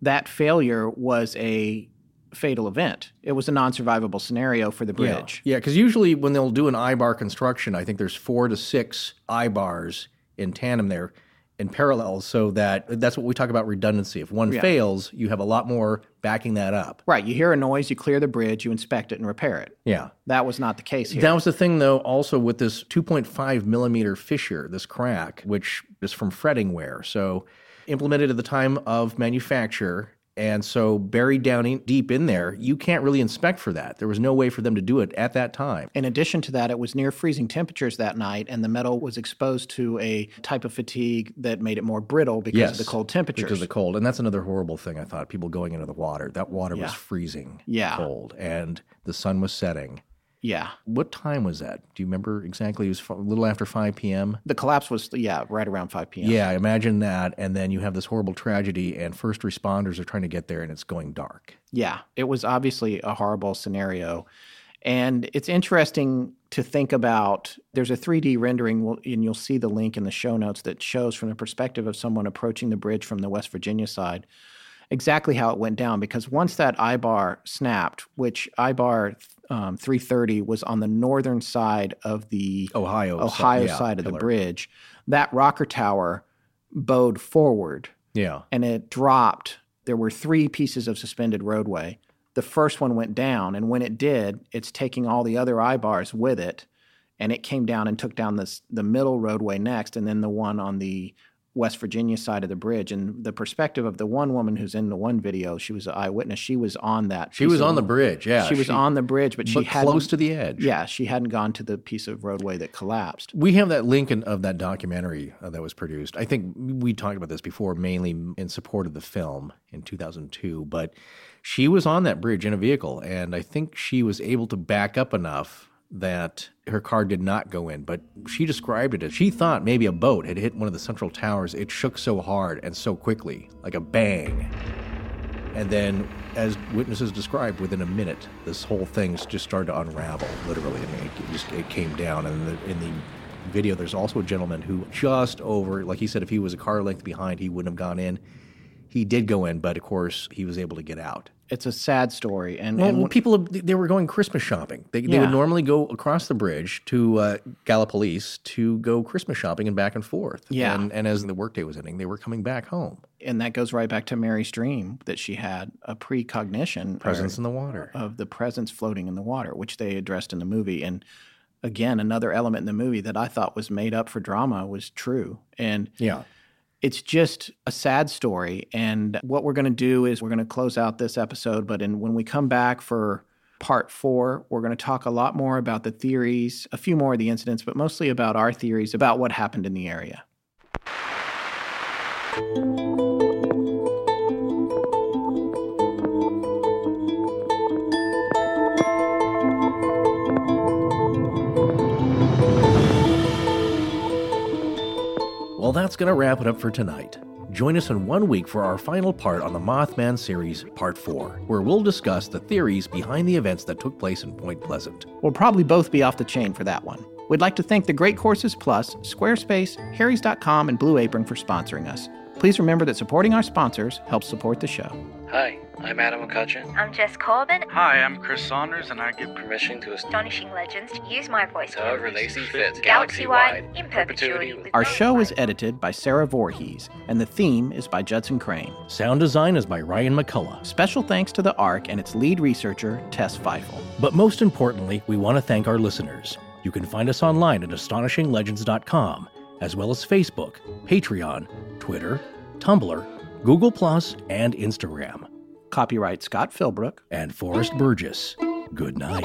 that failure was a fatal event. It was a non survivable scenario for the bridge. Yeah, because usually when they'll do an eye bar construction, I think there's four to six eye bars in tandem there in parallel so that that's what we talk about redundancy. If one Yeah. fails, you have a lot more backing that up. Right. You hear a noise, you clear the bridge, you inspect it and repair it. Yeah. That was not the case here. That was the thing, though, also with this 2.5 millimeter fissure, this crack, which is from fretting wear. So, implemented at the time of manufacture, And so, buried down in, deep in there, you can't really inspect for that. There was no way for them to do it at that time. In addition to that, it was near freezing temperatures that night, and the metal was exposed to a type of fatigue that made it more brittle because yes, of the cold temperatures. Because of the cold. And that's another horrible thing, I thought. People going into the water. That water Yeah. was freezing Yeah. cold, and the sun was setting. Yeah. What time was that? Do you remember exactly? It was a little after 5 p.m. The collapse was, yeah, right around 5 p.m. Yeah, imagine that. And then you have this horrible tragedy, and first responders are trying to get there, and it's going dark. Yeah, it was obviously a horrible scenario. And it's interesting to think about. There's a 3D rendering, and you'll see the link in the show notes that shows from the perspective of someone approaching the bridge from the West Virginia side exactly how it went down. Because once that eye bar snapped, which eye bar um, 330 was on the northern side of the Ohio, Ohio yeah, side of the bridge, that rocker tower bowed forward Yeah. and it dropped. There were three pieces of suspended roadway. The first one went down, and when it did, it's taking all the other eye bars with it, and it came down and took down this the middle roadway next, and then the one on the West Virginia side of the bridge. And the perspective of the one woman who's in the one video, she was an eyewitness. She was on that. She was on the bridge. Yeah. she was on the bridge, but she hadn't close to the edge. Yeah, she hadn't gone to the piece of roadway that collapsed. We have that link in, of that documentary uh, that was produced. I think we talked about this before, mainly in support of the film in 2002. But she was on that bridge in a vehicle, and I think she was able to back up enough that her car did not go in. But she described it as she thought maybe a boat had hit one of the central towers. It shook so hard and so quickly, like a bang. And then, as witnesses described, within a minute, this whole thing just started to unravel, literally. I mean, it just it came down. And in the, in the video, there's also a gentleman who just over, like he said, if he was a car length behind, he wouldn't have gone in. He did go in, but of course, he was able to get out. It's a sad story, and, Well, and well, people they were going Christmas shopping. They, they Yeah. would normally go across the bridge to uh, Gallipolis to go Christmas shopping and back and forth. Yeah. and, and as the workday was ending, they were coming back home. and that goes right back to Mary's dream that she had a precognition or- Presence in the water. of the presence floating in the water, which they addressed in the movie. And again, another element in the movie that I thought was made up for drama was true. And Yeah. It's just a sad story. And what we're going to do is we're going to close out this episode, but in, when we come back for part four, we're going to talk a lot more about the theories, a few more of the incidents, but mostly about our theories about what happened in the area. That's going to wrap it up for tonight. Join us in one week for our final part on the Mothman series, Part 4, where we'll discuss the theories behind the events that took place in Point Pleasant. We'll probably both be off the chain for that one. We'd like to thank the Great Courses Plus, Squarespace, Harry's.com, and Blue Apron for sponsoring us. Please remember that supporting our sponsors helps support the show. Hi, I'm Adam McCutcheon. I'm Jess Corbin. Hi, I'm Chris Saunders, and I give Permission to Astonishing Legends to use my voice however cameras. they see fit, Galaxy-wide, galaxy-wide, in perpetuity. Our show is edited by Sarah Voorhees, and the theme is by Judson Crane. Sound design is by Ryan McCullough. Special thanks to the ARC and its lead researcher, Tess Feifel. But most importantly, we want to thank our listeners. You can find us online at astonishinglegends.com, as well as Facebook, Patreon, Twitter, Tumblr, Google, and Instagram. Copyright Scott Philbrook. And Forrest Burgess. Good night.